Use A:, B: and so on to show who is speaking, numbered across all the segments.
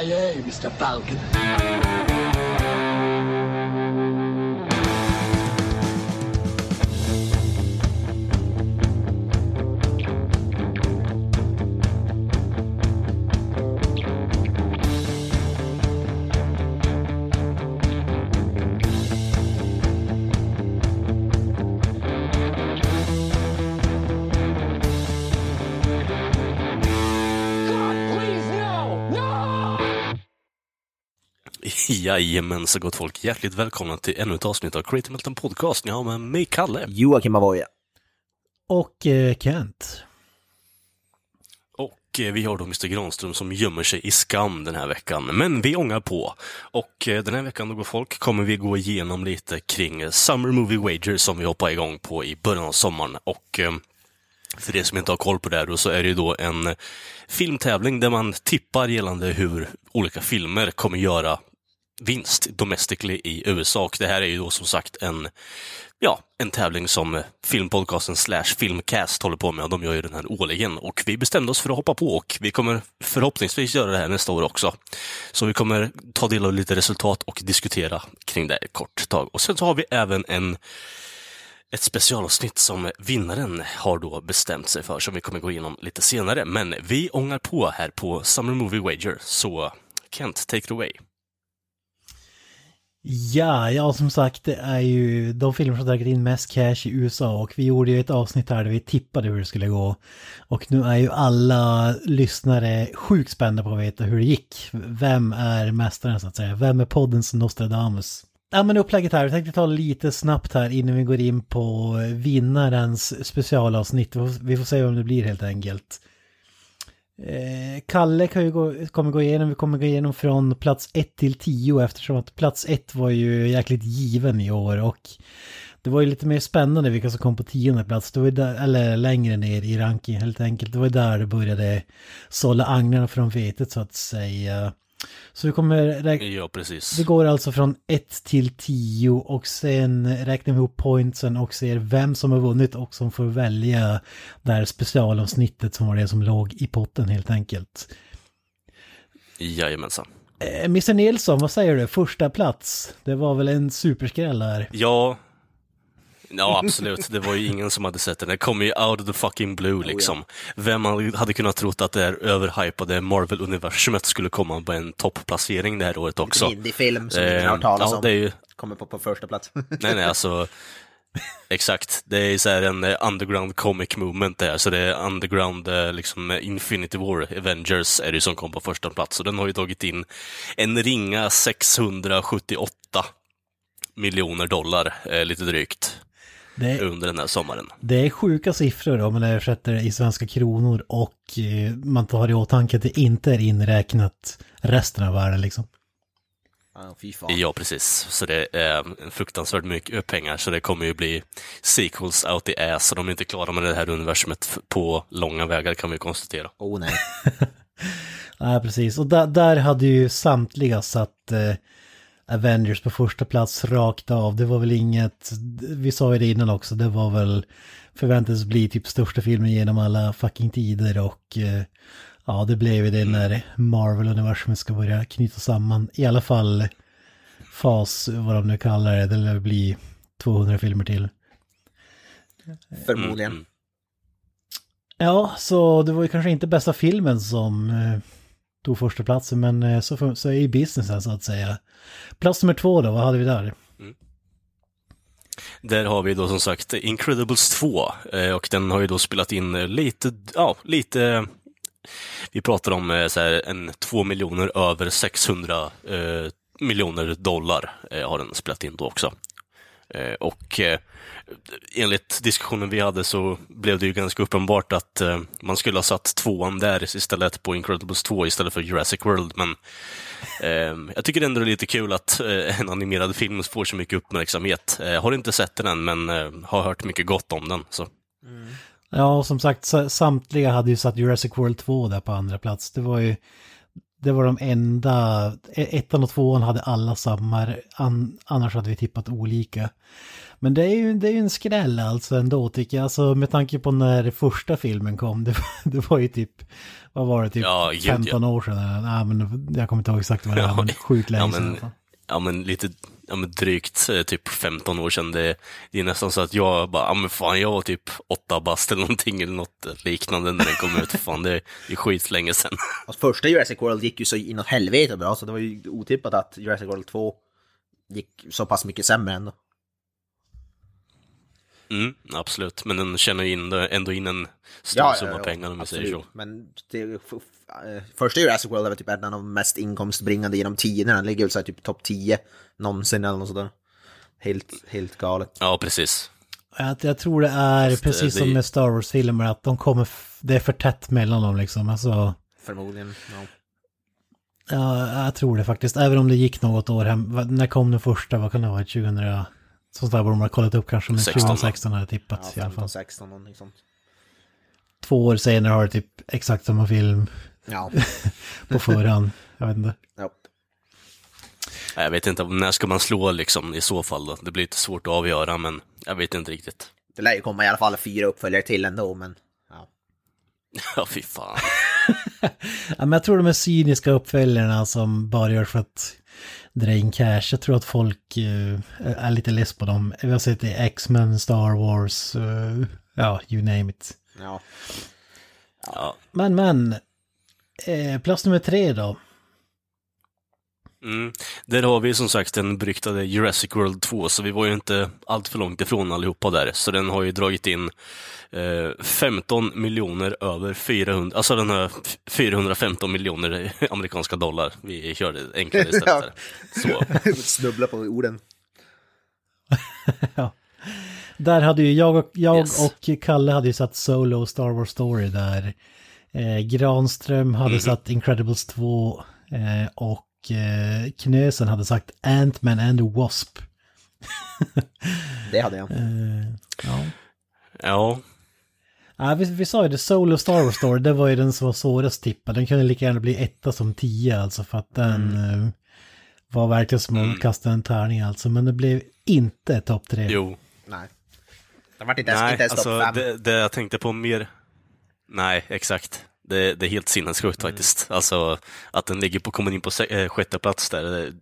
A: Yippee-ki-yay, Mr. Falcon.
B: Jajamän, så gott folk. Hjärtligt välkomna till ännu ett avsnitt av Creative Melton Podcast. Ni har med mig Kalle.
C: Joakim Avoya.
D: Och eh, Kent.
B: Och eh, vi har då Mr Granström som gömmer sig i skam den här veckan. Men vi ångar på. Och eh, den här veckan då går folk kommer vi gå igenom lite kring Summer Movie Wager som vi hoppar igång på i början av sommaren. Och eh, för er som inte har koll på det här då, så är det ju då en filmtävling där man tippar gällande hur olika filmer kommer göra vinst domestically i USA. Och det här är ju då som sagt en, ja, en tävling som filmpodcasten slash filmcast håller på med och de gör ju den här årligen. Och vi bestämde oss för att hoppa på och vi kommer förhoppningsvis göra det här nästa år också. Så vi kommer ta del av lite resultat och diskutera kring det ett kort tag. Och sen så har vi även en ett specialavsnitt som vinnaren har då bestämt sig för, som vi kommer gå igenom lite senare. Men vi ångar på här på Summer Movie Wager, så Kent, take it away.
D: Ja, ja som sagt det är ju de filmer som dragit in mest cash i USA och vi gjorde ju ett avsnitt här där vi tippade hur det skulle gå. Och nu är ju alla lyssnare sjukt spända på att veta hur det gick. Vem är mästaren så att säga? Vem är poddens Nostradamus? Ja men upplägget här, vi tänkte ta lite snabbt här innan vi går in på vinnarens specialavsnitt. Vi får se om det blir helt enkelt. Eh, Kalle kan ju gå, kommer gå igenom, vi kommer gå igenom från plats 1 till 10 eftersom att plats 1 var ju jäkligt given i år och det var ju lite mer spännande vilka som kom på tionde plats, det var där, eller längre ner i ranking helt enkelt. Det var där det började sålla agnarna från vetet så att säga. Så vi kommer räkna...
B: Ja, precis.
D: Det går alltså från 1 till 10 och sen räknar vi ihop pointsen och ser vem som har vunnit och som får välja det här specialavsnittet som var det som låg i potten helt enkelt.
B: Jajamensan.
D: Eh, Mr Nilsson, vad säger du? Första plats. Det var väl en superskräll där?
B: Ja, Ja, absolut. Det var ju ingen som hade sett den. Den kom ju out of the fucking blue liksom. Oh, ja. Vem hade kunnat trott att det här överhypade Marvel-universumet skulle komma på en topplacering det här året också? En
C: indiefilm som eh, ingen har hört talas ja, om.
B: Det är ju...
C: Kommer på, på första plats.
B: nej, nej, alltså. Exakt, det är så här en eh, underground comic movement där, så det är underground eh, liksom Infinity War, Avengers är det som kom på första plats och den har ju tagit in en ringa 678 miljoner dollar, eh, lite drygt det, under den här sommaren.
D: Det är sjuka siffror om man översätter i svenska kronor och eh, man tar i åtanke att det inte är inräknat resten av världen liksom.
B: Ja, precis. Så det är fruktansvärt mycket pengar, så det kommer ju bli sequels out the ass, så de är inte klara med det här universumet på långa vägar kan vi konstatera.
C: Oh nej.
D: nej, precis. Och där, där hade ju samtliga satt eh, Avengers på första plats rakt av. Det var väl inget, vi sa ju det innan också, det var väl förväntades bli typ största filmen genom alla fucking tider och eh, ja, det blev ju det när Marvel-universumet ska börja knyta samman. I alla fall fas, vad de nu kallar det, det lär bli 200 filmer till.
C: Förmodligen. Mm.
D: Ja, så det var ju kanske inte bästa filmen som eh, tog första platsen men eh, så, så är ju businessen så att säga. Plats nummer två då, vad hade vi där? Mm.
B: Där har vi då som sagt Incredibles 2 eh, och den har ju då spelat in eh, lite, ja, lite vi pratar om så här, en 2 miljoner över 600 eh, miljoner dollar eh, har den spelat in då också. Eh, och eh, enligt diskussionen vi hade så blev det ju ganska uppenbart att eh, man skulle ha satt tvåan där istället på Incredibles 2 istället för Jurassic World. Men eh, jag tycker ändå det är lite kul att eh, en animerad film får så mycket uppmärksamhet. Eh, har inte sett den än, men har hört mycket gott om den. Så.
D: Mm. Ja, och som sagt, samtliga hade ju satt Jurassic World 2 där på andra plats. Det var ju det var de enda, e- ettan och tvåan hade alla samma, an, annars hade vi tippat olika. Men det är ju, det är ju en skräll alltså ändå tycker jag, alltså med tanke på när första filmen kom, det, det var ju typ, vad var det, typ
B: Ja, gud,
D: 15 år sedan, nej men jag kommer inte ihåg exakt vad det var, men sjukt länge
B: Ja,
D: sedan.
B: men, ja, men lite, ja, men drygt eh, typ 15 år sedan. Det, det är nästan så att jag bara, ja men fan jag var typ åtta bast eller någonting eller något liknande när den kom ut. Fan, det är skitlänge sedan.
C: Alltså, första Jurassic World gick ju så inåt helvete bra, så det var ju otippat att Jurassic World 2 gick så pass mycket sämre ändå.
B: Mm, absolut, men den känner ju ändå in en stor summa pengar om vi säger så.
C: Men det, första Jurassic World är väl typ en av de mest inkomstbringande genom tiderna. Den ligger väl så här typ topp 10 någonsin eller något sådär. Helt, helt galet.
B: Ja, precis.
D: Jag, jag tror det är
B: Fast, eh,
D: precis
B: det-
D: som med Star Wars-filmer, att de kommer, det är för tätt mellan dem liksom. Alltså,
C: Förmodligen. Ja.
D: ja, jag tror det faktiskt. Även om det gick något år hem. När kom den första? Vad kan det ha varit? 2000? Sånt där borde de ha kollat upp kanske. Men
B: 16,
D: 2016 hade jag tippat
C: Ja,
D: i alla
C: 15,
D: fall.
C: 16 någonting sånt.
D: Två år senare har det typ exakt samma film
C: Ja.
D: på förhand. jag vet inte.
C: ja.
B: Jag vet inte, när ska man slå liksom i så fall då? Det blir lite svårt att avgöra, men jag vet inte riktigt.
C: Det lär ju komma i alla fall fyra uppföljare till ändå, men... Ja.
B: Ja, fy fan.
D: Ja, men jag tror de är cyniska uppföljarna som bara gör för att dra in cash. Jag tror att folk eh, är lite less på dem. Vi har sett det i X-Men, Star Wars, eh, ja, you name it.
C: ja.
B: Ja.
D: Men, men. Eh, plats nummer tre då.
B: Mm. Där har vi som sagt den beryktade Jurassic World 2, så vi var ju inte allt för långt ifrån allihopa där. Så den har ju dragit in eh, 15 miljoner över 400, alltså den har 415 miljoner amerikanska dollar. Vi kör det enklare istället.
C: Ja.
B: Så,
C: Snubbla på orden.
D: Där hade ju jag och, jag
B: Yes.
D: och Kalle hade ju satt Solo Star Wars Story där. Eh, Granström hade satt Incredibles 2 eh, och eh, Knösen hade sagt Ant-Man and the Wasp.
C: Det hade jag.
D: Eh, ja.
B: ja,
D: Ja, vi, vi sa ju det, Solo Star Wars Story, det var ju den som var svårast tippad. Den kunde lika gärna bli etta som tio alltså för att den eh, var verkligen som att kasta en tärning alltså. Men det blev inte topp tre.
B: jo.
C: Nej. Det vart inte ens,
B: Nej,
C: inte ens
B: alltså
C: topp fem.
B: det, det jag tänkte på mer... Nej, exakt. Det, det är helt sinnessjukt
C: Mm.
B: faktiskt. Alltså att den ligger på, kommer in på se, eh, sjätte plats där. Det,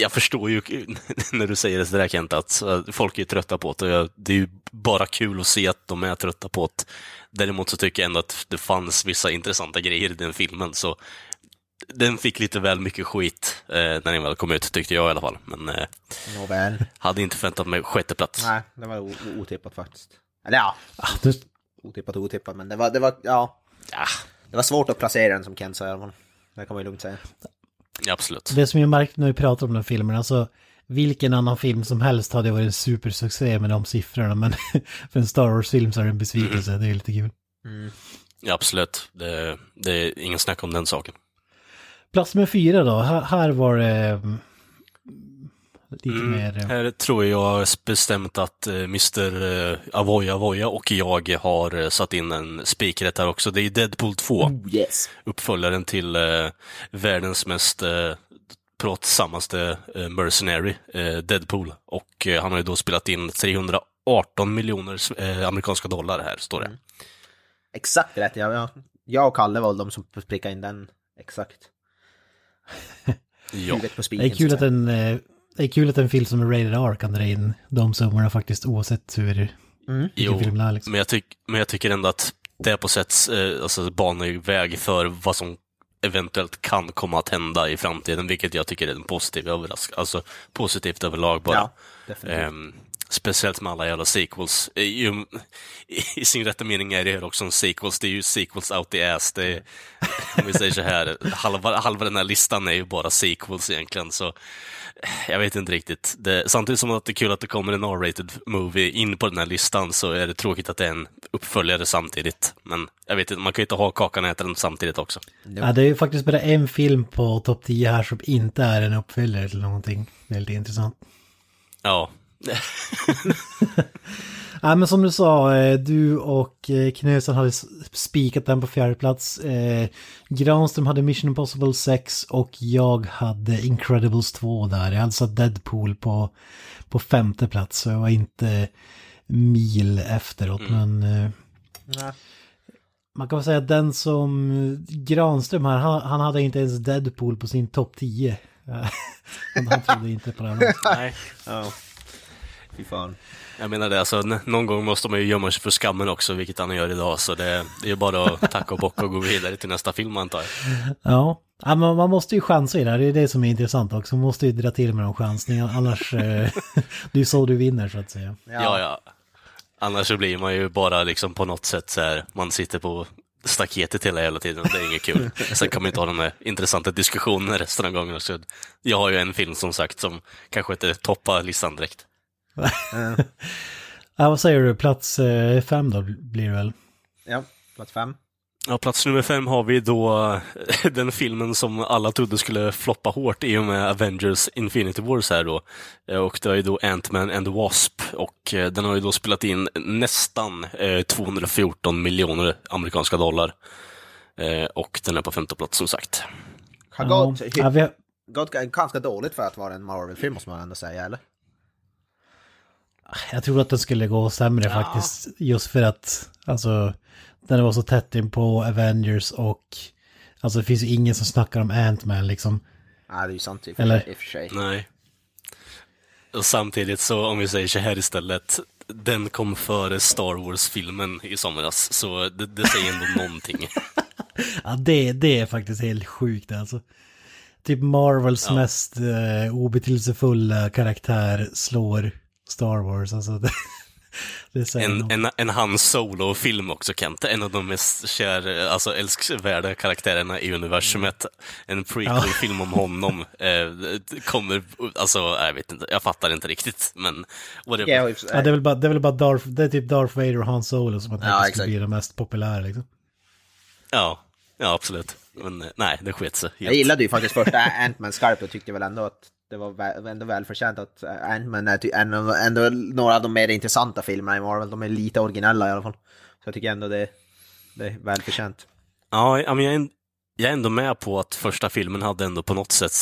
B: jag förstår ju när du säger det sådär Kent, att eh, folk är trötta på det. och jag- Det är ju bara kul att se att de är trötta på det. Däremot så tycker jag ändå att det fanns vissa intressanta grejer i den filmen, så den fick lite väl mycket skit eh, när den väl kom ut, tyckte jag i alla fall. Men eh,
C: Nåväl.
B: hade inte förväntat mig sjätte plats.
C: Nej, det var otippat faktiskt. Eller ja,
D: Ah, det,
C: otippat och otippat, men det var, det var, ja.
B: Ja,
C: Det var svårt att placera den som Kent sa i alla fall. Det kan man ju lugnt säga.
B: absolut.
D: det som jag märkt när vi pratar om den filmen, alltså vilken annan film som helst hade varit en supersuccé med de siffrorna. Men för en Star Wars-film så är det en besvikelse, det är lite kul.
B: Ja, absolut. Det, det är ingen snack om den saken.
D: Plats med fyra då, här, här var det mm, lite mer... eh,
B: Här tror jag bestämt att eh, Mr. eh, Avoya Avoya och jag har satt in en spikrätt här också. Det är Deadpool 2,
C: Oh yes!
B: uppföljaren till eh, världens mest eh, pratsammaste eh, mercenary, eh, Deadpool. Och eh, han har ju då spelat in 318 miljoner eh, amerikanska dollar här, står det.
C: Exakt rätt, jag, jag, jag och Kalle var de som prickade in den exakt.
B: Ja.
D: Det är kul att
C: säga.
D: Det är kul att en film som är rated R kan dra in de summorna faktiskt oavsett hur vilken
B: Jo,
D: film det är liksom.
B: men jag, tyck, men jag tycker ändå att det på sätt eh, alltså, banar ju väg för vad som eventuellt kan komma att hända i framtiden, vilket jag tycker är en positiv överraskning. Alltså positivt överlag bara.
C: Ja.
B: Ehm, speciellt med alla jävla sequels. Eh, ju- I sin rätta mening är det här också en sequels. Det är ju sequels out the ass. Det är, om vi säger så här, halva, halva den här listan är ju bara sequels egentligen. Så jag vet inte riktigt. Det, samtidigt som att det är kul att det kommer en R-rated movie in på den här listan så är det tråkigt att det är en uppföljare samtidigt. Men jag vet inte, man kan ju inte ha kakan och äta den samtidigt också.
D: Ja, det är ju faktiskt bara en film på topp 10 här som inte är en uppföljare till någonting. Väldigt intressant.
B: Ja,
D: Ja, men som du sa, eh, du och eh, Knösen hade spikat den på fjärde plats. Eh, Granström hade Mission Impossible 6 och jag hade Incredibles 2 där. Jag hade satt Deadpool på, på femte plats så jag var inte mil efteråt. Men eh,
C: Nej.
D: man kan väl säga att den som Granström här, han, han hade inte ens Deadpool på sin topp 10. han, han trodde inte på den.
B: Nej.
C: Ja. Fy fan.
B: Jag menar det, alltså, någon gång måste man ju gömma sig för skammen också, vilket han gör idag. Så det, det är ju bara att tacka och bocka och gå vidare till nästa film antar jag.
D: Ja, ja men man måste ju chansa i det här. Det är det som är intressant också. Man måste ju dra till med de chansningarna. Annars, eh, det är ju så du vinner så att säga.
B: Ja, ja. Annars så blir man ju bara liksom på något sätt så här, man sitter på staketet hela jävla tiden, det är inget kul. Sen kan man inte ha de här intressanta diskussionerna resten av gången. Så jag har ju en film som sagt som kanske inte toppar listan direkt.
D: Ja, vad säger du? Plats eh, fem då blir det väl?
C: Ja, plats fem.
B: Ja, plats nummer fem har vi då eh, den filmen som alla trodde skulle floppa hårt i och med Avengers Infinity Wars här då. Eh, Och det är ju då Ant-Man and the Wasp och eh, den har ju då spelat in nästan eh, 214 miljoner amerikanska dollar. Och den är på femte plats som sagt.
C: Har gått,
D: ja, vi har,
C: gått ganska dåligt för att vara en Marvel-film måste man ändå säga, eller?
D: Jag tror att den skulle gå sämre faktiskt. Just för att, alltså, den var så tätt in på Avengers och Alltså det finns ju ingen som snackar om Ant-Man liksom.
C: Ja, det är ju sant i och för,
D: Eller?
C: och för sig.
B: Nej. Och samtidigt så, om vi säger så här istället, den kom före Star Wars-filmen i somras, så det, det säger ändå någonting.
D: Ja, det, det är faktiskt helt sjukt alltså. Typ Marvels
B: Ja.
D: mest eh, obetydelsefulla karaktär slår Star Wars. Alltså det, det säger
B: En, en, en Han Solo-film också, Kent. En av de mest kär, alltså älskvärda karaktärerna i universumet. En prequel-film om honom eh, kommer, alltså, jag vet inte, jag fattar inte riktigt, men whatever.
C: Ja.
D: Ja, det är väl bara, det är väl bara Darth, det är typ Darth Vader och Han Solo som man
C: Ja,
D: tänker skulle
C: exakt.
D: bli de mest populära liksom.
B: Ja, ja absolut. Men eh, nej, det sket sig.
C: Jag gillade ju faktiskt första Ant-Man skarpt och tyckte väl ändå att det var väl, ändå välförtjänt att eh, Ant-Man är ändå, ändå några av de mer intressanta filmerna i Marvel. De är lite originella i alla fall. Så jag tycker ändå det, det är välförtjänt.
B: Ja, men jag är, jag är ändå med på att första filmen hade ändå på något sätt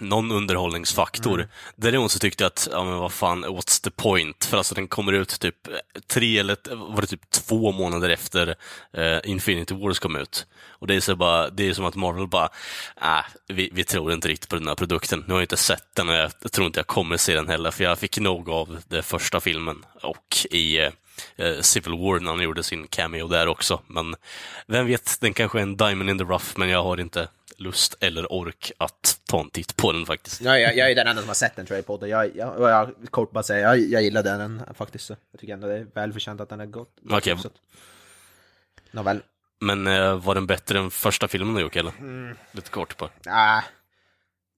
B: någon underhållningsfaktor.
C: Mm.
B: Däremot så tyckte jag att, ja men vad fan, what's the point? För alltså den kommer ut typ tre eller var det typ två månader efter eh, Infinity Wars kom ut. Och det är så bara, det är som att Marvel bara, äh, vi, vi tror inte riktigt på den här produkten. Nu har jag inte sett den och jag tror inte jag kommer se den heller, för jag fick nog av den första filmen och i eh, eh, Civil War när han gjorde sin cameo där också. Men vem vet, den kanske är en diamond in the rough, men jag har inte lust eller ork att ta en titt på den faktiskt.
C: Ja, jag, jag är den enda som har sett den tror jag i podden. Jag, jag, jag kort bara säga, jag, jag gillar den faktiskt. Jag tycker ändå det är välförtjänt att den är gott.
B: Okej.
C: Att- Nåväl.
B: Men eh, var den bättre än första filmen du gjort eller? Lite kort på.
C: Nej,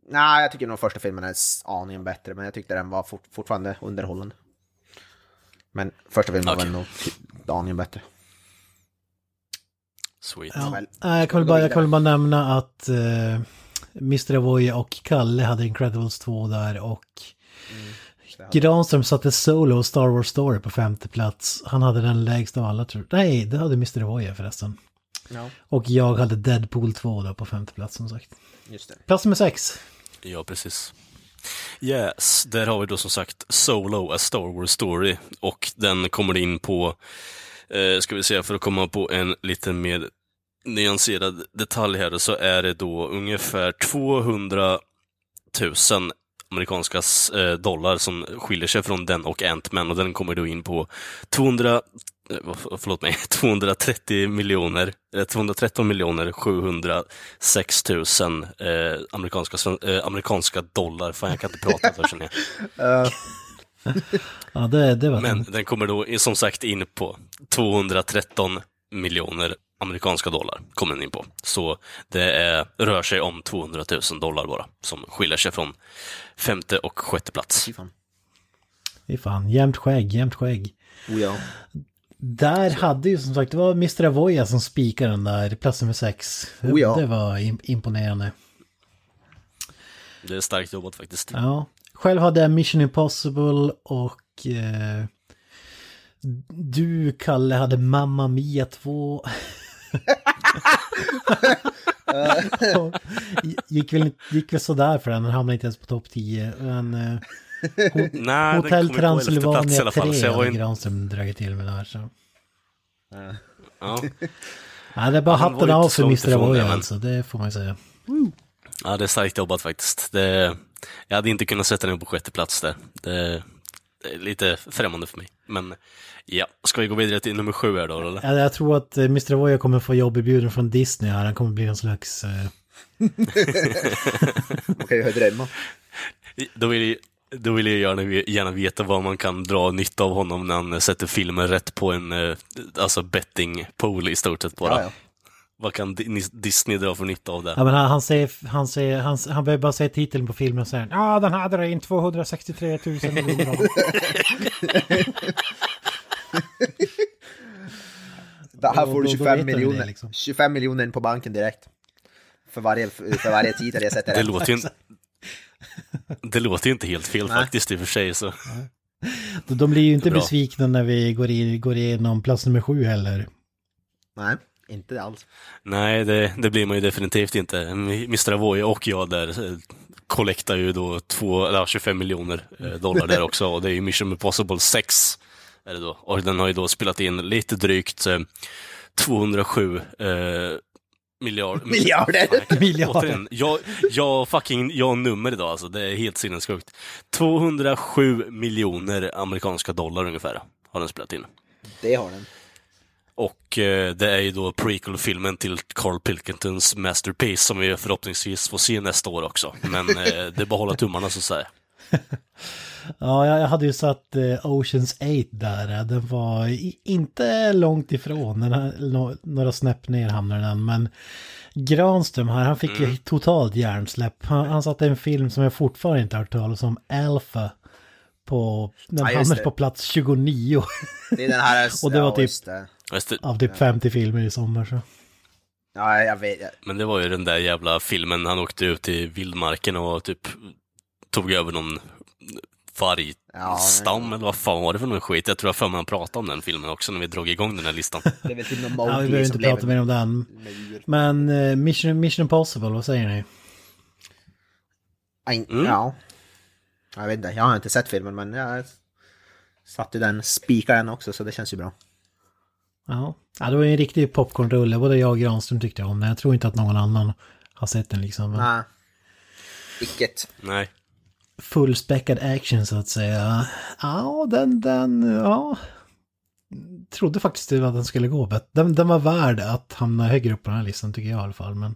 C: nej, jag tycker nog första filmen är aningen bättre, men jag tyckte den var fort, fortfarande underhållande. Men första filmen
B: Okej.
C: var nog aningen bättre.
B: Sweet.
D: Ja. Jag kan, väl bara, jag kan väl bara nämna att eh, Mr. Avoya och Kalle hade Incredibles 2 där och Granström satte Solo och Star Wars Story på femte plats. Han hade den lägsta av alla tror jag. Nej, det hade Mr. Avoya förresten.
C: Ja,
D: Och jag hade Deadpool 2 då på femte plats som sagt.
C: just det.
D: Plats nummer sex.
B: Ja, precis. Yes, där har vi då som sagt Solo, A Star Wars Story. Och den kommer in på, eh, ska vi säga, för att komma på en lite mer nyanserad detalj här, så är det då ungefär 200 000 amerikanska eh, dollar som skiljer sig från den och Ant-Man och den kommer då in på 200, eh, förlåt mig, 230 miljoner, eh, 213 miljoner 706 000 eh, amerikanska, eh, amerikanska dollar. Fan, jag kan inte prata för känner jag.
D: Ja, det, det var
B: Men
D: den.
B: kommer då som sagt in på 213 miljoner amerikanska dollar. Kommer den in på. Så det är, rör sig om 200 000 dollar bara, som skiljer sig från femte och sjätte plats.
C: Fy fan.
D: Fy fan, jämnt skägg, jämnt skägg.
C: Oh, ja.
D: Där hade ju som sagt, det var Mr. Avoya som spikade den där, plats nummer sex. Det,
C: Oh ja.
D: det var im- imponerande.
B: Det är starkt jobbat faktiskt.
D: Ja. Själv hade jag Mission Impossible och... Eh, Du, Kalle, hade Mamma Mia 2. Och gick, väl, gick väl sådär för den, den hamnade inte ens på topp 10. Men, eh, Ho-
B: Nej,
D: Hotell Transylvania
B: alla fall.
D: 3
B: Så jag var
D: hade
B: in...
D: Granström dragit till med där. Så.
B: ja.
D: Ja, det är bara hatten av för Mr. Avoya alltså, det får man ju säga.
B: Ja, det är starkt jobbat faktiskt. Det... Jag hade inte kunnat sätta den på sjätte plats där. Det... det är lite främmande för mig. Men ja, ska vi gå vidare till nummer sju här då, eller?
D: Ja, jag tror att eh, Mr. Avoya kommer få jobberbjuden från Disney här. Han kommer bli någon slags...
C: Man kan ju drömma.
B: Då vill jag, då vill jag gärna, gärna veta vad man kan dra nytta av honom när han sätter filmen rätt på en eh, alltså betting pool i stort sett bara.
C: Ja, ja.
B: Vad kan Di- Disney dra för nytta av det?
D: Ja men han, han säger, han säger, han, han behöver bara säga titeln på filmen och säger ja den här drar in 263 000 miljoner.
C: Där här får du
D: då- då
C: 25
D: vet du det,
C: miljoner.
D: liksom.
C: 25 miljoner in på banken direkt. För varje, för varje titel jag sätter
B: Det
C: rätt.
B: låter ju inte... Det låter ju inte helt fel
C: Nej.
B: faktiskt i och för sig. Så.
D: De, de blir ju inte besvikna när vi går, in, går igenom plats nummer sju heller.
C: Nej, inte alls.
B: Nej, det, det blir man ju definitivt inte. Mr. Avoya och jag där eh, kollektar ju då två, eller 25 miljoner eh, dollar där också. Och det är ju Mission Impossible 6. Är det då. Och den har ju då spelat in lite drygt eh, 207 eh, miljard,
C: Miljarder.
B: Nej,
D: Miljarder.
B: återigen, Jag, jag fucking, jag har nummer idag alltså. Det är helt sinnessjukt. 207 miljoner amerikanska dollar ungefär har den spelat in.
C: Det har den.
B: Och eh, det är ju då prequel-filmen till Carl Pilkingtons Masterpiece som vi förhoppningsvis får se nästa år också. Men eh, det är bara att hålla tummarna så att säga.
D: Ja, jag, hade ju satt eh, Oceans 8 där. Den var i, inte långt ifrån. Den här, nå- några snäpp ner hamnade den. Men Granström här, han fick
B: Mm.
D: ju totalt hjärnsläpp. Han, han satte en film som jag fortfarande inte har hört talas om, Alpha. På, den
C: Ja,
D: hamnade
C: det.
D: på plats 29
C: Det är den här...
D: Och det var
C: ja,
D: typ-
C: det,
D: av typ 50 filmer i sommar. Så.
C: Ja, jag vet.
B: Men det var ju den där jävla filmen, han åkte ut i vildmarken och typ tog över någon vargstam
C: Ja,
B: eller vad fan var det för någon skit? Jag tror jag för mig han pratade om den filmen också när vi drog igång den här listan.
C: det är väl typ någon
D: Ja, vi behöver inte prata mer om den. Men eh, Mission, Mission Impossible, vad säger ni?
C: Aj,
B: Mm.
C: Ja. Jag vet inte, jag har inte sett filmen men jag satte den spikaren också så det känns ju bra.
D: Ja, ja det var ju en riktig popcornrulle. Både jag och Granström tyckte om den. Jag tror inte att någon annan har sett den liksom. Men
C: Nej. Vilket.
B: Nej.
D: Fullspäckad action så att säga. Ja, den, den, ja. Trodde faktiskt att den skulle gå bättre. Den, den var värd att hamna högre upp på den här listan tycker jag i alla fall. Men,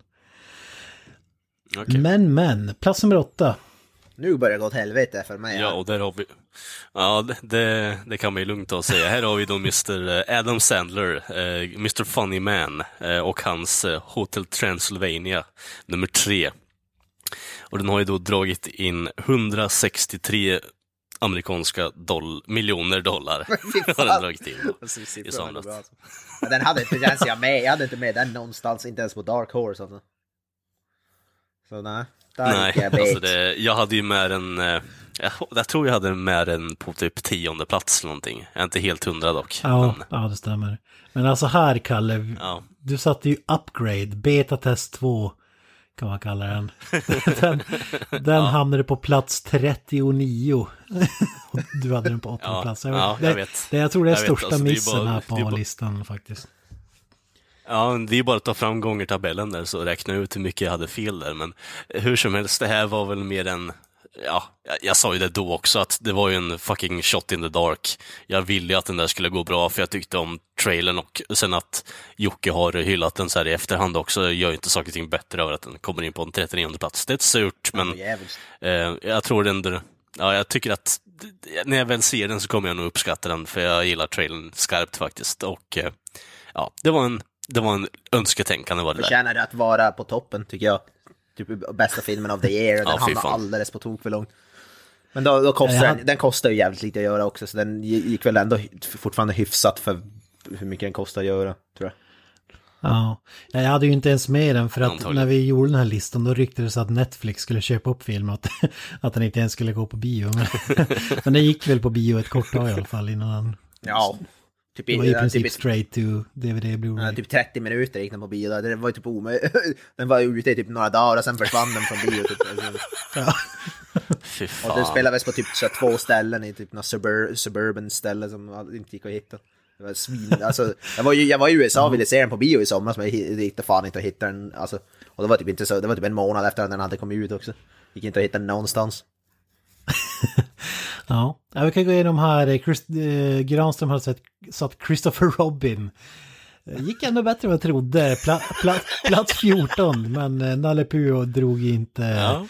B: Okej.
D: men, men. Plats nummer åtta.
C: Nu börjar det gå åt helvete för mig.
B: Ja, och där har vi... Ja, det- det, kan man ju lugnt ta säga. Här har vi då Mr Adam Sandler, eh, Mr Funny Man eh, och hans eh, Hotel Transylvania nummer tre. Och den har ju då dragit in 163 amerikanska doll miljoner dollar. Har den dragit in.
C: Så siffrorna
B: I somras.
C: alltså. Den hade inte ens jag med. Jag hade inte med den någonstans, inte ens på Dark Horse. Alltså. Så nej, där
B: Nej,
C: jag
B: alltså det, jag hade ju med den, eh, jag, jag tror jag hade med den på typ tionde plats eller någonting. Jag är inte helt hundra dock.
D: Ja,
B: Men,
D: ja det stämmer. Men alltså här, Kalle.
B: ja.
D: Du satte ju upgrade, betatest 2 kan man kalla den. den den hamnade på plats 39. Och du hade den på åttonde
B: Ja,
D: plats.
B: ja,
D: det,
B: jag vet.
D: Det, jag tror det är
B: Jag vet,
D: största
B: alltså, det
D: missen
B: bara-
D: här
B: det är
D: på
B: bara-
D: listan faktiskt.
B: Ja, det är bara att ta fram gångertabellen där så räkna ut hur mycket jag hade fel där. Men hur som helst, det här var väl mer en... Ja, jag, jag sa ju det då också att det var ju en fucking shot in the dark. Jag ville ju att den där skulle gå bra för jag tyckte om trailern och sen att Jocke har hyllat den så här i efterhand också gör ju inte saker och ting bättre över att den kommer in på en 39 plats. Det är surt, men. Eh, jag tror ändå, ja jag tycker att när jag väl ser den så kommer jag nog uppskatta den för jag gillar trailern skarpt faktiskt. Och eh, ja, det var en, det var en önsketänkande var det där.
C: Förtjänar det att vara på toppen tycker jag. Typ bästa filmen of the year. Den
B: Ja, fan.
C: alldeles på tok för långt. Men då, då kostar
D: Ja,
C: den, den kostar ju jävligt lite att göra också. Så den gick väl ändå fortfarande hyfsat för hur mycket den kostar att göra. Tror jag.
D: Ja, jag hade ju inte ens med den för att
B: Antagligen.
D: när vi gjorde den här listan då ryktades att Netflix skulle köpa upp film att, att den inte ens skulle gå på bio. Men, men den gick väl på bio ett kort tag i alla fall innan den
C: Ja, Typ,
D: Det var i
C: ja,
D: princip
C: typ,
D: straight to DVD
C: ja,
D: Blu-ray.
C: typ 30 minuter gick den på bio. där. Det var ju typ omöjligt. Den var ju ute i typ några dagar och sen försvann den från bio. Typ.
D: Ja.
B: Fy
C: Och
B: fan.
C: den spelades på typ så här två ställen i typ några suburb, suburban ställe som inte gick att hitta. Det var svin, alltså, jag, var ju, jag var i USA och ville se den på bio i somras men jag hittade fan inte att hitta den. Alltså, och det var typ inte så, det var typ en månad efter att den hade kommit ut också. Gick inte att hitta den någonstans.
D: Ja, ja vi kan gå igenom här. Chris, eh, Granström hade sett, satt Christopher Robin. Eh, Gick ändå bättre än vad jag trodde. Pla, pla, plats 14, men eh, Nalle Puh drog inte
B: Ja.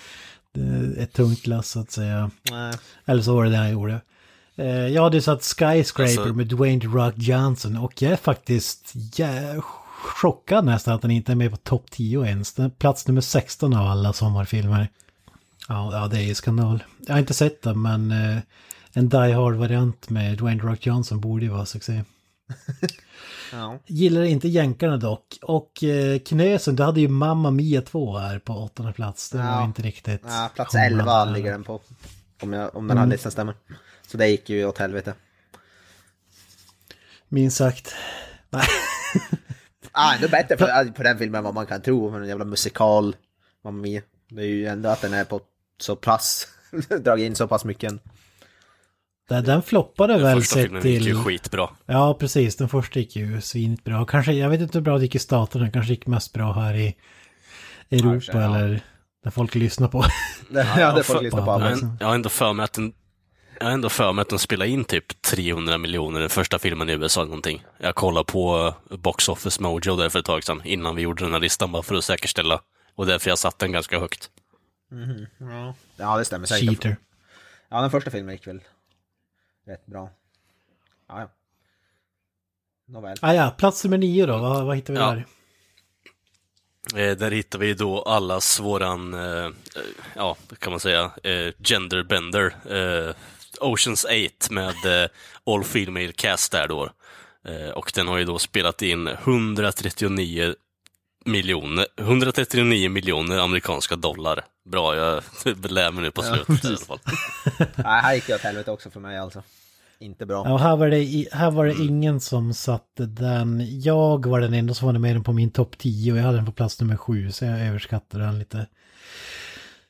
D: eh, ett tungt lass så att säga.
C: Nej.
D: Eller så var det det han gjorde. Eh, Jag hade satt Skyscraper
B: Alltså-
D: med Dwayne Rock Johnson och jag är faktiskt jä- chockad nästan att den inte är med på topp 10 ens. Den är plats nummer 16 av alla sommarfilmer. Ja, ja, det är ju skandal. Jag har inte sett den men eh, en Die Hard-variant med Dwayne Rock Johnson borde ju vara succé.
C: Ja.
D: Gillar inte jänkarna dock. Och eh, Knösen, du hade ju Mamma Mia 2 här på åttonde plats. Det var
C: Ja.
D: inte riktigt...
C: Ja, plats
D: hånglande
C: 11
D: där.
C: ligger den på. Om, jag, om den här listan stämmer. Så det gick ju åt helvete.
D: Minst sagt. Nej.
C: Ah, ändå bättre på, på den filmen än vad man kan tro. För en jävla musikal. Mamma Mia. Det är ju ändå att den är på så pass. dragit in så pass mycket.
D: Den, den floppade väl
B: Första
D: sett
B: filmen gick
D: till...
B: ju skitbra.
D: Ja, precis. Den första gick ju svinigt bra. Kanske, jag vet inte hur bra det gick i staterna. Kanske gick mest bra här i Europa
C: Ja, ja.
D: eller där folk lyssnar på.
C: Ja, det får
B: för-
C: du lyssna på.
D: Ja,
B: Jag jag har ändå för mig att den jag har ändå för mig att den spelade in typ 300 miljoner den första filmen i USA någonting. Jag kollade på eh, Box Office Mojo där för ett tag sedan innan vi gjorde den här listan bara för att säkerställa. Och därför jag satt den ganska högt.
C: Ja. ja, det stämmer säkert.
D: Cheater.
C: Ja, den första filmen gick väl rätt bra. Ja, ja. Nåväl.
D: Ah, ja, plats nummer nio då. Vad, vad hittar vi
B: Ja.
D: där?
B: Eh, där hittar vi då allas våran, eh, ja, kan man säga, eh, genderbender. Eh, Oceans 8 med eh, All Female Cast där då. Eh, och den har ju då spelat in 139 miljoner, 139 miljoner amerikanska dollar. Bra, jag lär mig nu på slutet i alla fall.
C: Nej, här gick det åt helvete också för mig alltså. Inte bra.
D: Ja, här var det, här var det
B: Mm.
D: ingen som satte den. Jag var den enda som var med den på min topp 10 och jag hade den på plats nummer 7 så jag överskattade den lite.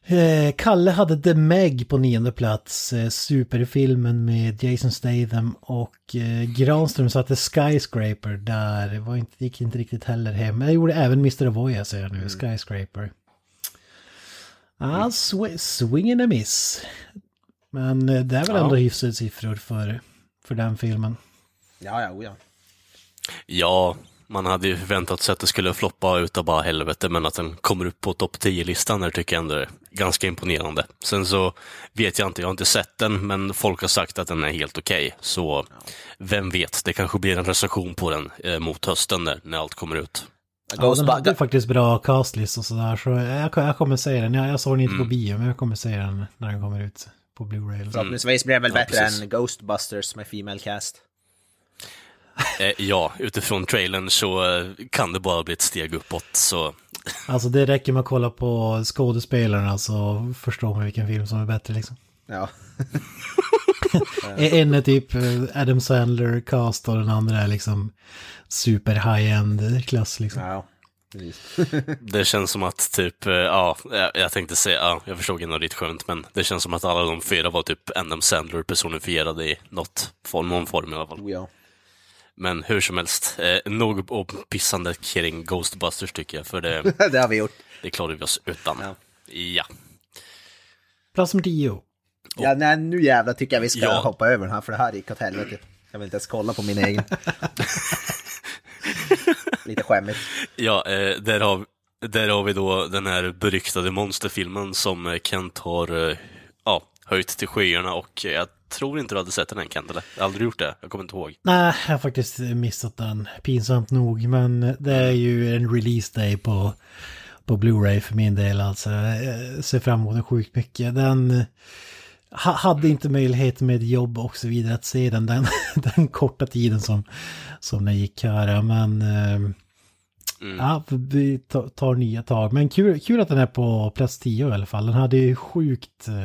D: Eh, Kalle hade The Meg på nionde plats, eh, superfilmen med Jason Statham och eh, Granström satte Skyscraper där, det var inte, gick inte riktigt heller hem. Jag gjorde även Mr. Avoya säger jag nu, Skyscraper. Ah, sw- swing and a miss. Men det är väl
B: Ja.
D: ändå hyfsade siffror för, för den filmen.
C: Ja, ja, ja.
B: Ja, man hade ju förväntat sig att det skulle floppa utav bara helvete, men att den kommer upp på topp 10-listan där tycker jag ändå är ganska imponerande. Sen så vet jag inte, jag har inte sett den, men folk har sagt att den är helt okej. Så vem vet, det kanske blir en recension på den eh, mot hösten där, när allt kommer ut.
D: Ja, den hade faktiskt bra castlist och sådär, så jag, jag kommer säga den. Jag, jag såg den inte
B: Mm.
D: på bio, men jag kommer säga den när den kommer ut på Blu-ray.
C: Förhoppningsvis blir den väl
B: Ja,
C: bättre
B: precis.
C: än Ghostbusters med Female Cast.
B: Eh, ja, utifrån trailern så eh, kan det bara bli ett steg uppåt, så
D: Alltså det räcker med att kolla på skådespelarna så förstår man vilken film som är bättre liksom.
C: Ja.
D: En är typ eh, Adam Sandler cast och den andra är liksom super high-end klass liksom.
C: ja.
B: Det känns som att typ, ja, jag- tänkte säga, ja, jag förstod ändå ditt skämt, men det känns som att alla de fyra var typ Adam Sandler personifierade i något form, någon form i alla fall.
C: Oh, ja.
B: Men hur som helst, eh, nog om pissandet kring Ghostbusters tycker jag, för det,
C: det har vi gjort.
B: det klarar vi oss utan.
C: Ja.
B: Ja.
D: Plats nummer 10.
C: Ja, nej, nu jävlar tycker jag vi ska
B: Ja.
C: hoppa över den här för det här gick åt helvete. Jag vill inte ens kolla på min egen. Lite skämmigt.
B: Ja, eh, där, har, där har vi då den här beryktade monsterfilmen som eh, Kent har eh, ja, höjt till skyarna och jag tror inte du hade sett den än Kent, eller? Aldrig gjort det, jag kommer inte ihåg.
D: Nej, jag har faktiskt missat den. Pinsamt nog, men det är ju en release day på, på Blu-ray för min del. Alltså, jag ser fram emot den sjukt mycket. Den ha, hade inte möjlighet med jobb och så vidare att se den den, den korta tiden som, som den gick här. Men eh,
B: Mm.
D: ja, vi ta- tar nya tag. Men kul, kul att den är på plats 10 i alla fall. Den hade ju sjukt, eh,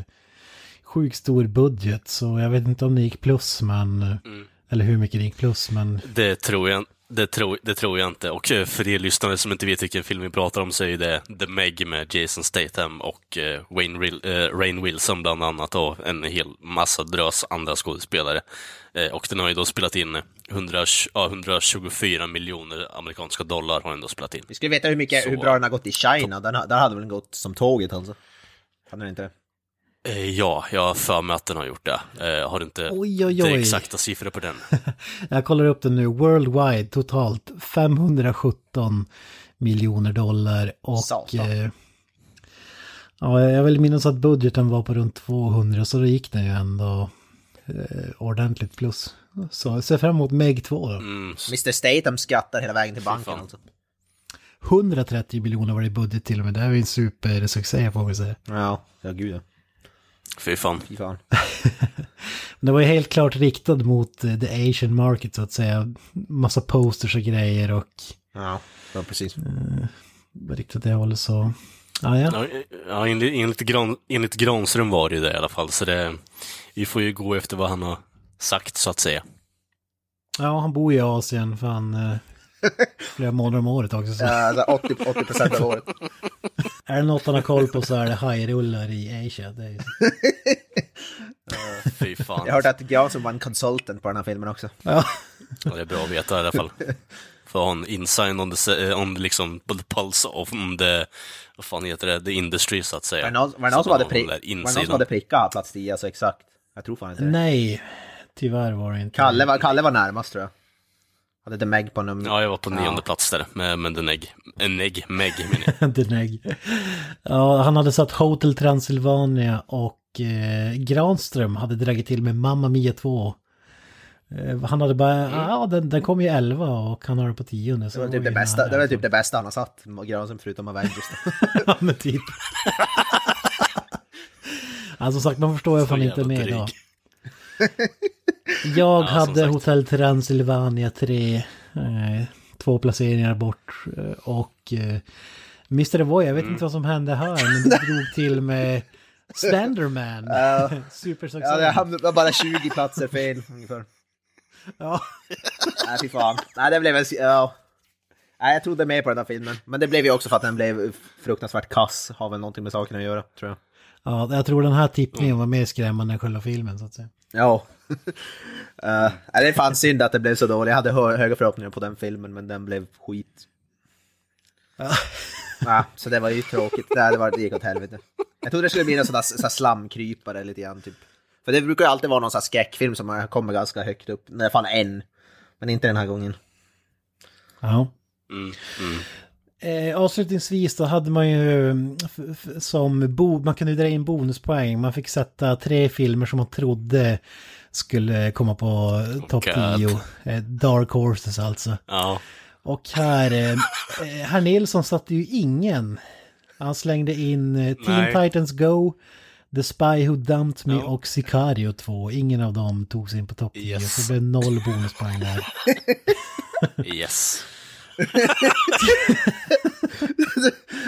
D: sjukt stor budget så jag vet inte om det gick plus men...
B: Mm.
D: Eller hur mycket det gick plus, men
B: Det tror jag, det tror, det tror jag inte. Och eh, för er lyssnare som inte vet vilken film vi pratar om så är det The Meg med Jason Statham och eh, Wayne Ril- eh, Rainn Wilson bland annat och en hel massa drös andra skådespelare. Och den har ju då spelat in 100, ja, 124 miljoner amerikanska dollar har den då spelat in.
C: Vi skulle veta hur, mycket,
B: Så-
C: hur bra den har gått i China. Den, där hade väl den gått som tåget alltså. Hade den inte det?
B: Eh, ja, jag har för mig att den har gjort det. Eh, jag har inte
D: Oj, oj,
B: de
D: oj.
B: exakta siffror på den.
D: jag kollar upp den nu. Worldwide totalt 517 miljoner dollar och... Eh, ja, jag vill minnas att budgeten var på runt 200 så då gick den ju ändå eh, ordentligt plus. Så jag ser fram emot Meg 2 då.
B: Mm,
C: Mr Statham skrattar hela vägen till banken alltså.
D: 130 miljoner var det i budget till och med. Det här är ju en supersuccé får vi säga.
C: Ja, ja gud ja.
B: Fy fan.
C: Fy fan.
D: Men det var ju helt klart riktad mot eh, the Asian market så att säga. Massa posters och grejer och
C: Ja, ja precis.
D: var riktat det hållet så... Ja, ja.
B: Ja, ja enligt, enligt, Gran, enligt Granström var det ju det i alla fall, så det, vi får ju gå efter vad han har sagt så att säga.
D: ja, han bor i Asien för han... Eh, flera månader om året också. Så.
C: Ja, alltså 80, 80 procent av året.
D: Är det något han har koll på så är det hajrullar i Asia. Det är.
B: Fy fan.
C: Jag har hört att Granström var en consultant på den här filmen också.
D: ja.
B: Ja, det är bra att veta i alla fall. För att ha en insight on the, on the, liksom, på the pulse of the, vad fan heter det, the industry så att säga.
C: Var det någon, var det någon, som, hade prick, var det någon som hade prickat plats 10, alltså exakt? Jag tror fan inte det.
D: Nej, tyvärr var det inte.
C: Kalle var, Kalle var närmast tror jag. Hade The Meg på nummer...
B: Ja, jag var på nionde plats där, med, med en ägg. En ägg, Meg menar jag.
D: Deneg. Ja, han hade satt Hotel Transylvania och eh, Granström hade dragit till med Mamma Mia 2. Eh, han hade bara, ja den, den kom ju 11 och han har den på 10 nu.
C: Det var typ det bästa, det var typ det bästa han har satt, Granström förutom Avengers.
D: Ja, men typ. alltså sagt, man förstår ju
B: Så
D: fan inte
B: jävla
D: med
B: dryg.
D: Jag
B: Ja,
D: hade
B: sagt.
D: Hotell Transylvania 3, eh, två placeringar bort eh, och eh, Mr. Voy, jag vet
B: Mm.
D: inte vad som hände här, men det drog till med Slenderman.
C: Ja.
D: Supersuccé.
C: ja, det hamnade bara 20 platser fel ungefär.
D: Ja.
C: Nej, fy fan. Nej, det blev en... Ja. Nej, jag trodde mer på den här filmen. Men det blev ju också för att den blev fruktansvärt kass. Har väl någonting med saken att göra, tror jag.
D: ja, jag tror den här tippningen var mer skrämmande än själva filmen så att säga.
C: Ja. Uh, nej, det är fan synd att det blev så dåligt. Jag hade hö höga förhoppningar på den filmen, men den blev skit. Ja, så det var ju tråkigt. Det, det, var, det gick åt helvete. Jag trodde det skulle bli en sån där, sån där slamkrypare lite grann, typ. För det brukar ju alltid vara någon sån skräckfilm som kommer ganska högt upp. Nej, fan en. Men inte den här gången.
D: Ja.
B: Mm, mm.
D: Eh, avslutningsvis då hade man ju mm, som bo man kunde dra in bonuspoäng. Man fick sätta tre filmer som man trodde skulle komma på topp
B: God.
D: 10. Eh, Dark Horses alltså.
B: Ja,
D: Och här, eh, eh, herr Nilsson satte ju ingen. Han slängde in Teen
B: Nej.
D: Titans Go, The Spy Who Dumped Me
B: Ja.
D: och Sicario 2. Ingen av dem tog sig in på topp 10.
B: Yes.
D: Så det blev noll bonuspoäng där.
B: yes.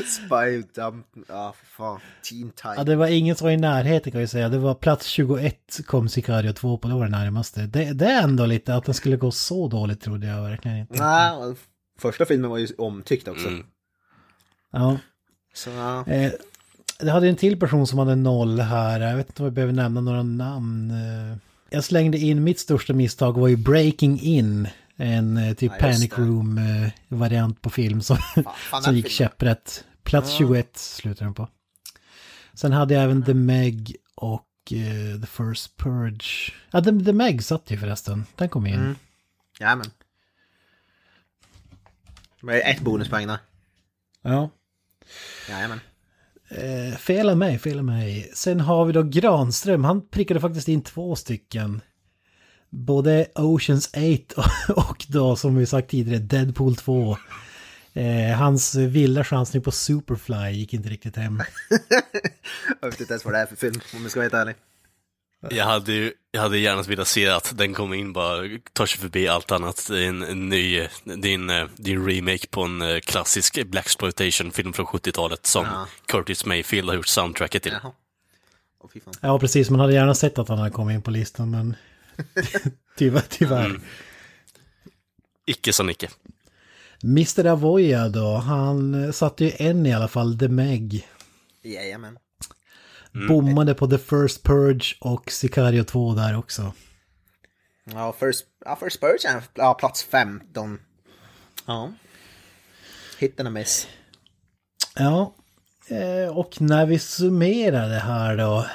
C: Spy Dump... Ja, för fan. Teen
D: Ja,
C: Time.
D: det var ingen som var i närheten kan jag säga. Det var plats 21 kom Sicario 2 på, det var det närmaste. Det, det är ändå lite att den skulle gå så dåligt trodde jag verkligen inte.
C: Nej, första filmen var ju omtyckt också.
B: Mm.
D: Ja.
C: Så, ja.
D: Eh, det hade en till person som hade noll här. Jag vet inte om jag behöver nämna några namn. Eh, Jag slängde in mitt största misstag var ju Breaking In. En eh, typ
C: Ja,
D: Panic. Room-variant på film som,
C: fan,
D: som gick käpprätt. Plats
C: Ja.
D: 21 slutade den på. Sen hade jag även The Meg och eh, The First Purge. Ja, The, The Meg satt ju förresten. Den kom in.
C: Mm. Jajamän. Är ett bonuspoäng där.
D: Ja.
C: Jajamän.
D: Eh, fel av mig, fel av mig. Sen har vi då Granström, han prickade faktiskt in två stycken. Både Oceans 8 och, då som vi sagt tidigare Deadpool 2. Eh, hans vilda chansning på Superfly gick inte riktigt hem.
C: Jag vet inte ens vad det är för film, om jag ska vara helt ärlig.
B: Jag hade ju jag hade gärna velat se att den kommer in bara, tar sig förbi allt annat. Det är en, en ny, en, eh, en remake på en eh, klassisk blaxploitation film från 70-talet som
C: Ja.
B: Curtis Mayfield har gjort soundtracket till.
C: Jaha.
D: Ja, precis, man hade gärna sett att han hade kommit in på listan, men Tyvärr. tyvärr.
B: Mm. Icke som icke.
D: Mr. Avoya då, han satte ju en i alla fall, The Meg.
C: Jajamän.
D: Bommade på The First Purge och Sicario 2 där också.
C: Ja, First, ja, first Purge, ja, plats 15. Ja. Hit and a miss.
D: Ja, eh, och när vi summerar det här då.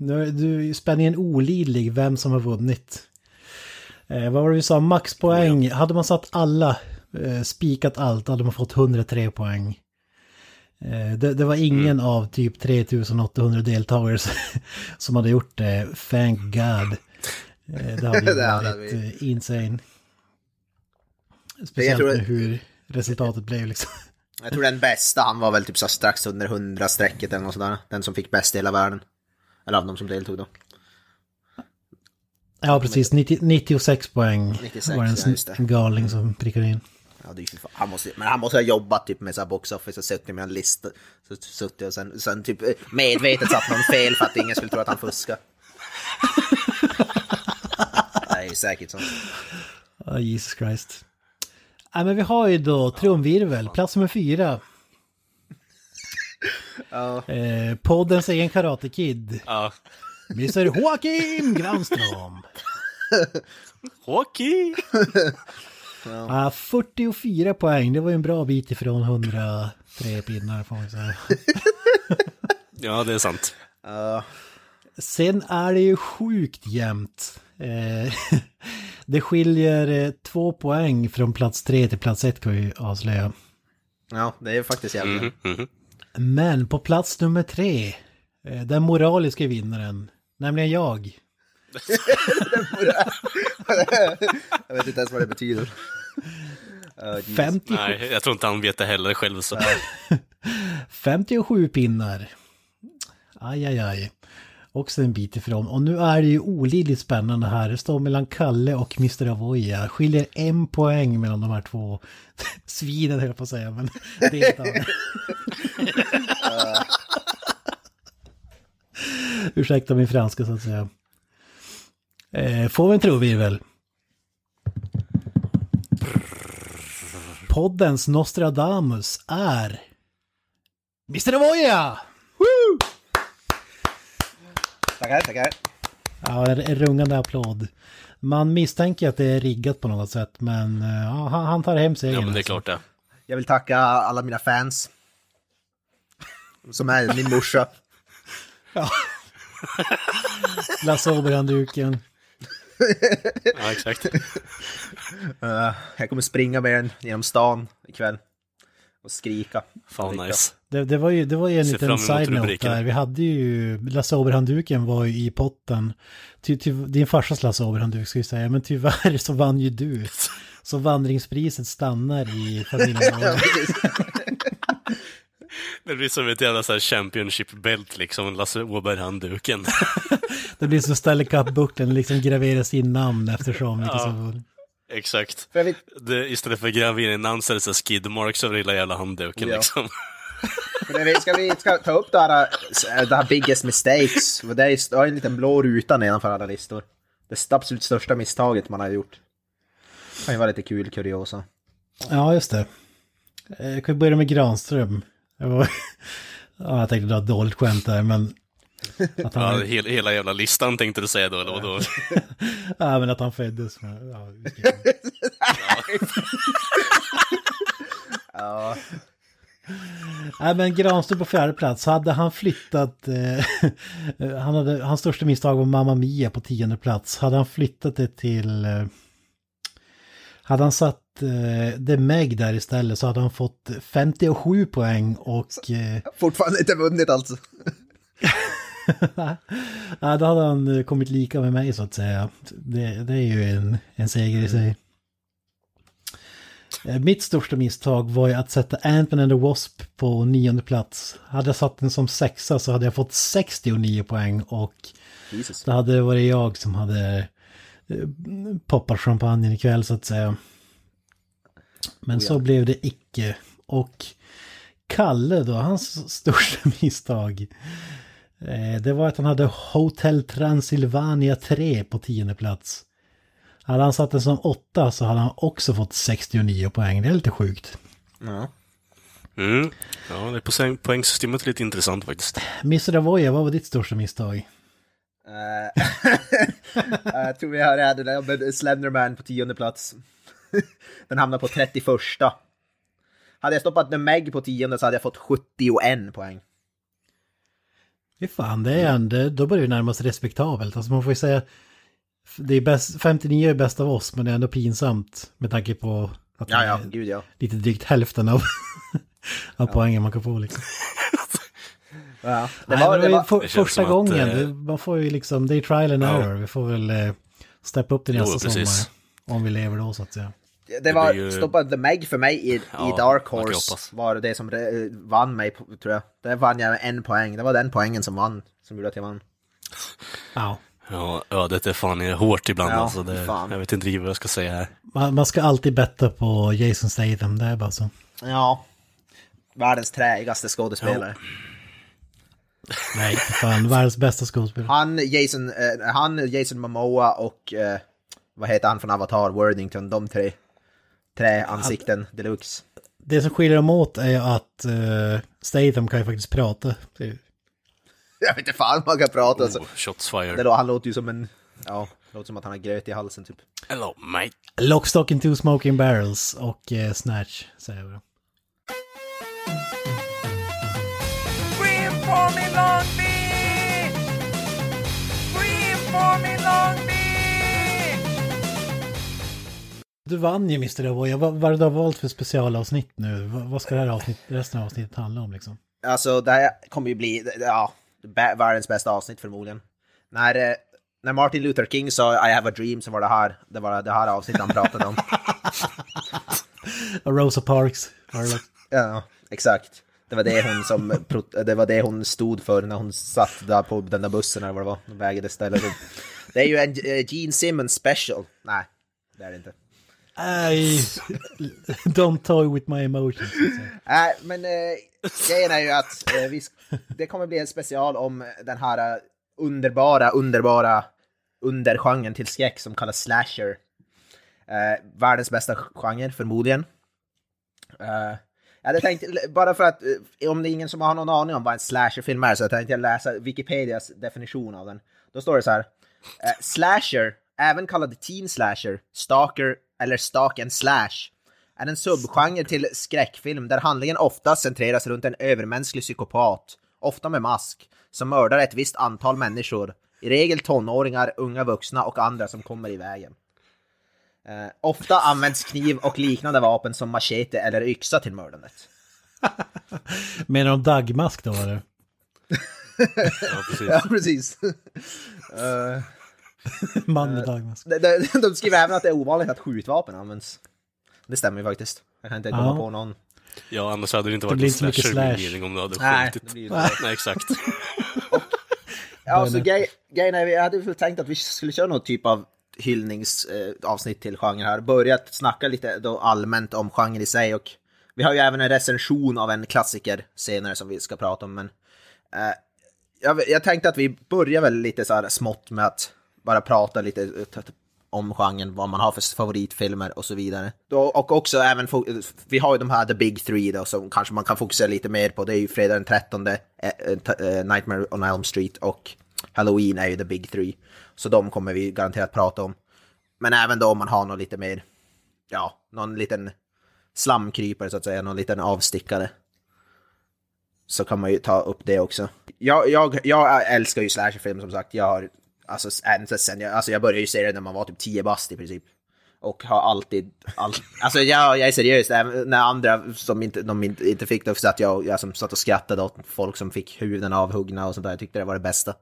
D: Nu du spänningen olidlig vem som har vunnit. Eh, vad var det vi sa, maxpoäng. Hade man satt alla, eh, spikat allt, hade man fått 103 poäng. Eh, det, det var ingen av typ 3800 deltagare som hade gjort det, thank God. Eh, det hade
C: Det hade
D: varit
C: vi.
D: eh, insane. Speciellt med hur resultatet blev liksom.
C: Jag tror den bästa, han var väl typ så strax under 100 strecket eller något sådär. Den som fick bäst i hela världen. Eller av de som deltog då.
D: Ja, precis. 90, 96 poäng
C: 96,
D: var en
C: ja,
D: galning som prickade in.
C: Ja, det är fan. Han måste, men han måste ha jobbat typ med så här box office och suttit med en lista. Så, suttit och sen, sen typ medvetet satt någon fel för att ingen skulle tro att han fuskar. Det är säkert så.
D: Ja, Jesus Christ. Ja, men vi har ju då Triumvirvel, plats nummer fyra. Eh, poddens egen Karate Kid.
B: Ja.
D: Mr Joakim Granström.
B: Hockey!
D: Ja, 44 poäng, det var ju en bra bit ifrån 103 pinnar får man säga.
B: Ja, det är sant.
C: Ja.
D: Sen är det ju sjukt jämnt. Eh, det skiljer eh, två poäng från plats tre till plats ett kan vi avslöja.
C: ja, det är faktiskt jävligt.
B: Mhm, mhm.
D: Men på plats nummer tre, eh, den moraliska vinnaren, nämligen jag.
C: Jag vet inte ens vad det betyder.
D: 57,
B: Nej, jag tror inte han vet det heller själv. Så.
D: 57 pinnar. Aj, aj, aj. Också en bit ifrån. Och nu är det ju olidligt spännande här. Det står mellan Kalle och Mr. Avoya. Skiljer en poäng mellan de här två svinen höll jag på att säga. Men han. Ursäkta min franska så att säga. Eh, får vi en trumvirvel? Poddens Nostradamus är... Mr. Avoya!
C: Tackar, tackar.
D: Ja, en rungande applåd. Man misstänker att det är riggat på något sätt, men eh, ja, han, han tar hem segern.
B: Ja, men det är
D: alltså.
B: klart det.
C: Jag vill tacka alla mina fans. Som är min morsa.
D: Lasse Åberg-handduken.
B: Ja, exakt.
C: Eh, jag kommer springa med den genom stan ikväll. Och skrika.
B: Fan vad nice.
D: Det, det, var ju, det var ju en liten side-note där. Vi hade ju, Lasse Åberg-handduken var ju i potten. Ty, ty, din farsas Lasse Åberg-handduk ska vi säga, men tyvärr så vann ju du. Så vandringspriset stannar i familjen.
B: Det blir som ett jävla så här Championship-bält liksom, Lasse Åberg-handduken.
D: Det blir som Stanley Cup-bucklan, liksom graverar sin namn eftersom.
B: Ja.
D: så-
B: Exakt.
C: För jag vet,
B: Det, istället för att gravera in namn så är det så här skid marks över hela jävla handduken
C: Ja.
B: liksom.
C: för jag vet, ska vi ska ta upp det här, eh, det här biggest mistakes? För det är har en liten blå ruta nedanför alla listor. Det absolut största misstaget man har gjort. Det kan ju vara lite kul kuriosa.
D: Ja, just det. Eh, Jag kan börja med Granström. Jag, var... ja, jag tänkte dra ett dåligt skämt där, men... Att han,
B: Ja, hela, hela jävla listan tänkte du säga då, eller vadå?
D: ja, men att han föddes med... Ja, ska-
C: Ja,
D: Nej, men Granström på fjärde plats. Hade han flyttat... Eh, han hade, hans största misstag var Mamma Mia på tionde plats. Hade han flyttat det till... Eh, hade han satt eh, The Meg där istället så hade han fått 57 poäng och... Eh,
C: fortfarande inte vunnit alltså.
D: Ja, då hade han eh, kommit lika med mig så att säga. Det, det är ju en, en seger i sig. Eh, Mitt största misstag var ju att sätta Ant-Man and the Wasp på nionde plats. Hade jag satt den som sexa så hade jag fått 69 poäng och
C: Jesus.
D: då hade det varit jag som hade eh, poppat champagnen ikväll så att säga. Men
C: Oh ja.
D: så blev det icke. Och Kalle då, hans största misstag. Eh, Det var att han hade Hotel Transylvania 3 på tionde plats. Hade han satt den som åtta så hade han också fått 69 poäng. Det är lite sjukt.
C: Ja.
B: Mm. Ja, det är poäng, poängsystemet är lite intressant faktiskt.
D: Mr. Avoya, vad var ditt största misstag?
C: Eh, Jag tror vi har det där med Slenderman på tionde plats. Den hamnar på 31. Hade jag stoppat The Meg på tionde så hade jag fått 71 poäng.
D: Fy fan, det är en, det, då börjar det närma sig respektabelt. Alltså man får ju säga, det är bäst, 59 är bäst av oss, men det är ändå pinsamt med tanke på att
C: Ja,
D: det
C: ja,
D: är
C: gud ja.
D: lite drygt hälften av, av poängen man kan få liksom.
C: ja. Det
D: Nej,
C: var,
D: men
C: det var,
D: för,
B: det
D: första
B: som att,
D: gången,
B: eh,
D: det, man får ju liksom, det är trial and
B: Ja.
D: error. Vi får väl eh, steppa upp till
B: Jo,
D: nästa
B: precis.
D: sommar. Om vi lever då så att säga.
C: Det var
B: ju-
C: stoppat The Meg för mig i, i
B: Ja,
C: Dark
B: man kan
C: Horse. Var det som re- vann mig, på- tror jag. Där vann jag en poäng. Det var den poängen som vann, som gjorde att jag vann.
D: Ja.
B: Ja, ödet är fan hårt ibland
C: Ja,
B: alltså. Det,
C: fan.
B: jag vet inte riktigt vad jag ska säga här.
D: Man, man ska alltid betta på Jason Statham, det är bara så.
C: Ja. Världens träigaste skådespelare.
D: Nej, fan, världens bästa skådespelare.
C: Han, Jason, eh, han, Jason Momoa och eh, vad heter han från Avatar, Worthington, de tre. Tre ansikten deluxe.
D: Det som skiljer dem åt är att uh, Statham kan ju faktiskt prata. Det-
C: Jag vet inte fan om man kan prata. Alltså.
B: Oh, shots
C: Det
B: fired.
C: då, han låter ju som en, ja, låter som att han har gröt i halsen typ.
B: Hello mate.
D: Lock, Stock and Two Smoking Barrels och eh, Snatch, säger jag då.
A: Scream for me Long Beach! Scream for me Long Beach!
D: Du vann ju Mr. Avoya. Vad, vad du har valt för specialavsnitt nu? Vad, ska det här avsnitt, resten av avsnittet handla om liksom?
C: Alltså det här kommer ju bli, ja, världens bästa avsnitt förmodligen. När, eh, när Martin Luther King sa I have a dream så var det här, det var det här avsnittet han pratade om.
D: Rosa Parks.
C: Ja, exakt. Det var det hon som, det var det hon stod för när hon satt där på den där bussen eller vad det var. De vägde stället upp. Det är ju en eh, Gene Simmons special. Nej, det är det inte.
D: Nej, don't toy with my emotions.
C: Nej, men eh, grejen är ju att eh, vi, det kommer bli en special om den här eh, underbara, underbara undergenren till skräck som kallas slasher. Eh, världens bästa genre, förmodligen. Eh, jag hade tänkt, bara för att eh, om det är ingen som har någon aning om vad en slasherfilm är så tänkte jag läsa Wikipedias definition av den. Då står det så här. Eh, slasher, även kallad teen slasher, stalker eller stalk and slash, är en subgenre till skräckfilm där handlingen ofta centreras runt en övermänsklig psykopat, ofta med mask, som mördar ett visst antal människor, i regel tonåringar, unga vuxna och andra som kommer i vägen. Eh, ofta används kniv och liknande vapen som machete eller yxa till mördandet.
D: Menar de dagmask då eller?
B: Ja, precis.
C: Ja, precis. Eh,
D: Man med dagmask.
C: de, de, de skriver även att det är ovanligt att skjutvapen används. Det stämmer ju faktiskt. Jag kan inte komma
D: Ja.
C: på någon.
B: Ja, annars hade det inte
D: Det
B: varit
D: blir
B: en slasher
D: slash.
B: mening om du hade
C: Nej,
B: skjutit.
C: det så.
B: Nej, exakt.
C: Ja, så grej, grejen är, vi hade väl tänkt att vi skulle köra någon typ av hyllningsavsnitt eh, till genre här. Börjat snacka lite då allmänt om genre i sig och vi har ju även en recension av en klassiker senare som vi ska prata om. Men eh, jag, jag tänkte att vi börjar väl lite så här smått med att bara prata lite eh, om genren, vad man har för favoritfilmer och så vidare. Och också även, eh, vi har ju de här The Big Three då som kanske man kan fokusera lite mer på. Det är ju fredag den 13, eh, Nightmare on Elm Street och Halloween är ju The Big Three. Så de kommer vi garanterat prata om. Men även då om man har någon lite mer, ja, någon liten slamkrypare så att säga, någon liten avstickare. Så kan man ju ta upp det också. Jag, jag, jag älskar ju slasherfilm som sagt. Jag har, alltså, äh, sen jag, alltså jag började ju se det när man var typ 10 bast i princip. Och har alltid, all, alltså jag, jag är seriös, när andra som inte, de inte, inte fick det, så att jag, jag som satt och skrattade åt folk som fick huvuden avhuggna och sånt där. Jag tyckte det var det bästa.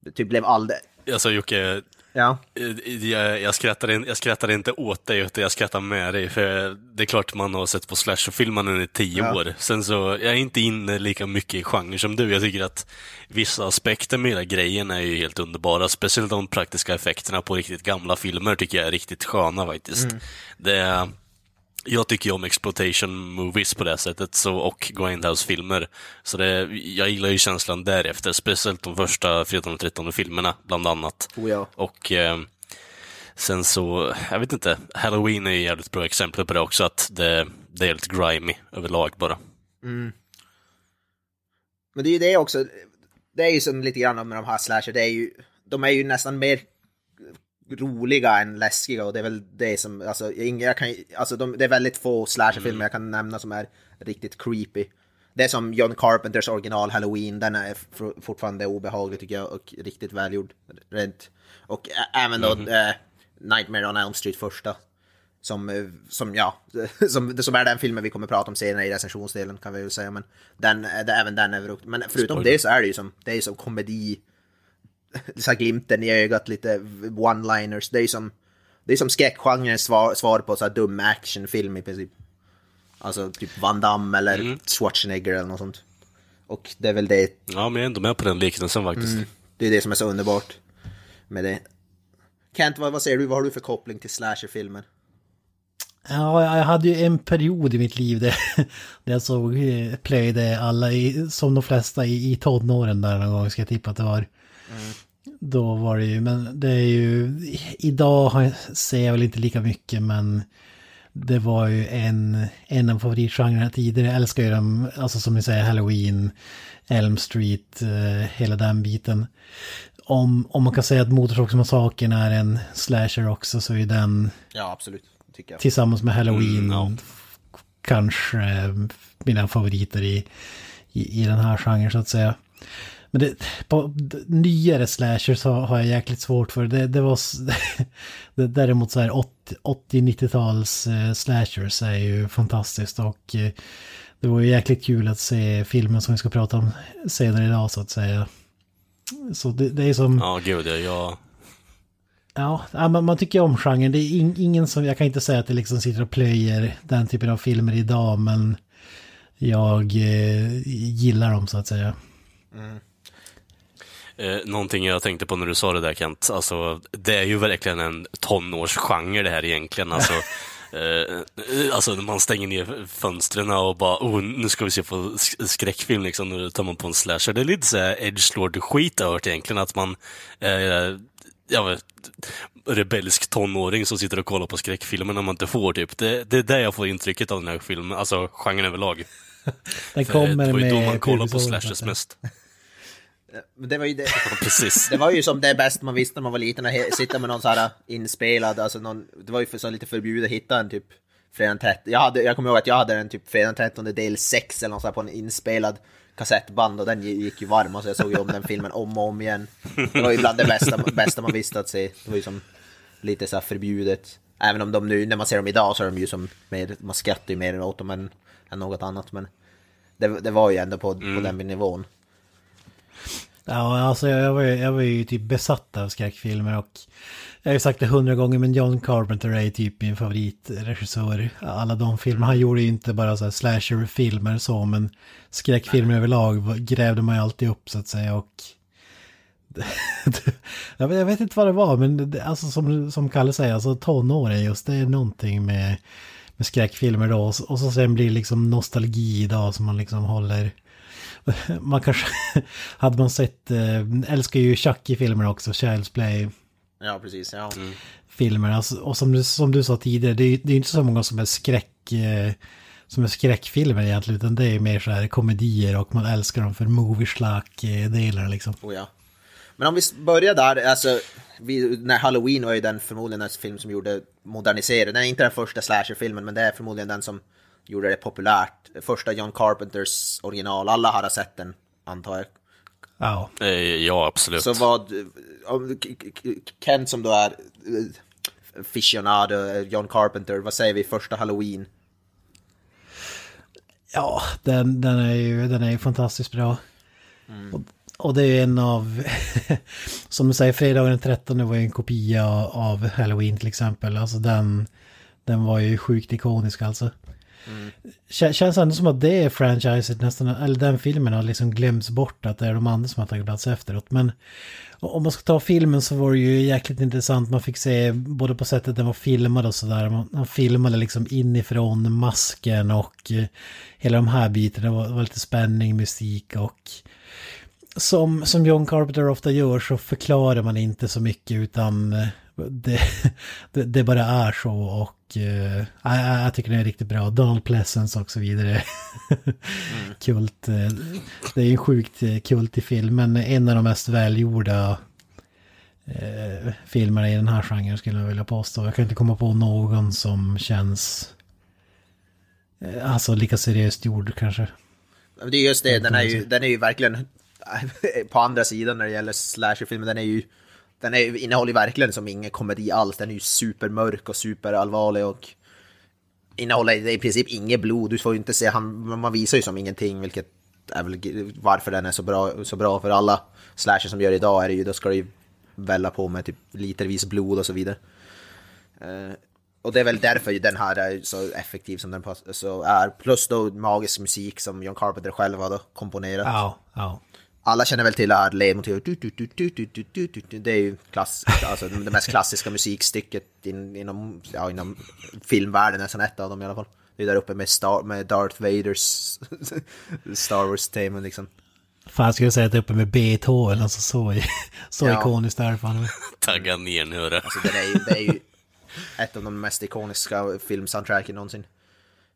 C: Det typ blev aldrig,
B: Alltså Jocke,
C: ja.
B: eh, jag, jag, skrattar in, jag skrattar inte åt dig, utan jag skrattar med dig. För det är klart man har sett på slasherfilmerna i tio
C: Ja.
B: år. Sen så, jag är inte inne lika mycket i genre som du. Jag tycker att vissa aspekter med hela grejen är ju helt underbara. Speciellt de praktiska effekterna på riktigt gamla filmer tycker jag är riktigt sköna faktiskt. Det är jag tycker ju om exploitation movies på det sättet, så, och Grindhouse-filmer. Så det, jag gillar ju känslan därefter, speciellt de första 14 och 13 filmerna, bland annat.
C: Oh ja.
B: Och eh, sen så, jag vet inte, Halloween är ju jävligt bra exempel på det också, att det, det är lite grimy överlag bara.
C: Men det är ju det också, det är ju som lite grann med de här slasher, det är ju, de är ju nästan mer roliga än läskiga och det är väl det som, alltså, jag, jag kan, alltså de, det är väldigt få slasherfilmer jag kan nämna som är riktigt creepy. Det är som John Carpenters original Halloween, den är for, fortfarande obehaglig tycker jag och riktigt välgjord. Rent. Och även då eh, Nightmare on Elm Street första. Som, eh, som, ja, som, som är den filmen vi kommer prata om senare i recensionsdelen kan vi väl säga. Men den, eh, det, även den är. Men förutom
B: Spoiler.
C: det så är det ju som, det är som komedi. Så här glimten i ögat, lite one-liners. Det är som, det är som skräckgenrens svar, svar på så här dum actionfilm i princip. Alltså typ Van Damme eller Schwarzenegger eller något sånt. Och det är väl det,
B: Ja, men jag är ändå med på den liknelsen faktiskt.
C: det är det som är så underbart med det. Kent, vad, vad säger du? Vad har du för koppling till slasherfilmer?
D: Ja, jag hade ju en period i mitt liv där, där jag såg, eh, plöjde alla, i, som de flesta i, i tonåren där någon gång ska jag tippa att det var. Då var det ju, men det är ju, idag ser jag väl inte lika mycket men det var ju en, en av favoritgenrerna tidigare. Jag älskar ju dem, alltså som ni säger, Halloween, Elm Street, eh, hela den biten. Om, om man kan säga att Motorsågsmassakern är en slasher också så är den
C: Ja, absolut. Tycker jag.
D: tillsammans med Halloween
B: Mm, ja.
D: kanske mina favoriter i, i, i den här genren så att säga. Men det, på nyare slashers har, har jag jäkligt svårt för. Det, det var det, däremot så här 80 80-90-tals eh, slashers är ju fantastiskt och eh, det var ju jäkligt kul att se filmen som vi ska prata om senare idag så att säga. Så det, det är som...
B: Ja, gud, ja, jag...
D: Ja, ja, man, man tycker om genren. Det är in, ingen som, jag kan inte säga att det liksom sitter och plöjer den typen av filmer idag, men jag eh, gillar dem så att säga.
B: Eh, någonting jag tänkte på när du sa det där Kent, alltså det är ju verkligen en tonårsgenre det här egentligen. Alltså, eh, alltså när man stänger ner fönstren och bara oh, nu ska vi se på sk- skräckfilm liksom, nu tar man på en slasher. Det är lite såhär edgelord-skit över det egentligen, att man eh, jag vet, rebellisk tonåring som sitter och kollar på skräckfilmer när man inte får typ. Det, det är det jag får intrycket av den här filmen, alltså genren överlag.
D: Den
B: För
D: kommer
B: det var ju då man kollar på slashers
D: så
B: mest.
C: Men det var ju det.
B: Precis.
C: Det var ju som det bästa man visste när man var liten, att sitta med någon så här inspelad, alltså någon, det var ju för så lite förbjudet att hitta en typ fredag den 13. Jag, hade, jag kommer ihåg att jag hade en typ fredag den 13 del 6 eller något så här på en inspelad kassettband och den gick ju varm så jag såg ju om den filmen om och om igen. Det var ju bland det bästa, bästa man visste att se. Det var ju som lite så förbjudet. Även om de nu, när man ser dem idag så är de ju som mer, man skrattar ju mer åt dem än, än något annat men det, det var ju ändå på, på den nivån.
D: Ja, alltså jag, var ju, jag var ju typ besatt av skräckfilmer och jag har ju sagt det hundra gånger men John Carpenter är typ min favoritregissör. Alla de filmer, han gjorde ju inte bara så slasherfilmer så men skräckfilmer överlag grävde man ju alltid upp så att säga och jag, vet, jag vet inte vad det var men det, alltså som, som Kalle säger, alltså tonåren just det är någonting med, med skräckfilmer då och, så- och så sen blir det liksom nostalgi idag som man liksom håller man kanske, hade man sett, eh, älskar ju Chucky-filmer också, Child's Play
C: Ja, precis. Ja.
D: filmer. Alltså, och som du, som du sa tidigare, det är ju det är inte så många som är skräck, eh, som är skräckfilmer egentligen, utan det är mer så här komedier och man älskar dem för movie-slack-delar liksom.
C: Oh, ja. Men om vi börjar där, alltså, vi, när Halloween var ju den förmodligen den film som gjorde moderniseringen. Den är inte den första slasherfilmen, men det är förmodligen den som gjorde det populärt. Första John Carpenters original, alla har sett den, antar jag.
D: Ja,
B: Eh, ja, absolut.
C: Så vad, Kent som då är eh, aficionado, eh, John Carpenter, vad säger vi, första Halloween?
D: ja den, den är ju den är ju fantastiskt bra. Och, och det är en av, som du säger, fredagen den 13 var ju en kopia av Halloween till exempel. Alltså den, den var ju sjukt ikonisk alltså. Mm. Känns ändå som att det är franchiset nästan, eller den filmen har liksom glömts bort att det är de andra som har tagit plats efteråt. Men om man ska ta filmen så var det ju jäkligt intressant. Man fick se både på sättet den var filmad och sådär. Man, man filmade liksom inifrån masken och eh, hela de här bitarna. Det var, det var lite spänning, musik och som, som John Carpenter ofta gör så förklarar man inte så mycket utan eh, det, det, det bara är så och uh, jag, jag tycker det är riktigt bra. Donald Pleasence och så vidare. kult. eh, Det är en sjukt eh, kultig film men en av de mest välgjorda eh, filmerna i den här genren skulle jag vilja påstå. Jag kan inte komma på någon som känns eh, alltså lika seriöst gjord kanske.
C: Det är just det, den är ju, den är ju verkligen på andra sidan när det gäller slasherfilmer. Den är ju, den är, innehåller ju verkligen som ingen komedi alls. Den är ju supermörk och superallvarlig och innehåller i princip inget blod. Du får ju inte se, han, man visar ju som ingenting, vilket är väl varför den är så bra, så bra för alla slasher som gör idag är det ju, då ska det ju välla på med typ litervis blod och så vidare. Uh, och det är väl därför den här är så effektiv som den så är. Plus då magisk musik som John Carpenter själv har komponerat.
D: Ja, ja
C: alla känner väl till det här ledmotivet. Det är ju klass, alltså det mest klassiska musikstycket in, inom, ja, inom filmvärlden, nästan ett av dem i alla fall. Det är där uppe med, Star, med Darth Vaders Star Wars-tema, liksom.
D: Fan, jag skulle säga att det är uppe med Beethoven, alltså så, så
C: ja.
D: ikoniskt är det fan.
B: Tagga ner nu hörru.
C: Alltså, det, är ju, det är ju ett av de mest ikoniska filmsoundtracken någonsin.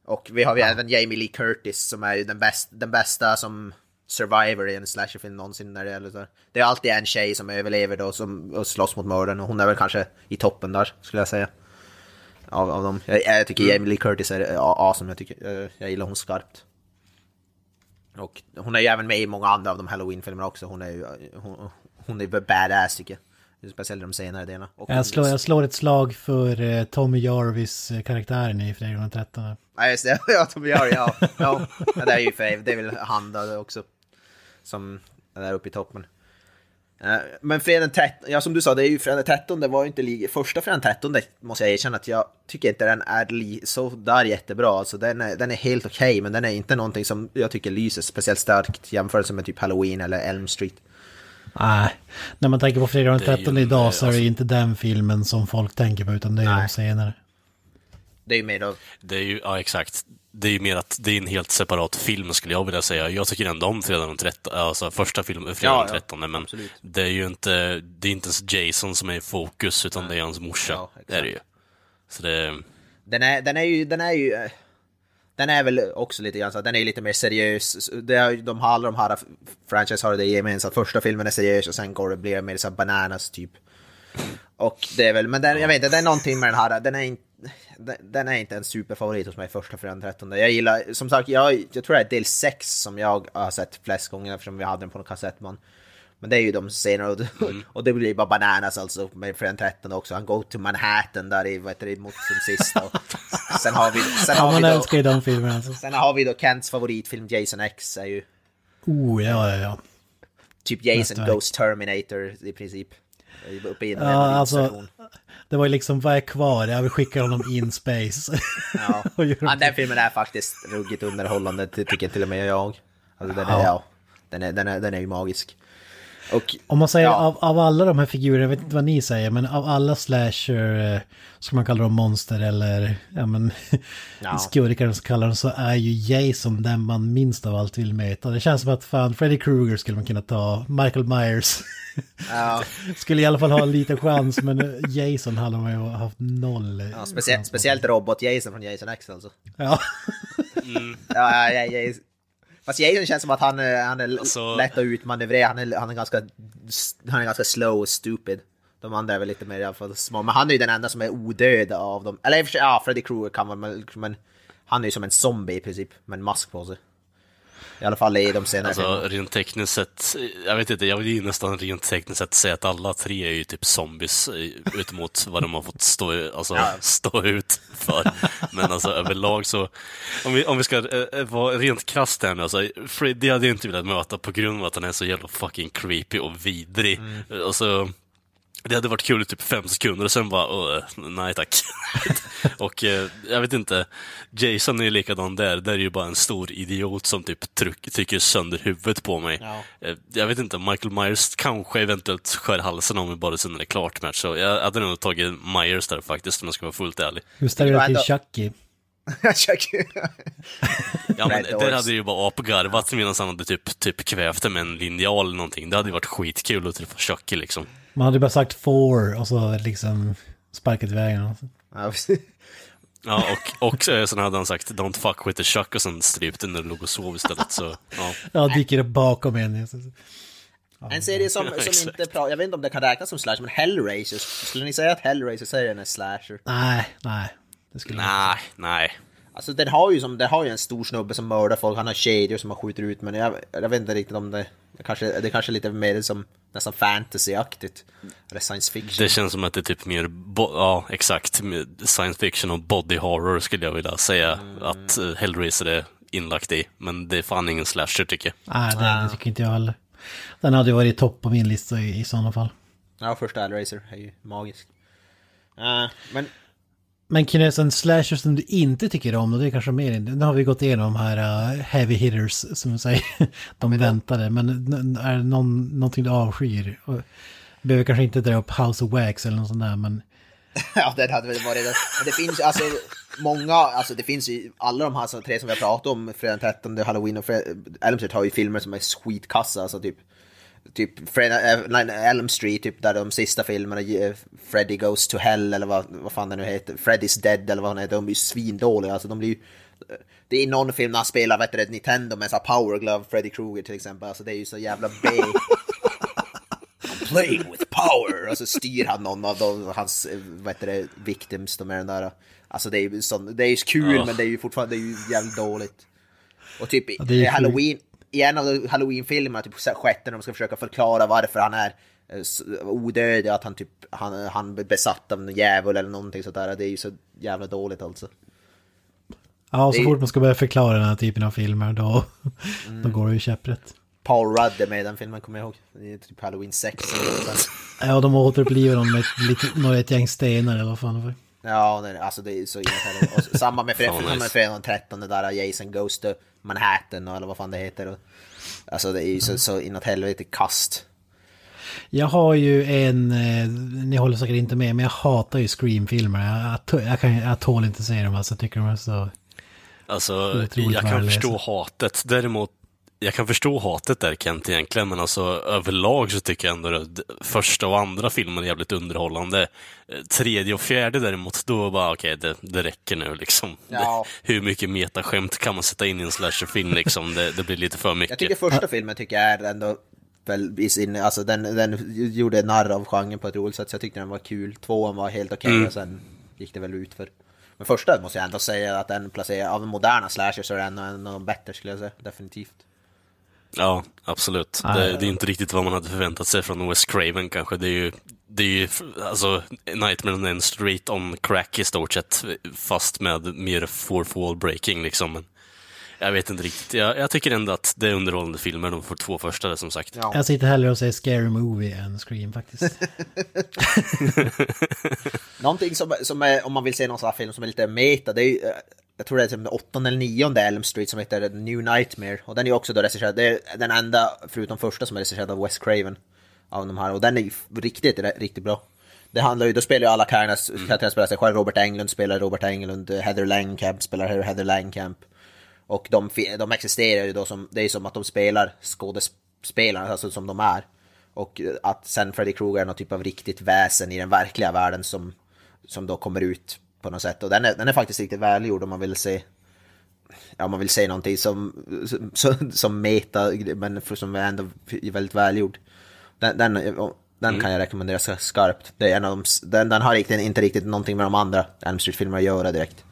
C: Och vi har ju ja. även Jamie Lee Curtis som är ju den, bäst, den bästa som survivor i en slasherfilm någonsin när det gäller så. Det är alltid en tjej som överlever då som, och slåss mot mördaren och hon är väl kanske i toppen där skulle jag säga. Av, av dem. Jag, jag tycker Jamie Lee Curtis är awesome, jag, tycker, eh, jag gillar hon skarpt. Och hon är ju även med i många andra av de Halloween-filmerna också. Hon är ju hon, hon är badass tycker jag. Speciellt de senare delarna. Och
D: Jag slår, jag slår ett slag för eh, Tommy Jarvis eh, karaktären i Fredag den 13.
C: Ja just det, ja Tommy Jarry, ja. ja. ja. Det är ju för det är väl han där också. Som är där uppe i toppen. Eh, Men fredag den 13, ja som du sa, det är ju fredag den 13, det var ju inte li- första fredag den 13 måste jag erkänna att jag tycker inte den är li- så där jättebra. Alltså den är, den är helt okej, men den är inte någonting som jag tycker lyser speciellt starkt jämfört med typ Halloween eller Elm Street.
D: Nej, när man tänker på Fredag den
B: Det är ju
D: 13
B: en,
D: idag så är det
B: alltså-
D: inte den filmen som folk tänker på utan det är
C: Nej.
D: de senare.
C: Det är ju mer då,
B: Det är ju, ja exakt. Det är ju mer att det är en helt separat film skulle jag vilja säga. Jag tycker ändå om Fredag den 13, alltså första filmen, Fredag
C: Ja,
B: den
C: ja,
B: 13, men
C: absolut.
B: det är ju inte, det är inte ens Jason som är i fokus, utan det är hans morsa.
C: Ja,
B: det är det ju. Så det,
C: Den är, den är ju, den är ju, den är väl också lite grann så den är lite mer seriös. Det är, de har alla de här franchise har det gemensamt. Första filmen är seriös och sen går det, blir mer så bananas typ. Och det är väl, men den, jag vet inte, det är någonting med den här, den är inte, den, är inte en superfavorit hos mig första fredagen 13. Jag gillar, som sagt, jag, jag tror det är del 6 som jag har sett flest gånger eftersom vi hade den på en kassettband. Men det är ju de senare och, och det blir bara bananas alltså med fredagen 13 också. Han går till Manhattan där i, vad heter det, mot som sist och sen har vi, sen
D: Ja,
C: har vi
D: man
C: då,
D: älskar ju de filmerna alltså.
C: sen har vi då Kents favoritfilm Jason X är ju
D: Oh, ja, ja, ja.
C: typ Jason
D: Mästerverk.
C: Ghost Terminator i princip. Uppe i en
D: Ja, alltså. Det var ju liksom, vad är kvar? Jag vill skicka honom in space.
C: Ja. Ja, den filmen är faktiskt ruggigt underhållande, det tycker till och med jag. Alltså, den, är,
D: Ja.
C: ja, den, är, den, är, den är ju magisk. Och,
D: Om man säger
C: Ja.
D: av, av alla de här figurerna, jag vet inte vad ni säger, men av alla slasher, eh, ska man kalla dem monster eller ja, men,
C: Ja.
D: skurkar så kallar dem, så är ju Jason den man minst av allt vill möta. Det känns som att fan, Freddy Krueger skulle man kunna ta, Michael Myers
C: ja,
D: skulle i alla fall ha en liten chans, men eh, Jason hade man ju haft noll
C: ja, speciellt, speciellt robot-Jason från Jason X alltså.
D: Ja.
C: Ja, ja, ja, ja. Fast Jason känns som att han, är- han är
B: Alltså-
C: lätt att utmanövrera. Han är, han, är ganska, han är ganska slow och stupid. De andra är väl lite mer i alla fall små. Men han är ju den enda som är odöd av dem. Eller ja, Freddy Krueger kan man men, men han är ju som en zombie i princip. Med en mask på sig. I alla fall i de senare
B: alltså rent tekniskt sett, jag vet inte, jag vill ju nästan rent tekniskt sett säga att alla tre är ju typ zombies, eh, ut mot vad de har fått stå, alltså,
C: Ja.
B: stå ut för. Men alltså överlag så, om vi, om vi ska eh, eh, vara rent krasst här nu, alltså, Freddy hade jag inte velat möta på grund av att han är så jävla fucking creepy och vidrig.
C: Mm.
B: Alltså, Det hade varit kul i typ fem sekunder och sen bara, "Åh, nej tack. och eh, jag vet inte, Jason är ju likadan där. Där är ju bara en stor idiot som typ tryck, trycker sönder huvudet på mig.
C: Ja.
B: Eh, jag vet inte, Michael Myers kanske eventuellt skär halsen av mig bara sen när det är klart match. Så jag hade nog tagit Myers där faktiskt om jag ska vara fullt ärlig.
D: Hur ställer du
C: Det
D: dig till Chucky?
C: Chucky.
B: Ja, men där hade ju bara apgarvat medan han hade typ, typ kvävt det med en linjal eller någonting. Det hade ju varit skitkul att träffa Chucky liksom.
D: Man hade bara sagt four och så liksom sparkat iväg honom.
C: Ja.
B: Ja, och, och sen hade han sagt Don't fuck with the Chuck och sen strypt den när du låg och sov istället. Så, ja.
D: Ja, dyker upp bakom en.
C: En serie som, som
B: exakt.
C: inte pratar, jag vet inte om det kan räknas som slasher, men Hellraiser, skulle ni säga att Hellraiser-serien är slasher?
D: Nej, nej. Det skulle
B: Nej, nej.
C: Alltså den har ju som, den har ju en stor snubbe som mördar folk, han har kedjor som han skjuter ut, men jag, jag vet inte riktigt om det, det kanske, det kanske är lite mer som nästan fantasy-aktigt. Eller science fiction.
B: Det känns som att det är typ mer, bo- ja exakt, science fiction och body horror skulle jag vilja säga att eh, Hellraiser är inlagt i. Men det är fan ingen slasher tycker jag.
D: Nej, det, det tycker inte jag heller. Den hade ju varit topp på min lista i, i sådana fall.
C: Ja, första Hellraiser är ju magisk. Eh, men
D: Men Kines, en slasher som du inte tycker om, och det är kanske mer, nu har vi gått igenom här uh, heavy hitters, som du säger, de väntade, men är det någon, någonting du avskyr? Och, behöver kanske inte dra upp House of Wax eller något sånt där, men
C: Ja, det hade väl varit det. Det finns alltså många, alltså det finns ju alla de här tre som vi har pratat om, fredag den 13, Halloween och Fred, Elm Street har ju filmer som är skitkassa, alltså typ Typ Fred, äh, nej, Elm Street, typ där de sista filmerna, eh, Freddy Goes to Hell eller vad, vad fan det nu heter, Freddy's Dead eller vad han heter, de blir ju svindåliga, alltså de blir ju det är någon film när han spelar vet du, det, Nintendo med så här Power Glove, Freddy Krueger till exempel, alltså det är ju så jävla B. Playing with power! Och så styr han någon av de, hans eh, vad heter det, victims, de är den där. Alltså det är ju sån, det är ju kul
B: Ja.
C: men det är ju fortfarande det är ju jävligt dåligt. Och typ
D: är
C: eh, Halloween, i en av Halloween-filmerna, typ sjätte, när de ska försöka förklara varför han är eh, odödlig, att han typ, han, han är besatt av en djävul eller någonting sånt där. Det är ju så jävla dåligt alltså.
D: ja, så
C: Det
D: fort man ska börja förklara den här typen av filmer, då, då går det ju käpprätt.
C: Paul Rudd är med i den filmen, kommer jag ihåg. Det är typ Halloween 6 eller något sånt där.
D: Ja, de återupplivar dem med lite, med ett gäng stenar eller vad fan det var.
C: Ja, nej, alltså det är så och så- Samma med, fred,
B: Fan,
C: samma
B: nice.
C: den 13 där Jason Goes to Manhattan eller vad fan det heter. Och, Alltså det är ju så, så inåt helvete kast.
D: Jag har ju en, eh, ni håller säkert inte med, men jag hatar ju Scream-filmer. Jag, jag, kan, jag tål inte se dem, alltså jag tycker de är så...
B: Alltså, jag kan förstå hatet. Däremot, jag kan förstå hatet där Kent egentligen, men alltså överlag så tycker jag ändå att första och andra filmen är jävligt underhållande. Eh, Tredje och fjärde däremot, då bara okej, det, det räcker nu liksom.
C: Ja.
B: Det, hur mycket metaskämt kan man sätta in i en slasherfilm liksom? Det, det blir lite för mycket.
C: Jag tycker första filmen tycker jag är ändå väl i sin, alltså den, den gjorde narr av genren på ett roligt sätt så jag tyckte den var kul. Tvåan var helt okej
B: Mm.
C: och sen gick det väl ut för. Men första måste jag ändå säga att den placerar, av moderna slashers så är den en av de bättre skulle jag säga, definitivt.
B: Ja, absolut.
D: Ja,
B: det,
D: ja.
B: det är inte riktigt vad man hade förväntat sig från Wes Craven kanske. Det är ju, det är ju alltså Nightmare on Elm Street on crack i stort sett, fast med mer fourth wall breaking liksom. Men jag vet inte riktigt. Jag, jag tycker ändå att det är underhållande filmer, de för två första som sagt.
C: Ja.
D: Jag sitter hellre och säger Scary Movie än Scream faktiskt.
C: Någonting som, som är, om man vill se någon sån här film som är lite meta, det är ju, eh, jag tror det är typ åttonde eller nionde Elm Street som heter New Nightmare. Och den är också då regisserad, det är den enda, förutom första, som är regisserad av Wes Craven. Av de här, och den är ju riktigt, riktigt bra. Det handlar ju, då spelar ju alla karaktärerna karaktärer spelar sig själv. Robert Englund spelar Robert Englund, Heather Langenkamp spelar Heather Langenkamp. Och de, de existerar ju då som, det är som att de spelar skådespelare, alltså som de är. Och att sen Freddy Krueger är någon typ av riktigt väsen i den verkliga världen som, som då kommer ut på något sätt. Och den är, den är faktiskt riktigt välgjord om man vill se Ja, om man vill se någonting som, som, som meta, men som är ändå väldigt välgjord. Den, den, den kan jag rekommendera skarpt. Det är en av de, den, den har riktigt, inte riktigt någonting med de andra Elm Street-filmerna att göra direkt.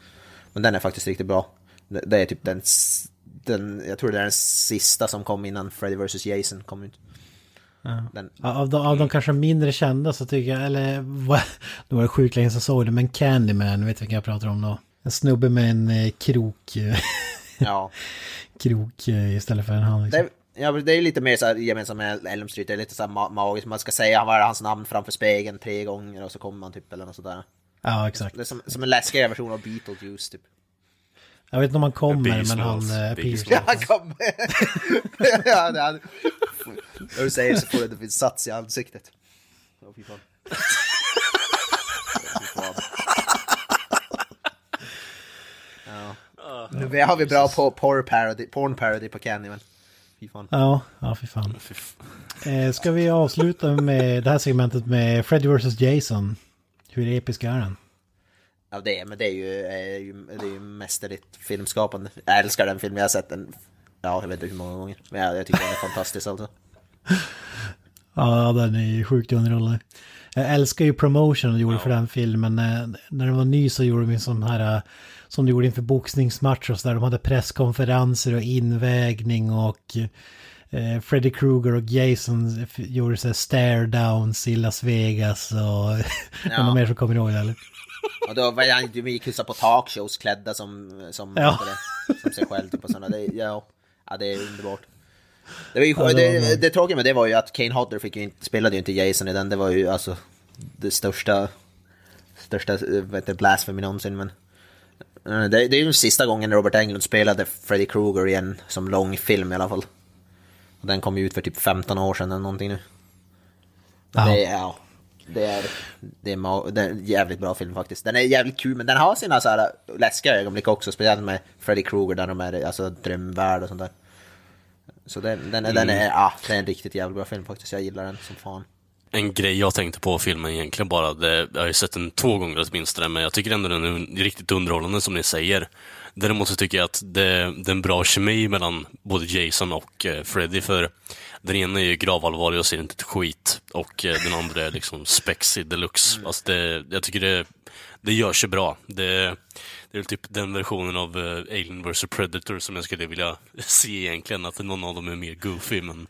C: Men den är faktiskt riktigt bra. Det, det är typ den, den, jag tror det är den sista som kom innan Freddy vs Jason kom ut. Den,
D: Ja, Av de, av de kanske mindre kända så tycker jag, eller vad- det var sjukt länge jag såg det, men Candyman, vet du vilken jag pratar om då? En snubbe med en eh, krok, eh,
C: ja.
D: krok eh, istället för en hand.
C: Det
D: Liksom.
C: Ja, men det är lite mer så här gemensamt med Elm Street, det är lite så här ma- magiskt. Man ska säga vad är hans namn framför spegeln tre gånger och så kommer man typ eller något sådär.
D: Ja, exakt.
C: Det är som, som en läskigare version av Beetlejuice typ.
D: Jag vet inte om han kommer,
B: Biggie
D: men han...
B: Smalls,
D: eh,
B: Smalls.
C: Ja, han kommer! ja, det. När du säger så får det en sats i ansiktet. Åh, fy fan. Ja. Nu har vi bra på porn parody, porn parody på Kenny, men fy fan.
D: Ja, ja fy fan. Eh, ska vi avsluta med det här segmentet med Freddy vs Jason? Hur episk är den?
C: Ja, det är, men det är ju, är ju, det är ju mästerligt filmskapande. Jag älskar den filmen, jag har sett den, ja, jag vet inte hur många gånger. Men jag, jag tycker den är fantastisk alltså.
D: Ja, den är ju sjukt underhållande. Jag älskar ju promotion de gjorde för den filmen. Eh, När den var ny så gjorde de en sån här, eh, som de gjorde inför boxningsmatcher och så där. De hade presskonferenser och invägning och eh, Freddy Krueger och Jason gjorde så här stare downs i Las Vegas och... Ja. Någon mer som kommer ihåg det eller?
C: Och då var han, ju så på talkshows klädda som, som,
D: Ja.
C: det, som sig själv typ och sådana. Det, ja, ja, det är underbart. Det, var ju,
D: Ja, det
C: det, tråkiga med det var ju att Kane Hodder fick ju inte, spelade ju inte Jason i den. Det var ju alltså det största, största eh, vad heter det, blasphemy någonsin. Men eh, det, det är ju den sista gången Robert Englund spelade Freddy Krueger i en som långfilm i alla fall. Och den kom ju ut för typ 15 år sedan eller någonting nu.
D: Ja.
C: Det, ja, det är, det, är, det är en jävligt bra film faktiskt. Den är jävligt kul, men den har sina så här läskiga ögonblick också. Speciellt med Freddy Krueger där de är alltså drömvärld och sånt där. Så den, den, är den, är, ja, det är en riktigt jävligt bra film faktiskt. Jag gillar den som fan.
B: En grej jag tänkte på filmen egentligen bara, det, jag har ju sett den två gånger åtminstone, men jag tycker ändå den är riktigt underhållande som ni säger. Däremot så tycker jag att det, det är en bra kemi mellan både Jason och eh, Freddy, för den ena är ju gravallvarlig och ser inte ett skit, och eh, den andra är liksom spexig deluxe. Alltså det, jag tycker det, det gör sig bra. Det, det är typ den versionen av eh, Alien vs Predator som jag skulle vilja se egentligen, att någon av dem är mer goofy, men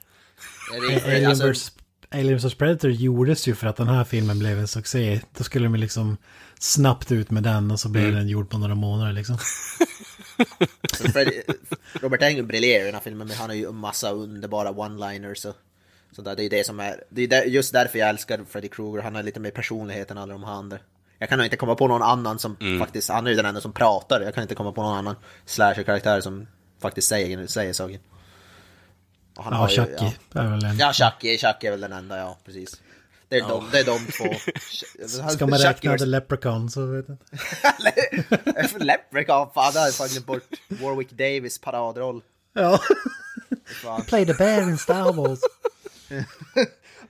D: Alien
C: alltså.
D: Alien vs Predator gjordes ju för att den här filmen blev en succé. Då skulle de liksom snabbt ut med den och så blev den gjord på några månader liksom.
C: Robert Englund briljerar i den här filmen, men han har ju en massa underbara one-liners och sånt där. Det är det som är, det är där, just därför jag älskar Freddy Krueger. Han har lite mer personlighet än alla de här andra. Jag kan nog inte komma på någon annan som faktiskt, han är ju den enda som pratar. Jag kan inte komma på någon annan slasher-karaktär som faktiskt säger, säger saker. Han
D: Ja,
C: ju-
D: Chucky är väl en...
C: Ja, Chucky, Chucky är väl den enda, ja precis. Det är, de, det är de två.
D: Ska man räkna The Leprechaun så vet jag inte.
C: Leprechaun, fan det har jag fan glömt bort. Warwick Davis paradroll.
D: Ja.
C: Fan.
D: Play the bear in Star Wars.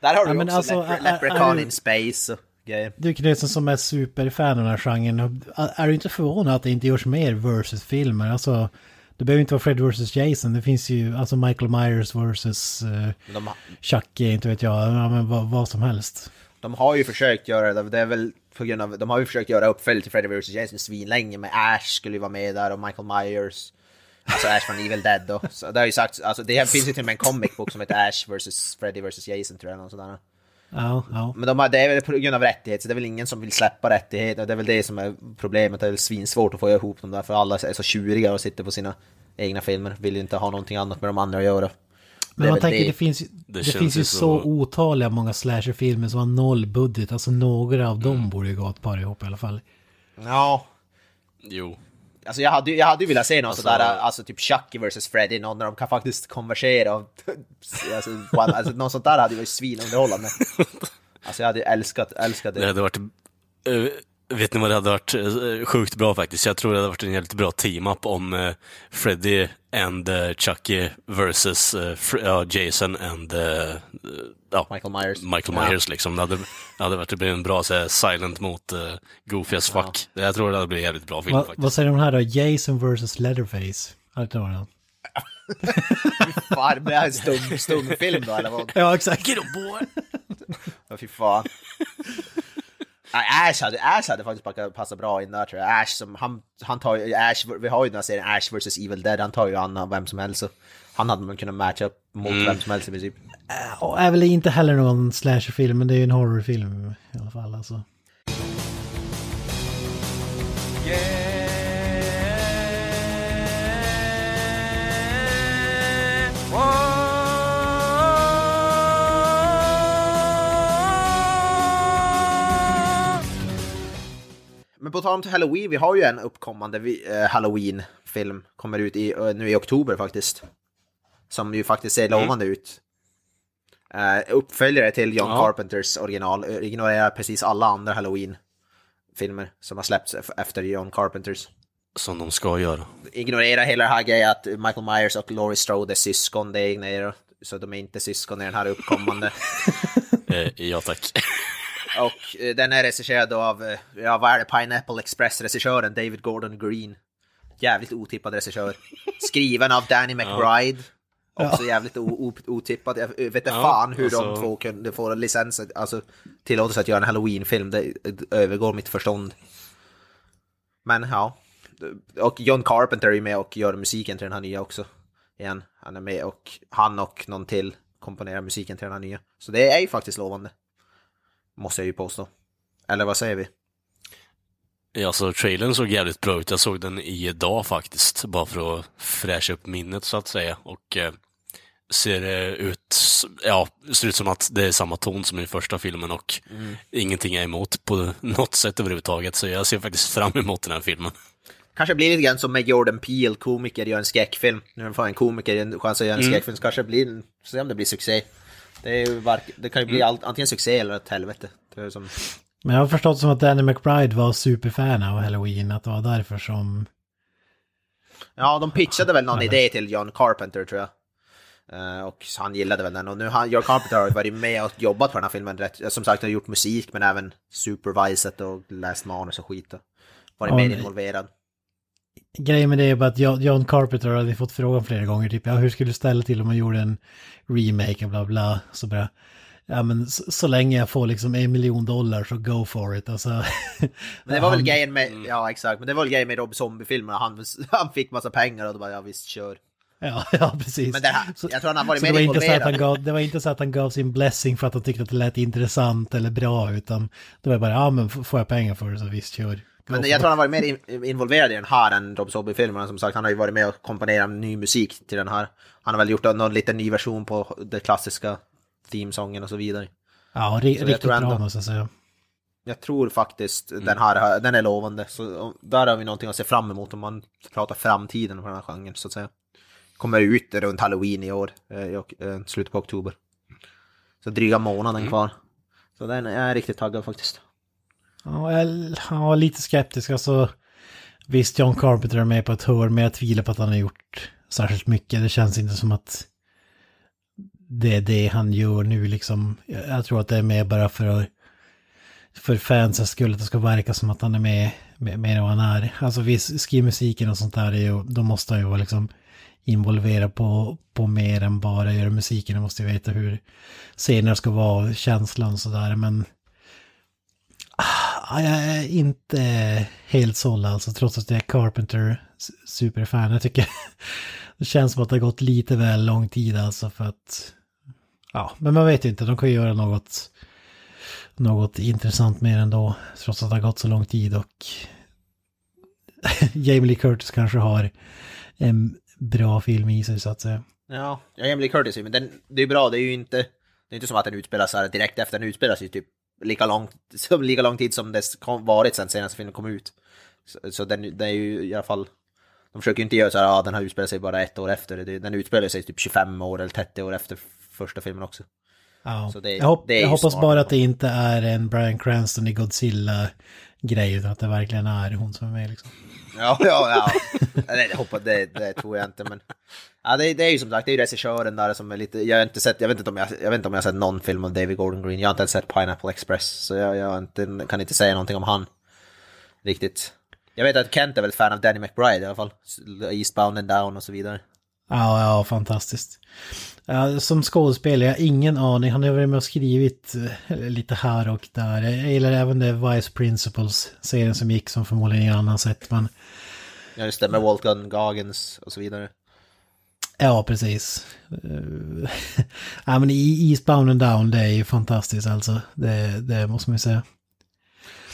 C: Där har du
D: Ja,
C: också
D: alltså,
C: lepre- Leprechaun in space.
D: Du Knutsen som är superfan av den här genren. Är du inte förvånad att det inte görs mer versus-filmer? Alltså, det behöver inte vara Fred vs Jason. Det finns ju alltså Michael Myers vs uh, Chucky, inte vet jag. Ja, men vad, vad som helst.
C: de har ju försökt göra det, det är väl på grund av, de har ju försökt göra uppföljd till Freddy vs Jason svinlänge med Ash skulle ju vara med där och Michael Myers. Alltså Ash från Evil Dead då. Så det har ju sagt, alltså det finns ju till och med en comic book som heter Ash vs Freddy vs Jason tror jag. Något sådär.
D: Ja, ja.
C: Men de har, det är väl på grund av rättighet, så det är väl ingen som vill släppa rättigheter. Det är väl det som är problemet, det är väl svinsvårt att få ihop dem där, för alla är så tjuriga och sitter på sina egna filmer. Vill ju inte ha någonting annat med de andra att göra. Det
D: Men man tänker
C: det.
D: det finns, ju- det
B: Det
D: finns ju så
B: så-
D: otaliga många slasherfilmer som har noll budget. Alltså några av dem borde ju gå ett par ihop i alla fall.
C: Ja,
B: jo.
C: Alltså jag hade, ju- jag hade velat se något
B: Alltså-
C: sådär, alltså typ Chucky vs Freddy, någon där de kan faktiskt konversera och, alltså, alltså något sånt där hade ju varit svinunderhållande. Alltså jag hade älskat, älskat
B: Det
C: det.
B: hade varit... eh, vet ni vad det hade varit eh, sjukt bra faktiskt? Jag tror det hade varit en jävligt bra team-up om uh, Freddy and uh, Chucky versus uh, ja, Jason and uh, ja,
C: Michael Myers.
B: Michael
C: Ja.
B: Myers liksom. Det hade, det hade varit det blev en bra så här, silent mot uh, Goofy as fuck. Jag tror det hade blivit en jävligt bra film
D: Va,
B: faktiskt.
D: vad säger de här då? Jason vs Leatherface? Hört den?
C: Fan, det är en stum, stumfilm då eller vad?
D: Ja, exakt.
C: Ja, fy fan. Nej, Ash hade, Ash hade faktiskt packat- passat bra in där tror jag. Ash som, han, han tar ju, Ash, vi har ju den här serien Ash vs Evil Dead, han tar ju an vem som helst. Så han hade man kunnat matcha upp mot vem som helst i princip.
D: Och är väl inte heller någon slasherfilm, men det är ju en horrorfilm i alla fall. Alltså.
A: Yeah.
C: På tal om till Halloween, vi har ju en uppkommande vi- eh, Halloween-film. Kommer ut i, eh, nu i oktober faktiskt. Som ju faktiskt ser lovande ut. Uh, uppföljare till John
B: Ja.
C: Carpenters original. eh, Ignorerar precis alla andra Halloween-filmer som har släppts ef- efter John Carpenters.
B: Som de ska göra.
C: Ignorerar hela den här grejen att Michael Myers och Laurie Strode är syskon. Det ignorerar. Så de är inte syskon i den här uppkommande.
B: Eh, ja, tack.
C: Och eh, den är regisserad av, eh, ja vad är det, Pineapple Express-regissören David Gordon Green. Jävligt otippad regissör. Skriven av Danny McBride. Också jävligt otippad. Jag vet inte
B: Ja,
C: fan hur
B: alltså-
C: de två kunde få licens, alltså tillåtelse att göra en Halloween-film. Det, det övergår mitt förstånd. Men ja. Och John Carpenter är med och gör musiken till den här nya också. Igen. Han är med och han och någon till komponerar musiken till den här nya. Så det är ju faktiskt lovande. Måste jag ju påstå. Eller vad säger vi?
B: Ja, Alltså, trailern såg jävligt bra ut. Jag såg den idag faktiskt, bara för att fräscha upp minnet så att säga. Och eh, ser det ut, ja, ser ut som att det är samma ton som i första filmen och ingenting är emot på något sätt överhuvudtaget. Så jag ser faktiskt fram emot den här filmen.
C: Kanske blir lite grann som med Jordan Peele, komiker, gör en skräckfilm. Nu får en komiker en chans att göra en skräckfilm, så kanske det blir, se om det blir succé. Det, är ju vark, det kan ju bli allt, antingen succé eller ett helvete. Det är som,
D: Men jag har förstått som att Danny McBride var superfan av Halloween, att det var därför som...
C: ja, de pitchade väl någon idé till John Carpenter tror jag. Eh, och han gillade väl den. Och nu har John Carpenter har varit med och jobbat på den här filmen. Rätt, som sagt, han har gjort musik men även supervisat och läst manus och skit. Och varit
D: Ja,
C: mer involverad.
D: Grejen med det är bara att John Carpenter hade fått frågan flera gånger, typ ja, hur skulle du ställa till om man gjorde en remake och bla bla, så bara, ja men så, så länge jag får liksom en miljon dollar så go for it, alltså.
C: Men det var väl
D: Han-
C: grejen med, ja exakt, men det var väl grejen med Rob Zombie-filmerna. Han, han fick massa pengar och då bara, ja visst kör.
D: Ja, ja precis.
C: Men det här,
D: Så-
C: jag tror han har varit
D: Så det
C: mer
D: var, inte så att han gav, det var inte så att han gav sin blessing för att han tyckte att det lät intressant eller bra, utan det var bara, ja men får jag pengar för det så visst kör.
C: Men jag tror han har varit mer in, involverad i den här än Rob Zombie-filmerna. Som sagt, han har ju varit med och komponerat ny musik till den här. Han har väl gjort någon liten ny version på den klassiska themesången och så vidare.
D: Ja, ri,
C: jag
D: riktigt
C: tror
D: bra
C: ändå-
D: måste jag säga.
C: Jag tror faktiskt den här, den är lovande. Så där har vi någonting att se fram emot om man pratar framtiden för den här genren så att säga. Kommer ut runt halloween i år, eh, i ok- eh, slutet på oktober. Så dryga månaden kvar. Så den är jag riktigt taggad faktiskt.
D: Ja, jag ja, lite skeptisk. Alltså, visst, John Carpenter är med på ett hörn, men jag tvivlar på att han har gjort särskilt mycket. Det känns inte som att det är det han gör nu liksom. Jag, tror att det är mer bara för, för fansens skull, att det ska verka som att han är med mer än vad han är. Alltså visst, skrivmusiken och sånt där, är ju, då måste han ju vara liksom involverad på, på mer än bara göra musiken. Han måste ju veta hur scener ska vara, känslan och sådär, men jag är inte helt såld alltså, trots att jag är Carpenter-superfan. Jag tycker det känns som att det har gått lite väl lång tid alltså för att... Ja, men man vet ju inte, de kan ju göra något, något intressant mer ändå, trots att det har gått så lång tid och Jamie Lee Curtis kanske har en bra film i sig så att säga.
C: Ja, ja Jamie Lee Curtis, men den, det är bra, det är ju inte, det är inte som att den utspelar sig direkt efter, den utspelar sig typ lika lång, som, lika lång tid som det varit sen senaste filmen kom ut. Så, så den, det är ju i alla fall, de försöker ju inte göra så här, ja den här utspelar sig bara ett år efter, den utspelar sig typ 25 år eller 30 år efter första filmen också.
D: Ja.
C: Så det-
D: jag, hopp, jag hoppas
C: smart.
D: bara att det inte är en Brian Cranston i Godzilla-grej, utan att det verkligen är hon som är med liksom.
C: Ja, ja, ja. Nej, det, hoppas, det, det tror jag inte, men... Ja, det, det är ju som sagt, det är ju regissören där som är lite... Jag har inte sett, jag vet inte om jag, jag, vet inte om jag har sett någon film av David Gordon Green. Jag har inte ens sett Pineapple Express, så jag, jag inte, kan inte säga någonting om han. Riktigt. Jag vet att Kent är väl fan av Danny McBride i alla fall. Eastbound and down och så vidare.
D: Ja, ja, fantastiskt. Som skådespelare, jag har ingen aning. Han har varit med och skrivit eh, lite här och där. Jag gillar även det Vice Principles-serien som gick, som förmodligen ingen annan sett. Men
C: Ja, just det, med Walt Gunn Goggins och så vidare.
D: ja, precis. Eh, ja, men i Eastbound and Down, det är ju fantastiskt alltså. Det, det måste man ju säga.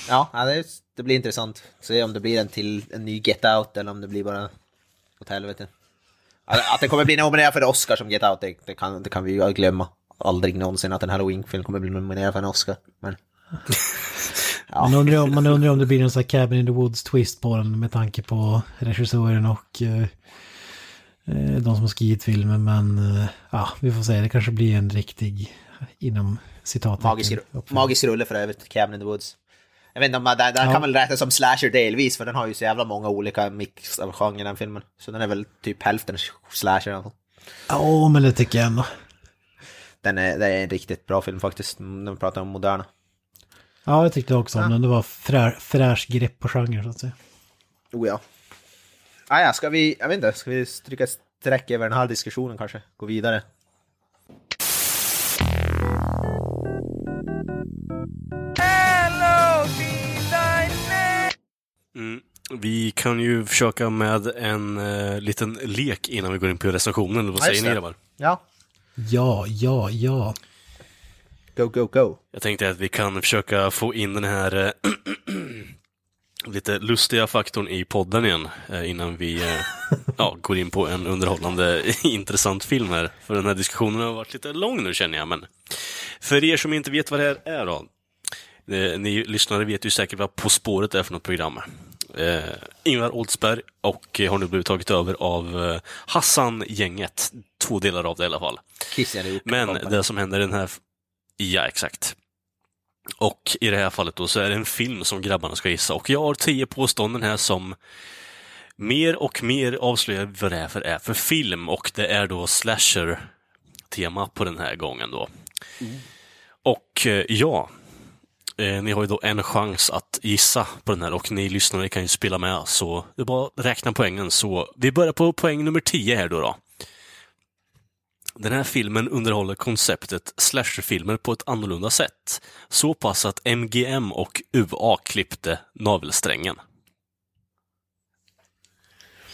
C: Ja, det blir intressant. Se om det blir en till, en ny Get Out eller om det blir bara åt helvete. Att det kommer bli nominerad för Oscar som Get Out, det, det, kan, det kan vi ju glömma. Aldrig någonsin att en Halloween-film kommer bli nominerad för en Oscar. Men
D: Man, undrar, om- man undrar om det blir en sån här Cabin in the Woods twist på den med tanke på regissören och eh, eh, de som har skrivit filmen. Men eh, ja, vi får se. Det kanske blir en riktig, inom citattecken.
C: Magisk, magisk rulle för övrigt, Cabin in the Woods. Jag vet inte om man- den, den
D: Ja.
C: kan väl räknas som slasher delvis, för den har ju så jävla många olika mix av genrer den filmen. Så den är väl typ hälften slasher i.
D: Ja, men det tycker jag ändå.
C: Den är, det är en riktigt bra film faktiskt, när vi pratar om moderna.
D: Ja, jag tyckte också om
C: Ja.
D: den. Det var frä, fräsch grepp på genren så att säga.
C: Oh ja. Ah, ja, ska vi, jag vet inte, ska vi stryka ett streck över den här diskussionen kanske? Gå vidare?
B: Mm. Vi kan ju försöka med en eh, liten lek innan vi går in på recensionen. Vad
C: Ja,
B: säger ni
C: det.
B: grabbar?
C: Ja.
D: Ja, ja, ja.
C: Go, go, go.
B: Jag tänkte att vi kan försöka få in den här eh, lite lustiga faktorn i podden igen eh, innan vi eh, ja, går in på en underhållande intressant film här. För den här diskussionen har varit lite lång nu känner jag, men för er som inte vet vad det här är då. Eh, ni lyssnare vet ju säkert vad På spåret är för något program. Eh, Ingvar Oldsberg och eh, har nu blivit taget över av eh, Hassan-gänget. Två delar av det i alla fall.
C: Kissar ihop.
B: Men det som händer i den här... Ja, exakt. Och i det här fallet då så är det en film som grabbarna ska gissa. Och jag har tio påståenden här som mer och mer avslöjar vad det är för, är för film. Och det är då slasher-tema på den här gången då. Och eh, ja, eh, ni har ju då en chans att gissa på den här och ni lyssnare kan ju spela med. Så det är bara att räkna poängen. Så vi börjar på poäng nummer 10 här då. då. Den här filmen underhåller konceptet slasherfilmer på ett annorlunda sätt. Så pass att MGM och UA klippte navelsträngen.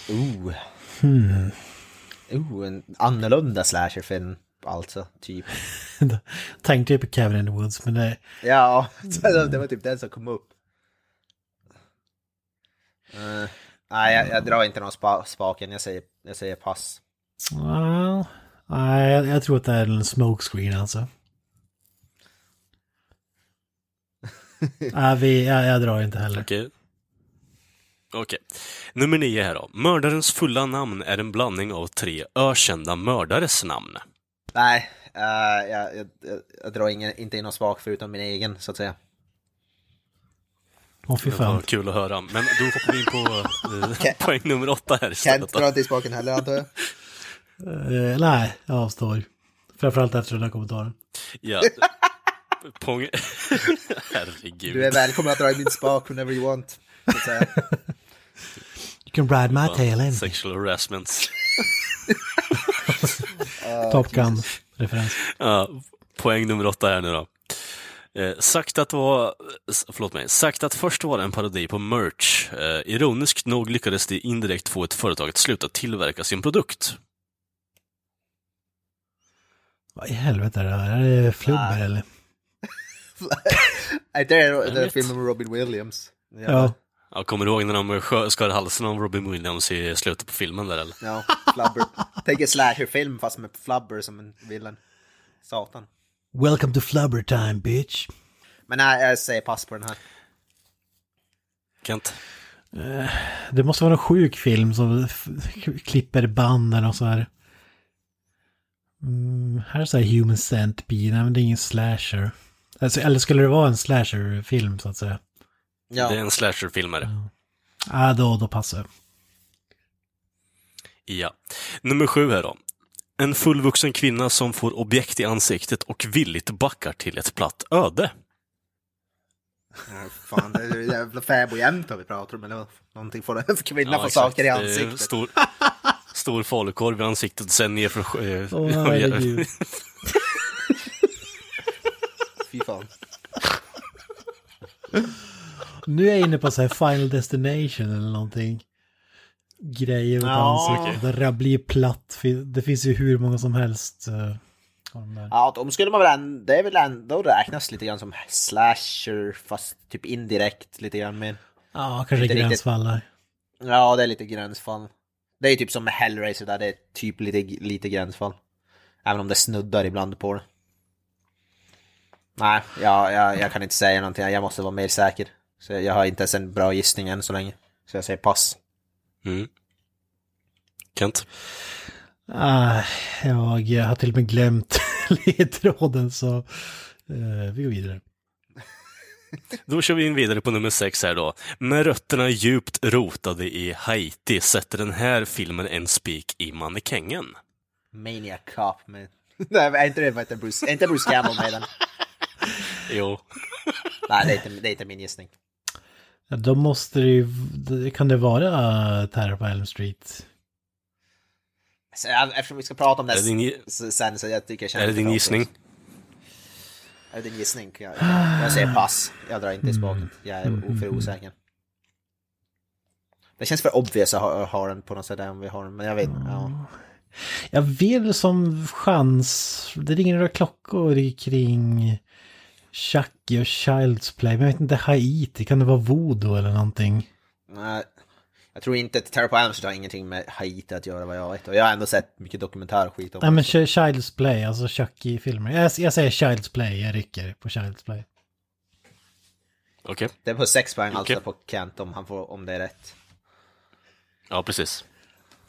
C: Oh.
D: Hmm.
C: Oh, en annorlunda slasherfilm alltså, typ.
D: Tänkte ju på Cabin in the Woods, men det...
C: Ja, det var typ den som kom upp. Eh, nej, jag, jag drar inte någon spa, spaken, jag säger, jag säger pass.
D: Ja, nej, jag, jag tror att det är en smokescreen alltså. Nej, vi, jag, jag drar inte heller.
B: Okej. Okej. Nummer nio här då. Mördarens fulla namn är en blandning av tre ökända mördares namn.
C: Nej, eh, jag, jag, jag, jag drar ingen, inte in någon spak förutom min egen, så att säga.
D: Åh fy
B: Det var
D: fan.
B: kul att höra. Men då hoppar vi in på eh, poäng nummer åtta här istället.
C: Kent drar inte i spaken heller, antar jag.
D: Eh, nej, jag avstår. Framförallt efter den här kommentaren.
B: Ja. Poäng... Herregud.
C: Du är välkommen att dra i min spak whenever you want. Så att säga.
D: You can ride my tail in.
B: Sexual harassment.
D: Top Gun-referens.
B: Ja, poäng nummer åtta här nu då. Eh, sagt att var, förlåt mig, sagt att först var det en parodi på merch. Eh, ironiskt nog lyckades det indirekt få ett företag att sluta tillverka sin produkt.
D: Vad i helvete är det här? Är det flubber
C: Ah.
D: eller?
C: Nej, det är den
B: vet.
C: filmen med Robin Williams.
D: Ja.
B: Ja, kommer du ihåg när de skar halsen av Robin Williams i slutet på filmen där eller?
C: Ja, Flubber. Tänk en slasherfilm fast med Flubber som en villain. Satan.
D: Welcome to flubber time bitch.
C: Men nej, jag säger pass på den här.
B: Kent?
D: Det måste vara någon sjuk film som klipper banden och så här. Mm, här är så här Human Centipede, nej men det är ingen slasher. Alltså, eller skulle det vara en slasher-film så att säga?
C: Ja.
B: Det är en slasherfilmare.
D: Ja, ah, då, då passar jag.
B: Ja. Nummer sju här då. En fullvuxen kvinna som får objekt i ansiktet och villigt backar till ett platt öde.
C: Ja, fan, det är ju jävla fäbodjämtar vi pratar om. Eller någonting får för kvinnan får
B: exakt.
C: saker i
B: Eh,
C: ansiktet.
B: Stor, stor falukorv i ansiktet och sen ner för... eh,
D: Åh herregud.
C: Fy fan.
D: Nu är jag inne på så här Final Destination eller någonting. Grejer åt
C: Ja,
D: ansiktet. Där det blir platt. Det finns ju hur många som helst. eh, de.
C: Ja, de skulle man väl ändå, det är väl ändå räknas lite grann som slasher fast typ indirekt lite grann med.
D: Ja, kanske
C: riktigt.
D: gränsfall där.
C: Ja, det är lite gränsfall. Det är typ som med Hellraiser där det är typ lite, lite gränsfall. Även om det snuddar ibland på det. Nej, jag, jag, jag kan inte säga någonting. Jag måste vara mer säker. Så jag har inte ens en bra gissning än så länge. Så jag säger pass.
B: Mm. Kent?
D: Ah, jag har till och med glömt ledtråden så eh, vi går vidare.
B: Då kör vi in vidare på nummer sex här då. Med rötterna djupt rotade i Haiti sätter den här filmen en spik i mannekängen.
C: Maniac Cop med... Nej, är inte det vad heter Bruce? Är inte Bruce Campbell med den?
B: Jo.
C: Nej, det är inte, det är inte min gissning.
D: Ja, Då måste det ju, det- kan det vara uh, Terror på Elm Street?
C: Så, jag- eftersom vi ska prata om det
B: Är det din,
C: sen så jag tycker jag känner
B: är det din gissning?
C: Är det din gissning? Jag, jag, jag säger pass. Jag drar inte i spaken. Jag är för osäker. Det känns för obvious att ha, ha den på något sätt om vi har den, men jag vet ja.
D: Jag vill som chans, det ringer några klockor kring Chucky och Child's Play, men jag vet inte, Haiti, kan det vara voodoo eller någonting?
C: Nej, jag tror inte att Terror på Elm Street har ingenting med Haiti att göra vad jag vet. Och jag har ändå sett mycket dokumentärskit om
D: Nej men Child's Play, alltså Chucky-filmer. Jag, jag säger Child's Play, jag rycker på Child's Play.
B: Okej.
C: Det är på sex poäng alltså
B: Okej.
C: på Kent om, han får, om det är rätt.
B: Ja, precis.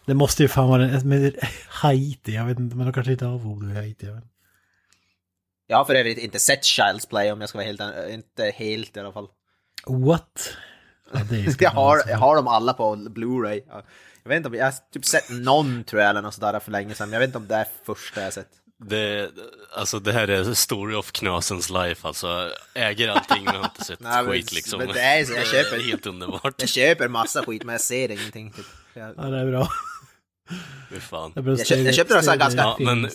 D: Det måste ju fan vara den, med Haiti, jag vet inte, men de kanske inte har voodoo i Haiti. Jag vet.
C: Jag har för övrigt inte sett Child's Play om jag ska vara helt, inte helt i alla fall.
D: What? Ja,
C: Jag har,
D: alltså.
C: jag har dem alla på Blu-ray. Ja. Jag vet inte om, jag har typ sett någon tror jag eller något sådär för länge sedan. men Jag vet inte om det är första jag sett.
B: Det, alltså det här är story of Knasens life alltså. Äger allting men har inte sett
C: Nej, men-
B: skit liksom.
C: men det är så, jag köper-
B: Det är helt underbart.
C: Jag köper massa skit men jag ser ingenting. Typ. Jag,
D: Ja, det är bra.
B: Fy fan.
D: Det är bra
C: Jag jag köpte den ganska-
B: Ja, men-.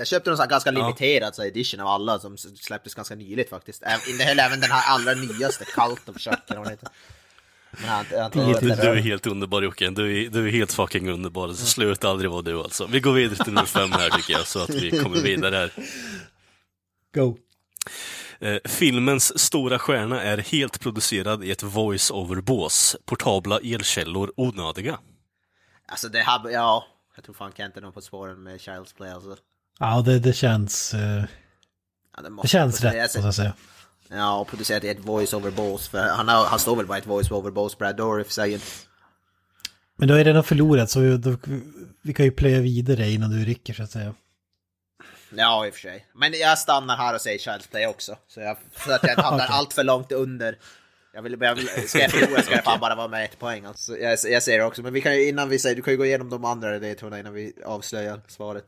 C: Jag köpte någon här ganska limiterad så edition av alla som släpptes ganska nyligt faktiskt. Även- Det höll även den här allra nyaste, Cult of Chuck eller vad heter. Men jag har inte- jag har inte-
D: 10 000.
B: Du är helt underbar Jocke, du är, du är helt fucking underbar. Så sluta aldrig vara du alltså. Vi går vidare till nummer fem här tycker jag, så att vi kommer vidare här.
D: Go.
B: Eh, filmens stora stjärna är helt producerad i ett voice-over-bås. Portabla elkällor onödiga.
C: Alltså det här, ja. Jag tror fan Kent är någon på spåren med Child's Play alltså.
D: Ja, det, det känns... eh,
C: Ja,
D: det
C: måste
D: känns rätt, måste jag säga.
C: Ja, och producerat ett voice-over bås. För han, har, han står väl bara ett voice-over bås, Brad Dourif säger.
D: Men du har ju redan förlorat, så vi, då, vi kan ju plöja vidare innan du rycker, så att säga.
C: Ja, i och för sig. Men jag stannar här och säger Child's Play också. Så, jag, så att jag inte hamnar
D: Okej.
C: allt för långt under. Jag vill, jag vill, ska jag förlora ska jag fan bara vara med ett poäng. Alltså, jag, jag säger det också, men vi kan ju innan vi säger, du kan ju gå igenom de andra ledtrådarna innan vi avslöjar svaret.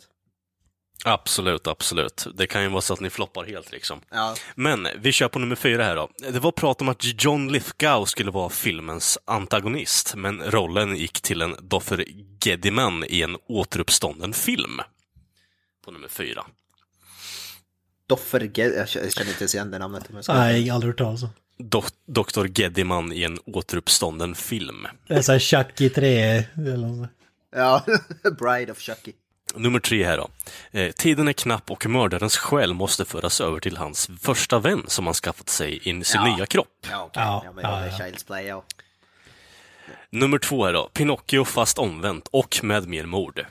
B: Absolut, absolut. Det kan ju vara så att ni floppar helt liksom.
C: Ja,
B: Men vi kör på nummer fyra här då. Det var prat om att John Lithgow skulle vara filmens antagonist, men rollen gick till en Doffer Gediman i en återuppstånden film. På nummer fyra.
C: Doffer Ge- jag känner inte ens igen det namnet. Om jag.
D: Nej, aldrig hört talas om.
B: Do- Dr. I en återuppstånden film.
D: Det är såhär Chucky 3 eller något.
C: Ja, Bride of Chucky.
B: Nummer tre här då. Eh, tiden är knapp och mördarens själ måste föras över till hans första vän som han skaffat sig i sin
C: Ja.
B: nya kropp.
C: Ja, okej.
D: Ja,
C: Ja, men
D: ja, ja.
C: Child's Play, ja.
B: Nummer två här då. Pinocchio fast omvänt och med mer mord.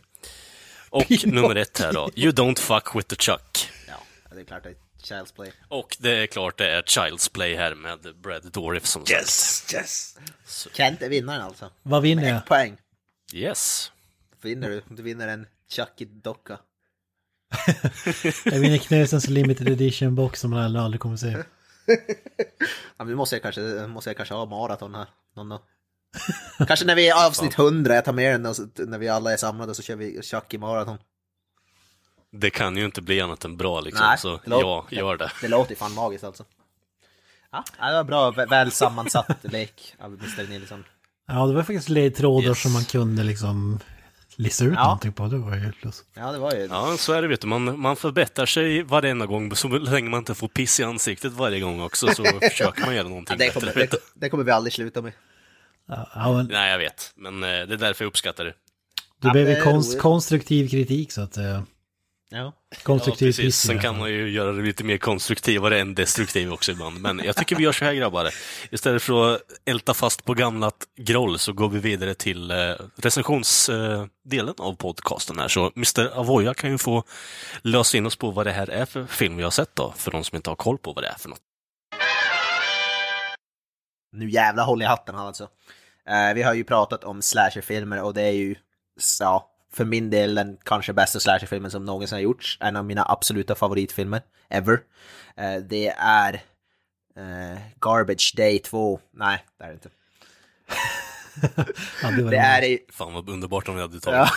B: Och
D: Pinocchio.
B: nummer ett här då. You don't fuck with the Chuck.
C: Ja, det är klart det är Child's Play.
B: Och det är klart det är Child's Play här med Brad Dourif som sagt.
C: yes! Kent är vinnaren alltså.
D: Vad vinner jag?
C: Ett poäng.
B: Yes.
C: Vinner du? Du vinner en Chucky-docka.
D: Jag vinner Knösens limited edition box som man aldrig kommer se.
C: Ja, nu måste jag kanske, måste jag kanske ha maraton här. Någon dag. Kanske när vi är avsnitt 100, jag tar med den och så, när vi alla är samlade så kör vi Chucky maraton.
B: Det kan ju inte bli annat än bra liksom,
C: Nej,
B: så ja, gör det.
C: Det låter ju fan magiskt alltså. Ja, det var bra, vä- väl sammansatt lek av Mr. Nilsson.
D: Ja, det var faktiskt ledtrådar
B: Yes.
D: som man kunde liksom lista ut
C: Ja.
D: någonting på. Det var ju plus.
C: Ja, det var ju...
B: Ja, så är det vet du. Man, man förbättrar sig varenda gång, så länge man inte får piss i ansiktet varje gång också, så försöker man göra
C: Ja,
B: någonting
C: det,
B: bättre.
C: kommer,
B: du.
C: det, det kommer vi aldrig sluta med.
D: Ja, ja, men
B: Nej, jag vet. Men eh, det är därför jag uppskattar det.
D: du
C: Ja,
D: behöver
C: det
D: konst, konstruktiv kritik så att
C: Ja.
B: Ja,
D: Konstruktiv
B: precis.
D: twist i
B: Sen kan man ju göra det lite mer konstruktivare än destruktiv också ibland. Men jag tycker vi gör så här grabbar. Istället för att älta fast på gamla groll så går vi vidare till eh, recensionsdelen av podcasten här. Så Mr. Avoya kan ju få lösa in oss på vad det här är för film vi har sett då, för de som inte har koll på vad det är för något.
C: Nu jävla håll i hatten alltså. Eh, vi har ju pratat om slasherfilmer och det är ju, ja, för min del den kanske bästa slasherfilmen som någonsin har gjorts. En av mina absoluta favoritfilmer, ever. Eh, det är eh, Garbage Day 2. Nej, det är det inte.
D: Ja, det
C: Det är i...
B: Fan vad underbart om vi hade tagit
C: Ja.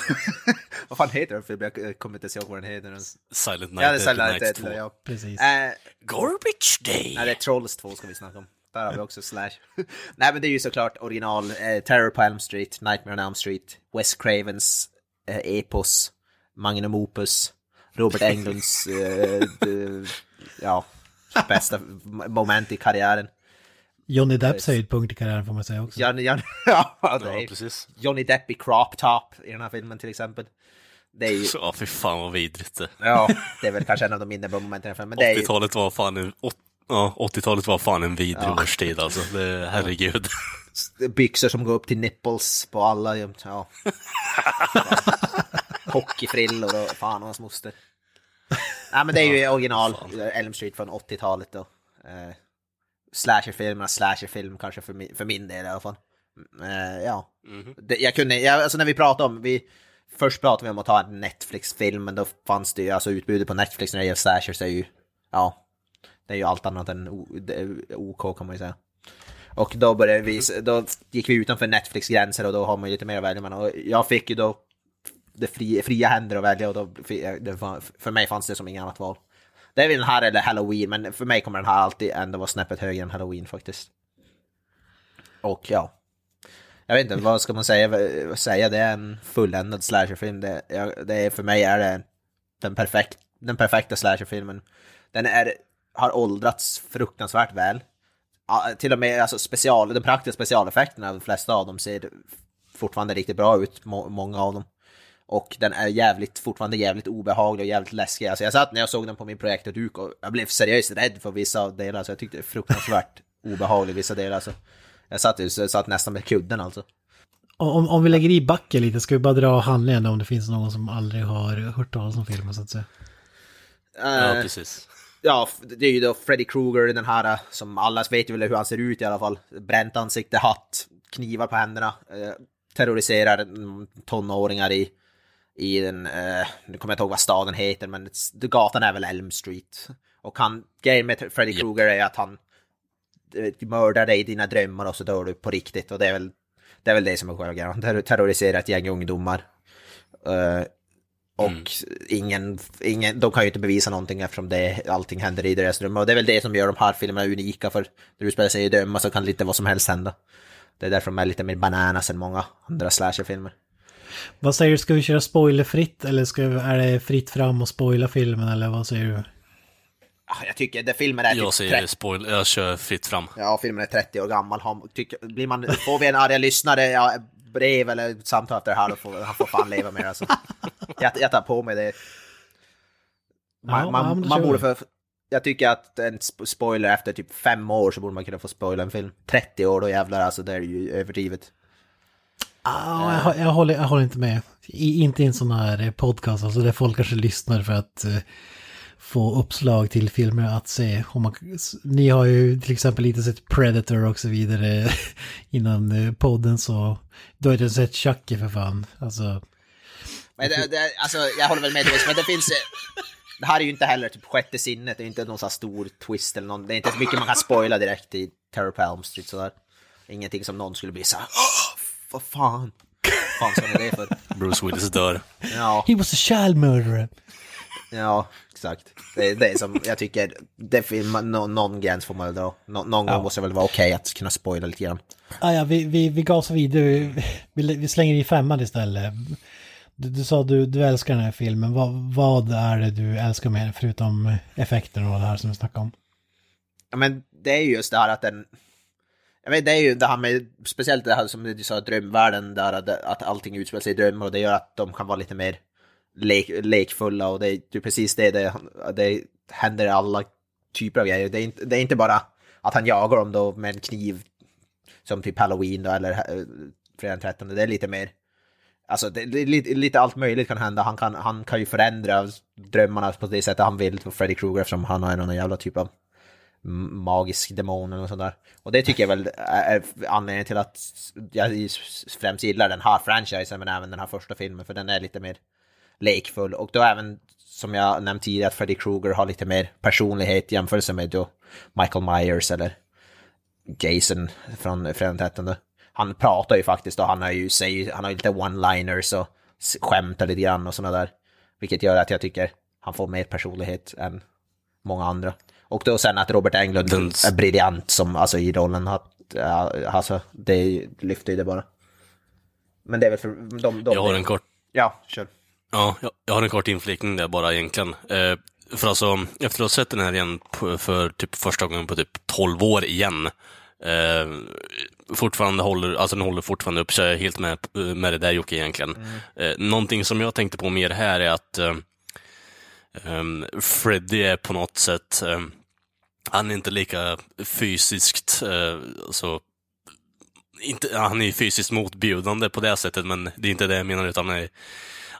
C: vad fan heter den filmen? Jag kommer inte ihåg vad den heter.
B: Silent Night,
C: Ja, det är Silent
B: Night
C: Night,
B: 2.
C: ja.
D: Precis.
C: Eh,
B: Garbage Day!
C: Nej, det är Trolls 2 ska vi snacka om. Där har vi också Slash. Nej, men det är ju såklart original eh, Terror på Elm Street, Nightmare on Elm Street, Wes Cravens eh, epos, Magnum Opus, Robert Englunds, eh, d- ja, bästa moment i karriären.
D: Johnny Depps höjdpunkt i karriären får man säga också.
C: Johnny, Johnny, ja, det
B: Ja,
C: är
B: precis.
C: Johnny Depp i crop top i den här filmen till exempel. Det är ju,
B: Ja, fy fan vad vidrigt det.
C: ja, det är väl kanske en av de mindre momenten i den här filmen, men det är ju,
B: 80-talet var fan en... Ja, 80-talet var fan en vidrig
C: Ja.
B: årstid alltså. Det, herregud.
C: byxor som går upp till nipples på alla. Ja. Hockeyfrillor och fan och hans moster. Nej men det är ju original Elm Street från 80-talet då. Eh, slasherfilmerna, slasherfilm kanske för min, för min del i alla fall. Eh, ja. Det, jag kunde, jag, alltså när vi pratade om, vi, först pratade vi om att ta en Netflix-film, men då fanns det ju, alltså utbudet på Netflix när det gäller slashers är ju, ja, det är ju allt annat än OK kan man ju säga. Och då började vi, då gick vi utanför Netflix gränser och då har man ju lite mer att välja mellan. Och jag fick ju då det fria, fria händer att välja och då, för mig fanns det som inget annat val. Det är väl den här eller Halloween, men för mig kommer den här alltid ändå vara snäppet högre än Halloween faktiskt. Och ja, jag vet inte, vad ska man säga? Säga? Det är en fulländad slasherfilm. Det, det är, för mig är det den, perfekt, den perfekta slasherfilmen. Den är, har åldrats fruktansvärt väl. Till och med alltså special, de praktiska specialeffekterna, de flesta av dem ser fortfarande riktigt bra ut, må, många av dem. Och den är jävligt, fortfarande jävligt obehaglig och jävligt läskig. Alltså jag satt när jag såg den på min projektorduk och jag blev seriöst rädd för vissa delar. Så jag tyckte det var fruktansvärt obehaglig vissa delar. Alltså. Jag satt, jag satt nästan med kudden alltså.
D: Om, om vi lägger i backen lite, ska vi bara dra handlingen om det finns någon som aldrig har hört talas om filmen så att säga.
B: Ja, precis.
C: Ja, det är ju då Freddy Krueger, den här som alla vet ju väl hur han ser ut i alla fall. Bränt ansikte, hatt, knivar på händerna. Eh, terroriserar tonåringar i, i den, eh, nu kommer jag inte ihåg vad staden heter, men gatan är väl Elm Street. Och han, grejen med Freddy
B: Japp.
C: Krueger är att han eh, mördar dig i dina drömmar och så dör du på riktigt. Och det är väl det, är väl det som är själva grejen. Han terroriserar ett gäng ungdomar. Eh, och ingen, ingen, de kan ju inte bevisa någonting eftersom det, allting händer i deras drömmar. Och det är väl det som gör de här filmerna unika, för när du spelar sig i drömmar så kan lite vad som helst hända. Det är därför de är lite mer bananas än många andra slasherfilmer.
D: Vad säger du, ska vi köra spoilerfritt eller ska vi, är det fritt fram och spoila filmen eller vad säger du?
C: Ah, Jag tycker det filmen är
B: Jag
C: typ
B: säger
C: 30,
B: spoil, jag kör fritt fram.
C: ja, filmen är 30 år gammal. Har- Tycker, blir man, får vi en arga lyssnare, ja, brev eller samtal efter det här, då får han får fan leva med det alltså. jag, jag tar på mig det. Man,
D: Ja,
C: man, man borde få, jag tycker att en sp- spoiler efter typ fem år så borde man kunna få spoila en film. 30 år, då jävlar alltså, det är ju överdrivet.
D: Ah, jag, hå- jag, håller, jag håller inte med. I, inte i en sån här eh, podcast, alltså där folk kanske lyssnar för att eh, få uppslag till filmer att se. Om man, ni har ju till exempel inte sett Predator och så vidare innan eh, podden så du har inte sett Chucky för fan. Alltså,
C: Men det, det, alltså, jag håller väl med dig, men det finns... eh, Det här är ju inte heller typ sjätte sinnet, det är inte någon sån här stor twist eller någon, det är inte så mycket man kan spoila direkt i Terror på Elm Street sådär. Ingenting som någon skulle bli såhär, åh, vad fan. Vad fan sa ni det för?
B: Bruce Willis dör.
C: Ja,
D: he was a child murderer.
C: Ja, exakt. Det är det som jag tycker, det finns, nå- någon gräns får man väl dra. Nå, någon gång måste det väl vara okej att kunna spoila lite grann.
D: Ah, ja, vi, vi, vi gasar vidare. Vi, vi, vi slänger i femman istället. Du, du sa du, du älskar den här filmen. Vad, vad är det du älskar med den förutom effekten och det här som vi snackade om?
C: Ja, men det är ju just det här att den... Jag vet, det är ju det här med, speciellt det här som du sa, drömvärlden, där att, att allting utspelar sig i drömmar och det gör att de kan vara lite mer lek, lekfulla och det är typ precis det, det, det händer i alla typer av grejer. Det är, inte, det är inte bara att han jagar dem då med en kniv som typ halloween då eller eh, fredag den 13. Det är lite mer Alltså det, det, lite, lite allt möjligt kan hända. Han kan, han kan ju förändra drömmarna på det sättet han vill på Freddy Krueger eftersom han har någon jävla typ av magisk demon eller sådär. sånt där. Och det tycker jag väl är anledningen till att jag främst gillar den här franchisen men även den här första filmen för den är lite mer lekfull och då även som jag nämnt tidigare att Freddy Krueger har lite mer personlighet i jämförelse med då Michael Myers eller Jason från Fredag den 13 han pratar ju faktiskt och han har ju, säger, han har ju lite one-liners och skämtar lite grann och sådana där. Vilket gör att jag tycker han får mer personlighet än många andra. Och då sen att Robert Englund Den... är briljant som, alltså i rollen. Att, alltså, det lyfter ju det bara. Men det är väl för de... de
B: jag har en kort...
C: Ja, kör.
B: Ja, jag har en kort inflikning där bara egentligen. Eh, för alltså, efter att ha sett den här igen för typ första gången på typ 12 år igen, eh, fortfarande håller, alltså den håller fortfarande upp, så jag är helt med, med det där Jocke egentligen. Mm. Eh, någonting som jag tänkte på mer här är att eh, um, Freddy är på något sätt, um, han är inte lika fysiskt, uh, alltså, inte, han är fysiskt motbjudande på det sättet, men det är inte det jag menar, utan han är,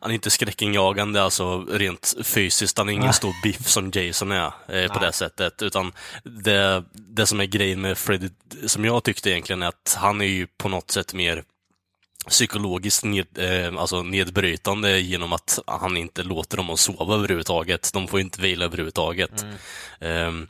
B: han är inte skräckinjagande, alltså rent fysiskt. Han är ingen stor biff som Jason är eh, på det sättet. Utan det, det som är grejen med Freddy, som jag tyckte egentligen, är att han är ju på något sätt mer psykologiskt ned, eh, alltså nedbrytande genom att han inte låter dem att sova överhuvudtaget. De får inte vila överhuvudtaget. Mm.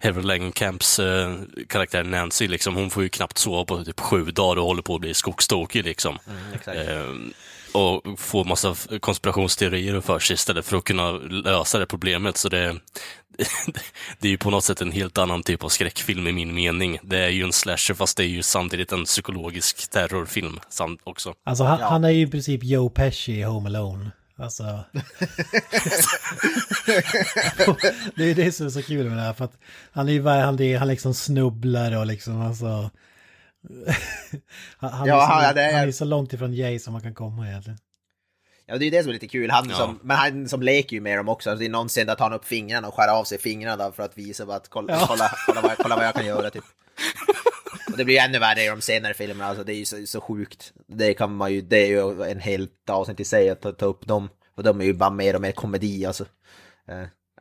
B: Eh, Langenkamps eh, karaktär Nancy, liksom, hon får ju knappt sova på typ sju dagar och håller på att bli skogstokig. Liksom. Mm, och få massa konspirationsteorier för sig istället för att kunna lösa det problemet. Så det, det är ju på något sätt en helt annan typ av skräckfilm i min mening. Det är ju en slasher fast det är ju samtidigt en psykologisk terrorfilm också.
D: Alltså han, ja. han är ju i princip Joe Pesci i Home Alone. Alltså... det är ju det som är så kul med det här för att han är ju han, han liksom snubblar och liksom alltså... han, ja, han, är... han är så långt ifrån Jay som man kan komma egentligen.
C: Ja, det är det som är lite kul. Han ja. som, men han som leker ju med dem också. Det är någon scen där tar han upp fingrarna och skär av sig fingrarna för att visa att kolla, ja. kolla, kolla, vad, kolla vad jag kan göra typ. Och det blir ännu värre i de senare filmerna, alltså det är ju så, så sjukt. Det kan man ju, det är ju en helt avsnitt i sig att ta, ta, upp dem. Och de är ju bara mer och mer komedi alltså.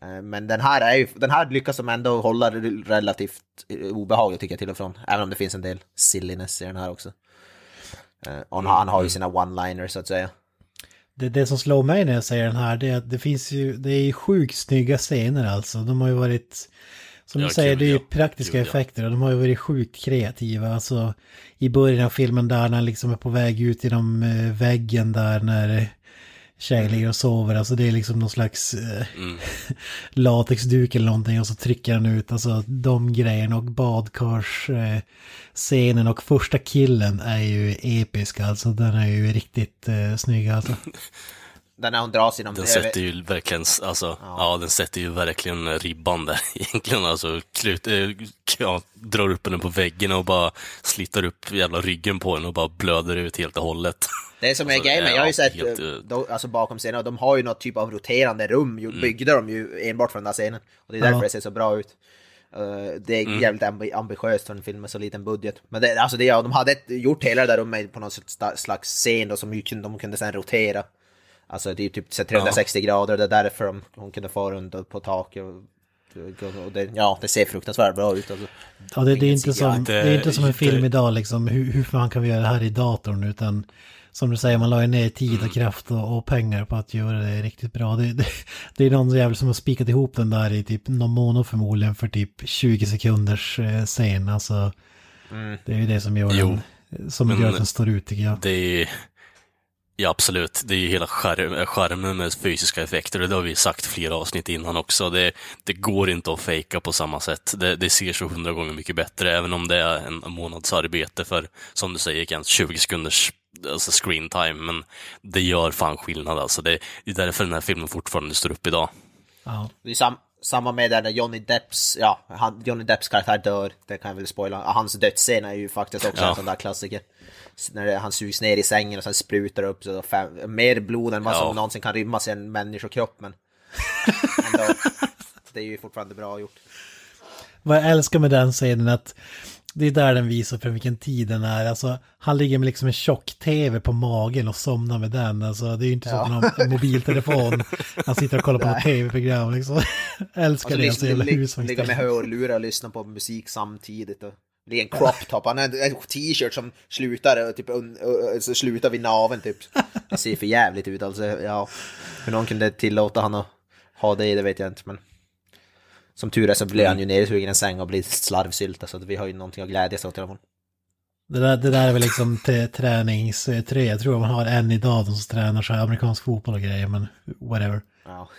C: Eh, eh, men den här, är ju, den här lyckas de ändå hålla relativt obehaglig tycker jag till och från. Även om det finns en del silliness i den här också. Eh, och han har ju sina one-liners så att säga
D: det, det som slår mig när jag säger den här det är att det finns ju, det är ju sjukt snygga scener alltså. De har ju varit, som du säger, det är ju praktiska Gud, effekter och de har ju varit sjukt kreativa. Alltså i början av filmen där när han liksom är på väg ut genom eh, väggen där när tjej ligger och sover. Alltså det är liksom någon slags eh, mm. latexduk eller någonting och så trycker han ut alltså de grejerna och badkarsscenen eh, och första killen är ju episk alltså. Den är ju riktigt eh, snygg alltså.
C: Den när hon dras inom...
B: Den sätter ju verkligen, alltså, ja. ja. den sätter ju verkligen ribban där egentligen. Alltså, klut, äh, ja, drar upp henne på väggen och bara sliter upp jävla ryggen på henne och bara blöder ut helt och hållet.
C: Det som är alltså, grejen, jag har ju sett helt, eh, då, alltså bakom scenen, de har ju något typ av roterande rum, mm. byggde de ju enbart för den där scenen. Och det är därför ja. det ser så bra ut. Uh, det är mm. jävligt ambitiöst för en film med så liten budget. Men det, alltså det, ja, de hade gjort hela det där rummet på något slags scen då, som de kunde sen rotera. Alltså det är typ 360 ja. grader, det är därför de, hon kunde få runt på taket. Och, och det, ja, det ser fruktansvärt bra ut. Alltså.
D: Ja, det, det, är inte som, det är inte som en film idag liksom, hur, hur fan kan vi göra det här i datorn, utan som du säger, man la ju ner tid och mm. kraft och, och, pengar på att göra det riktigt bra. Det, det, det är någon jävel som har spikat ihop den där i typ någon månad förmodligen för typ 20 sekunders eh, scen. Alltså, mm. det är ju det som gör, jo, den, som gör att den står ut tycker jag.
B: Det är, Ja, absolut. Det är ju hela skärmen med fysiska effekter och det har vi sagt flera avsnitt innan också. Det, det går inte att fejka på samma sätt. Det, det, ser så hundra gånger mycket bättre, även om det är en månads arbete för, som du säger Kent, 20 sekunders alltså screen time. Men det gör fan skillnad alltså. Det, det är därför den här filmen fortfarande står upp idag.
C: Ja. Det är sam samma med där när Johnny Depps, ja, han, Johnny Depps karaktär dör, det kan jag väl spoila. Hans dödsscen är ju faktiskt också
B: Ja.
C: en sån där klassiker. När det, han sugs ner i sängen och sen sprutar upp så fem, mer blod än vad
B: Ja.
C: som någonsin kan rymmas i en människokropp, men ändå, det är ju fortfarande bra gjort.
D: Vad jag älskar med den scenen är att det är där den visar för vilken tid den är. Alltså, han ligger med liksom en tjock-tv på magen och somnar med den. Alltså, det är ju inte så att han har en mobiltelefon. Han sitter och kollar på ett tv-program liksom. älskar
C: Och så
D: det, så jävla
C: ligga med hörlurar och lyssna på musik samtidigt. Och det är en crop top, han har en t-shirt som slutar, och typ, så slutar vid naveln typ. Det ser för jävligt ut alltså, ja. Hur någon kunde tillåta han att ha det, det vet jag inte, men... Som tur är så blir han ju nedsugen i en säng och blir slarvsylta, så att vi har ju någonting att glädjas åt i alla fall.
D: Det där, det där är väl liksom träningströja. Jag tror man har en idag de som tränar så här amerikansk fotboll och grejer, men whatever.
C: Ja.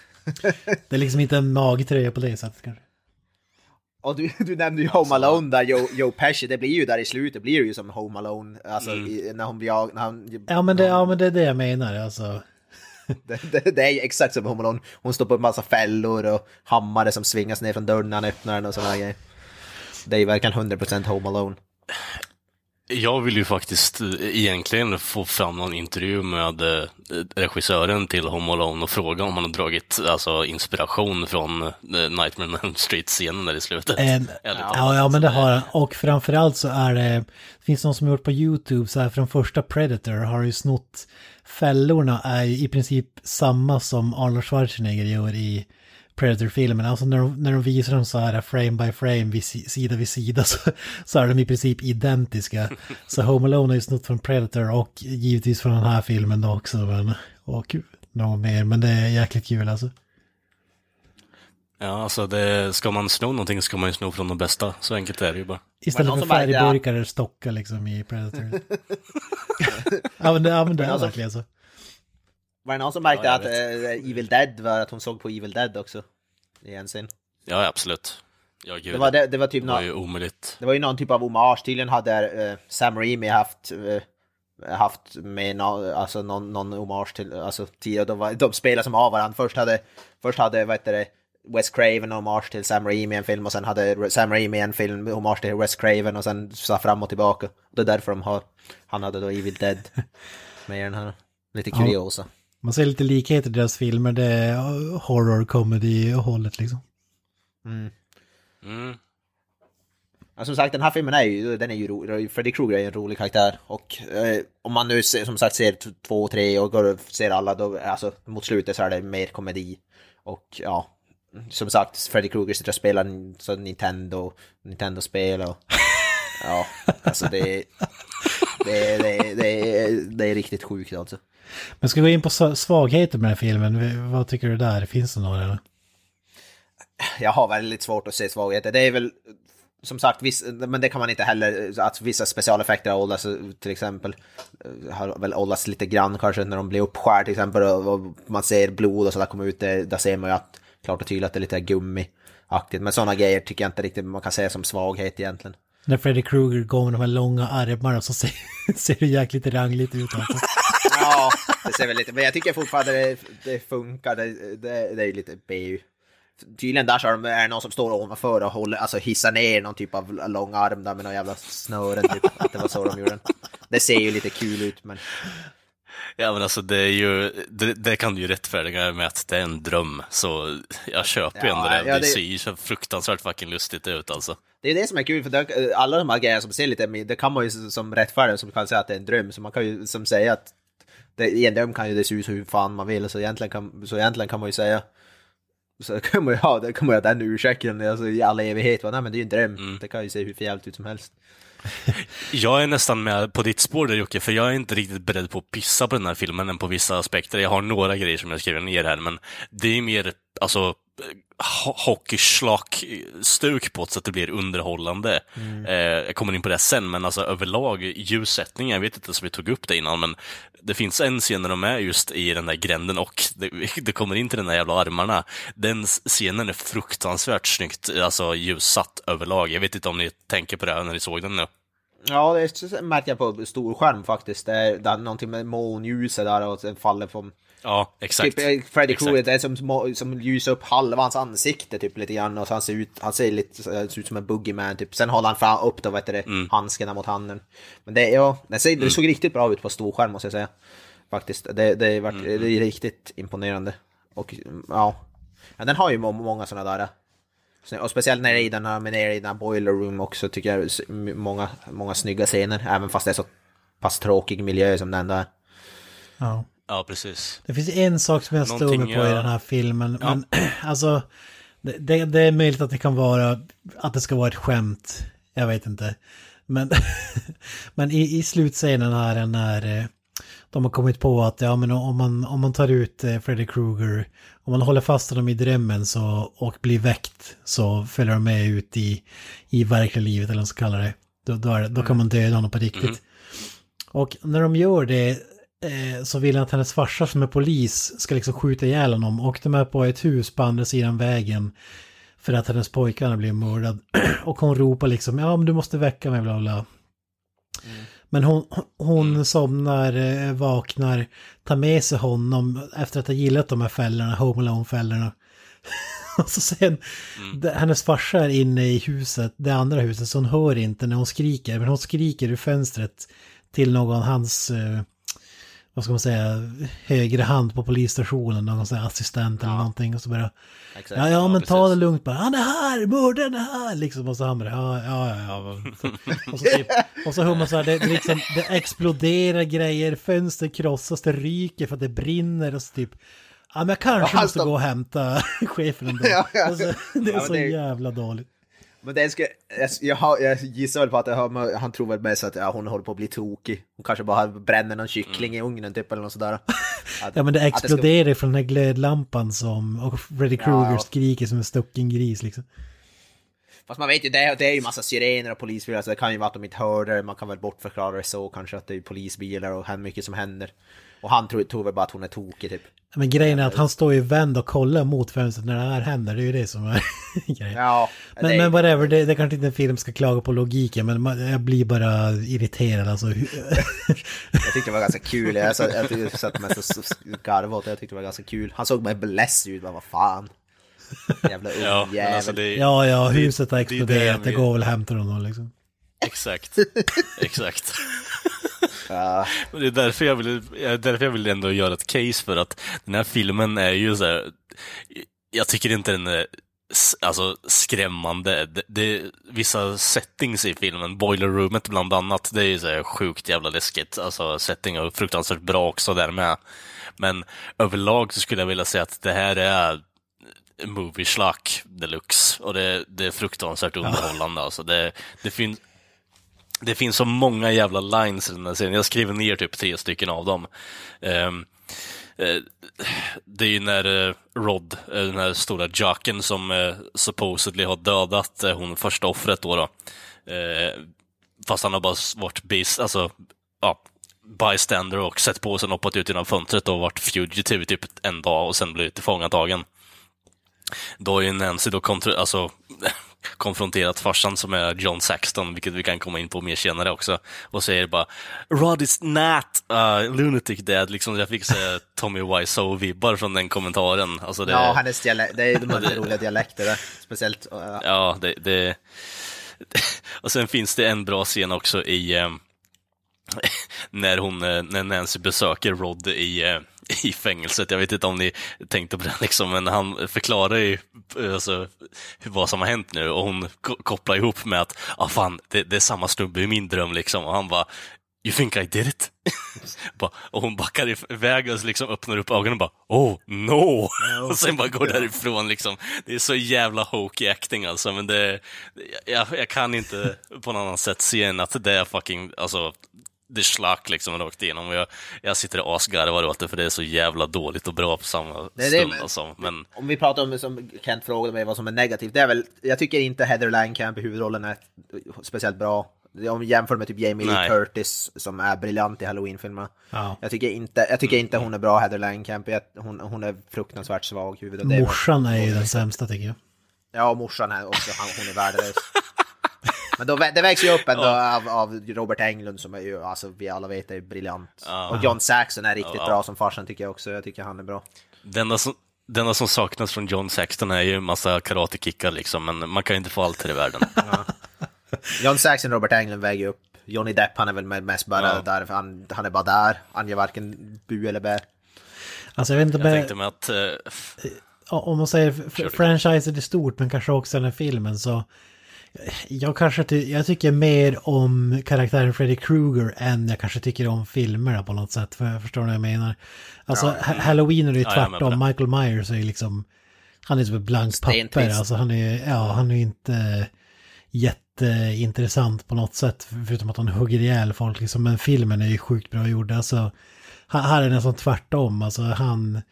D: Det är liksom inte en magtröja på det sättet kanske.
C: Och du, du nämnde ju Home Alone där, Joe, Joe Pesci, det blir ju där i slutet, blir det ju som Home Alone, alltså i, när hon blir jag, när han...
D: Ja men, det, ja men det är det jag menar alltså.
C: Det, det, det är ju exakt som Home Alone. Hon står på en massa fällor och hammare som svingas ner från dörren när han öppnar den och sådana grejer. Det är ju verkligen 100% Home Alone.
B: Jag vill ju faktiskt eh, egentligen få fram någon intervju med eh, regissören till Home Alone och fråga om han har dragit alltså, inspiration från eh, Nightmare on Elm Street-scenen där i slutet. Eller-
D: ja, ja men det har han. Och framförallt så är det, det finns någon som har gjort på YouTube så här från första Predator har ju snott fällorna är i princip samma som Arnold Schwarzenegger gör i Predator-filmen. Alltså när de, när de visar dem så här frame by frame, vid, si- sida vid sida, så, så är de i princip identiska. Så Home Alone är ju snott från Predator och givetvis från den här filmen då också. Men, och något mer, men det är jäkligt kul alltså.
B: Ja, alltså det, ska man sno någonting ska man ju sno från de bästa. Så enkelt är det ju bara.
D: Istället för
C: märkte
D: färgburkar eller stockar liksom i Predator. ja men det, ja, men det
C: som-
D: verkligen så.
C: Var det någon som märkte
B: Ja,
C: att eh, Evil Dead var att hon såg på Evil Dead också? I en scen.
B: Ja, absolut. Ja, gud.
C: Det var, det, det var typ
B: det var
C: nå-
B: ju omöjligt.
C: det var ju någon typ av hommage. Tydligen hade eh, Sam Raimi haft eh, haft med no, alltså någon, någon hommage till, alltså tio, de, var, de spelade som av varandra. Först hade, först hade, vad heter det, Wes Craven hommage till Sam Raimi en film och sen hade Sam Raimi en film hommage till Wes Craven och sen så fram och tillbaka. Det är därför de har, han hade då Evil Dead med i den här. Lite kuriosa.
D: Man ser lite likheter i deras filmer, det är horror, comedy och hållet liksom.
B: Mm.
C: Ja, som sagt, den här filmen är ju, den är ju rolig. Freddy Krueger är ju en rolig karaktär. Och eh, om man nu ser, som sagt ser två tre och går och ser alla, då, alltså mot slutet så är det mer komedi. Och ja, som sagt, Freddy Krueger sitter och spelar så Nintendo, Nintendo-spel och ja, alltså det, det, det, det, det är riktigt sjukt alltså.
D: Men ska vi gå in på svagheter med den här filmen? Vad tycker du där? Finns det några? eller?
C: jag har väldigt svårt att se svagheter. Det är väl som sagt, viss, men det kan man inte heller, att vissa specialeffekter har åldrats till exempel, har väl åldrats lite grann kanske när de blir uppskär till exempel och, och man ser blod och sådär komma ut, det, där ser man ju att klart och tydligt att det är lite gummiaktigt. Men sådana grejer tycker jag inte riktigt man kan säga som svaghet egentligen.
D: När Freddy Krueger går med de här långa armarna så ser, ser det jäkligt rangligt ut alltså.
C: Ja, det ser väl lite, men jag tycker fortfarande det, det funkar, det, det, det är lite BU. Tydligen där så är är det någon som står ovanför och håller, alltså hissar ner någon typ av lång arm där med någon jävla snören typ. Att det var så de gjorde den. Det ser ju lite kul ut men...
B: Ja, men alltså det är ju, det, det kan du ju rättfärdiga med att det är en dröm. Så jag köper ju
C: Ja,
B: ändå det.
C: ja,
B: det ser ju så fruktansvärt fucking lustigt ut alltså.
C: Det är det som är kul för det, alla de här grejerna som ser lite, det kan man ju som rättfärdiga som kan säga att det är en dröm. Så man kan ju som säga att det, i en dröm kan ju det se ut hur fan man vill. Så egentligen kan, så egentligen kan man ju säga så kan man ju ha, det kan man ju ha den ursäkten alltså, i all evighet. Va? Nej men det är ju en dröm. Det kan ju se hur förjävligt ut som helst.
B: Jag är nästan med på ditt spår där Jocke, för jag är inte riktigt beredd på att pissa på den här filmen än på vissa aspekter. Jag har några grejer som jag skriver ner här, men det är mer, alltså, hockeyschlack-stuk på så att det blir underhållande. Eh, jag kommer in på det sen, men alltså överlag ljussättningen, jag vet inte så vi tog upp det innan, men det finns en scen när de är just i den där gränden och det, det kommer in till den där jävla armarna. Den scenen är fruktansvärt snyggt, alltså ljussatt överlag. Jag vet inte om ni tänker på det här när ni såg den nu.
C: Ja, det märker jag på storskärm faktiskt. Det är, det är någonting med månljuset där och sen faller på...
B: Ja, exakt.
C: Typ eh, Freddy. Krueger, det är som, som ljusar upp halva hans ansikte typ lite grann och så han ser ut, han ser lite ser ut som en boogeyman typ. Sen håller han fram upp då, vet du det,
B: Mm.
C: handskarna mot handen. Men det, ja, det, ser, det såg riktigt bra ut på storskärm måste jag säga. Faktiskt, det, det, är varit,
B: Mm.
C: det är riktigt imponerande. Och ja, ja den har ju må- många sådana där. Så- Och speciellt när det är i den här, men när det är i den här boiler room också tycker jag många, många snygga scener. Även fast det är så pass tråkig miljö som den där.
D: Ja.
B: Ja, precis.
D: Det finns en sak som jag stod
B: Någonting
D: på i
B: jag-
D: den här filmen.
B: Ja.
D: Men alltså, det, det, det är möjligt att det kan vara, att det ska vara ett skämt. Jag vet inte. Men, men i, i slutscenen här när eh, de har kommit på att ja, men om, man, om man tar ut eh, Freddy Krueger, om man håller fast honom i drömmen så, och blir väckt så följer de med ut i, i verkliga livet eller vad man ska kalla det. Då, då, är, då kan man döda honom på riktigt. Och när de gör det eh, så vill han att hennes farsa som är polis ska liksom skjuta ihjäl honom. Och de är på ett hus på andra sidan vägen. För att hennes pojkar har blivit mördad. och hon ropar liksom, ja men du måste väcka mig, bla bla. Men hon, hon somnar, eh, vaknar, tar med sig honom efter att ha gillat de här fällorna, Home Alone-fällorna. och så sen, det, hennes farsa är inne i huset, det andra huset, så hon hör inte när hon skriker. Men hon skriker ur fönstret till någon, hans, eh, vad ska man säga, högre hand på polisstationen, någon sån assistent eller någonting. Och så bara,
C: Exakt.
D: ja, ja, men ta det
B: precis.
D: lugnt bara, han är här, mördaren är här, liksom. Och så han bara, ja, ja, ja. ja. Och så, typ, och så hör man så här, det, liksom, det exploderar grejer, fönster krossas, det ryker för att det brinner och så typ, ja men jag kanske
C: Ja,
D: måste
C: alltså-
D: gå och hämta chefen ändå.
C: Ja, ja.
D: Alltså, det är
C: Ja,
D: så
C: det är-
D: jävla dåligt.
C: Men det ska, jag, jag, har- jag gissar väl på att har, han tror väl mest att ja, hon håller på att bli tokig. Hon kanske bara bränner någon kyckling i ugnen typ eller något sådär. Att,
D: Ja men det
C: att ska-
D: exploderar från den här glödlampan som, och Freddy Krueger
C: Ja.
D: skriker som en stucken gris liksom.
C: Fast man vet ju, det är, det är ju massa sirener och polisbilar, så det kan ju vara att de inte hörde det. Man kan väl bortförklara det så kanske att det är polisbilar och här mycket som händer. Och han tror, tror väl bara att hon är tokig typ.
D: Men grejen är att han står ju vänd och kollar mot fönstret när det här händer, det är ju det som är grejen.
C: Ja,
D: Men,
C: det,
D: men whatever, det, det kanske inte en film ska klaga på logiken, men man, jag blir bara irriterad alltså.
C: Jag tyckte det var ganska kul. Jag satt, jag tyckte- satt mest och garvade åt det. Jag tyckte det var ganska kul. Han såg mig less ut, bara vad fan. Jävla
B: Ja, men
C: ungjävel.
B: alltså det,
D: ja, ja,
B: det-
D: huset har
B: det är det
D: exploderat, det,
B: vi-
D: går väl att hämta honom liksom.
B: Exakt. Exakt.
C: Ja.
B: Och Det är därför jag vill, det är därför jag vill ändå göra ett case för att den här filmen är ju så här, jag tycker inte den är alltså, skrämmande. Det, det, vissa settings i filmen, Boiler Roomet bland annat, det är ju så här sjukt jävla läskigt. Alltså setting är fruktansvärt bra också där med. Men överlag så skulle jag vilja säga att det här är movie schlock deluxe och det, det är fruktansvärt underhållande. Alltså det, det finns det finns så många jävla lines i den här serien. Jag skriver ner typ tre stycken av dem. Um, uh, det är ju när eh, Rod, eh, den här stora jocken som uh, supposedly har dödat hon första offret då. då. Uh, fast han har bara varit bis, alltså, ja, bystander och sett på sig och hoppat ut genom fönstret och varit fugitive i typ en dag och sen blivit tillfångatagen. Då är ju Nancy då kontro- alltså, konfronterat farsan som är John Saxton, vilket vi kan komma in på mer senare också, och säger bara Rod is not uh, lunatic dad, liksom jag fick säga Tommy Wiseau-vibbar från den kommentaren. Alltså det,
C: ja, hennes dialekt, det är de här roliga dialekter där. Speciellt. Uh,
B: Ja, det, det... Och sen finns det en bra scen också i... eh, när, hon, eh, när Nancy besöker Rod i, eh, i fängelset. Jag vet inte om ni tänkte på det, liksom, men han förklarar ju alltså, vad som har hänt nu och hon ko- kopplar ihop med att ah, fan, det, det är samma snubbe i min dröm. Liksom. Och han bara You think I did it? Och hon backar iväg och liksom öppnar upp ögonen och bara Oh no! och sen bara går därifrån liksom. Det är så jävla hokey acting alltså, men det... Jag, jag kan inte på något annat sätt se än att det är fucking, alltså det slack liksom rakt igenom. Och jag, jag sitter och asgarvar åt det för det är så jävla dåligt och bra på samma
C: det
B: stund
C: men-
B: alltså. Men
C: Om vi pratar om, som Kent frågade mig, vad som är negativt. Det är väl, jag tycker inte Heather Langenkamp i huvudrollen är speciellt bra. Om vi jämför med typ Jamie Lee. Curtis som är briljant i Halloween-filmerna.
D: Ja.
C: Jag tycker inte, jag tycker inte hon är bra, Heather Langenkamp. Jag- Hon, hon är fruktansvärt svag i huvudet. Det är-
D: Morsan är ju den sämsta tycker jag.
C: Ja, och morsan är också, hon är värdelös. Men då, det vägs ju upp ändå av, av Robert Englund som är ju, alltså vi alla vet är briljant.
B: Ja.
C: Och John Saxon är riktigt
B: Ja.
C: bra som farsan tycker jag också. Jag tycker han är bra.
B: Det enda som, det enda som saknas från John Saxton är ju en massa karatekickar liksom, men man kan inte få allt här i världen.
C: John Saxon och Robert Englund väger upp. Johnny Depp han är väl mest bara
B: Ja.
C: där, för han, han är bara där. Han gör varken bu eller bä.
D: Alltså jag vet inte,
B: Jag
D: men-
B: tänkte mig att
D: Ja, om man säger franchiset är stort men kanske också den här filmen så jag kanske ty jag tycker mer om karaktären Freddy Krueger än jag kanske tycker om filmerna på något sätt. För jag förstår vad jag menar. Alltså ha- Halloween är det ju
B: Ja,
D: tvärtom. Michael Myers är ju liksom han är som ett blankt papper. Alltså han är ja, han är ju inte jätteintressant på något sätt. Förutom att han hugger ihjäl folk liksom. Men filmen är ju sjukt bra gjord. Alltså här är det nästan tvärtom. Alltså han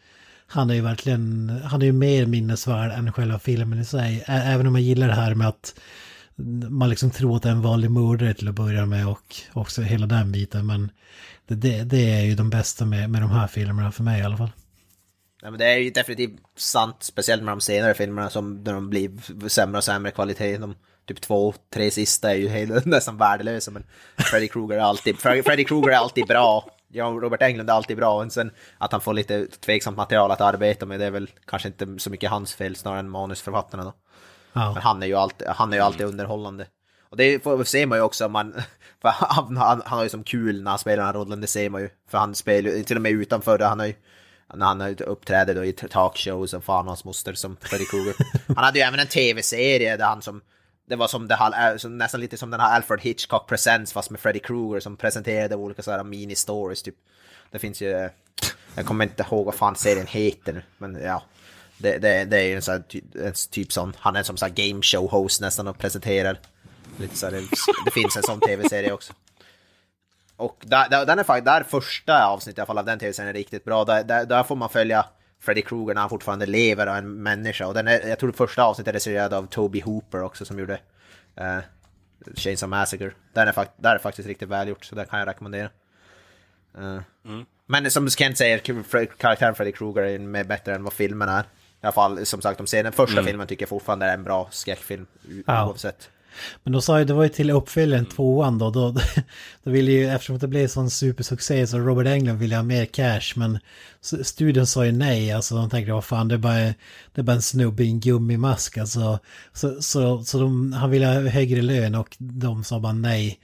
D: han är ju verkligen, han är ju mer minnesvärd än själva filmen i sig. Även om jag gillar det här med att man liksom tror att det är en vanlig mördare till att börja med och också hela den biten. Men det, det, det är ju de bästa med, med de här filmerna för mig i alla fall.
C: Ja, men det är ju definitivt sant, speciellt med de senare filmerna som när de blir sämre och sämre kvalitet. De typ två, tre sista är ju helt, nästan värdelösa men Freddy Krueger är alltid, Freddy Krueger är alltid bra. Ja, Robert Englund är alltid bra. Och sen att han får lite tveksamt material att arbeta med, det är väl kanske inte så mycket hans fel snarare än manusförfattarna då. Men
D: Ja,
C: han är ju alltid, han är ju alltid underhållande. Och det får, ser man ju också, man, för han, han, han har ju som kul när han spelar den här rollen, det ser man ju. För han spelar ju till och med utanför det, han har ju när han uppträder då i talkshows och fan hans moster som Freddy Krueger. Han hade ju även en tv-serie där han som det var som det här, som nästan lite som den här Alfred Hitchcock Presents fast med Freddy Krueger som presenterade olika sådana mini-stories typ. Det finns ju, jag kommer inte ihåg vad fan serien heter nu, men ja. Det, det, det är ju en sån här, typ sån, han är som sån game show host nästan och presenterar. Lite så här, det, det finns en sån tv-serie också. Och där, där, den är faktiskt, där första avsnittet i alla fall av den tv-serien är riktigt bra. Där, där, där får man följa Freddy Krueger när han fortfarande lever och är en människa. Och den är, jag tror det första avsnittet är regisserad av Toby Hooper också som gjorde uh, Chainsaw Massacre. Den är, fakt, där är faktiskt riktigt välgjort, så den kan jag rekommendera. Eh, Men som Kent säger, karaktären Freddy Krueger är bättre än vad filmen är. I alla fall, som sagt, de ser den första filmen tycker jag fortfarande är en bra skräckfilm
D: Ja.
C: oavsett.
D: men då sa ju, det var ju till uppföljaren tvåan då, då, då ville ju, eftersom det blev sån supersuccé så Robert Englund ville ha mer cash, men studion sa ju nej, alltså de tänkte vad fan det är bara, det är bara en snubbe i en gummimask, alltså. Så, så, så de, han ville ha högre lön och de sa bara nej.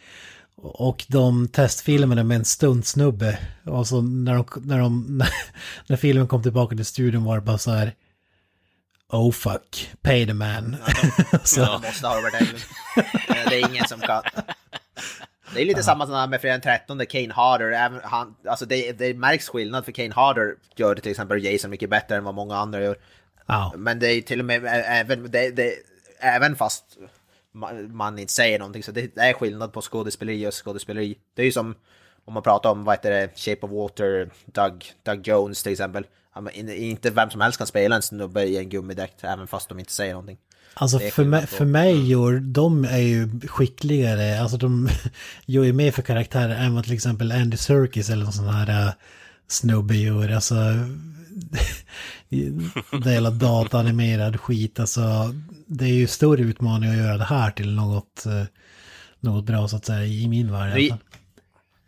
D: Och de testfilmade med en stuntsnubbe. Och så när, de, när, de, när filmen kom tillbaka till studion var det bara så här. Oh fuck, pay the man. så,
C: De måste ha Robert Englund. Eh, det är ingen som kan. Det är lite samma som med Fredag den 13, Kane Harder. Han, alltså det, det märks skillnad för Kane Harder gör till exempel Jason mycket bättre än vad många andra gör.
D: ja.
C: Men det är till och med även, det, det, även fast ma- man inte säger någonting så det, det är skillnad på skådespeleri och skådespeleri. Det är ju som om man pratar om vad heter det, Shape of Water, Doug, Doug Jones till exempel. Ja, Inte vem som helst kan spela en snubbe i en gummidräkt även fast de inte säger någonting.
D: Alltså för mig, för mig gör, de är ju skickligare, alltså de gör ju mer för karaktärer än vad till exempel Andy Serkis eller någon sån här uh, snubbe gör. Alltså, det hela dataanimerad skit, alltså det är ju större utmaning att göra det här till något, eh, något bra så att säga i min värld.
C: Nu,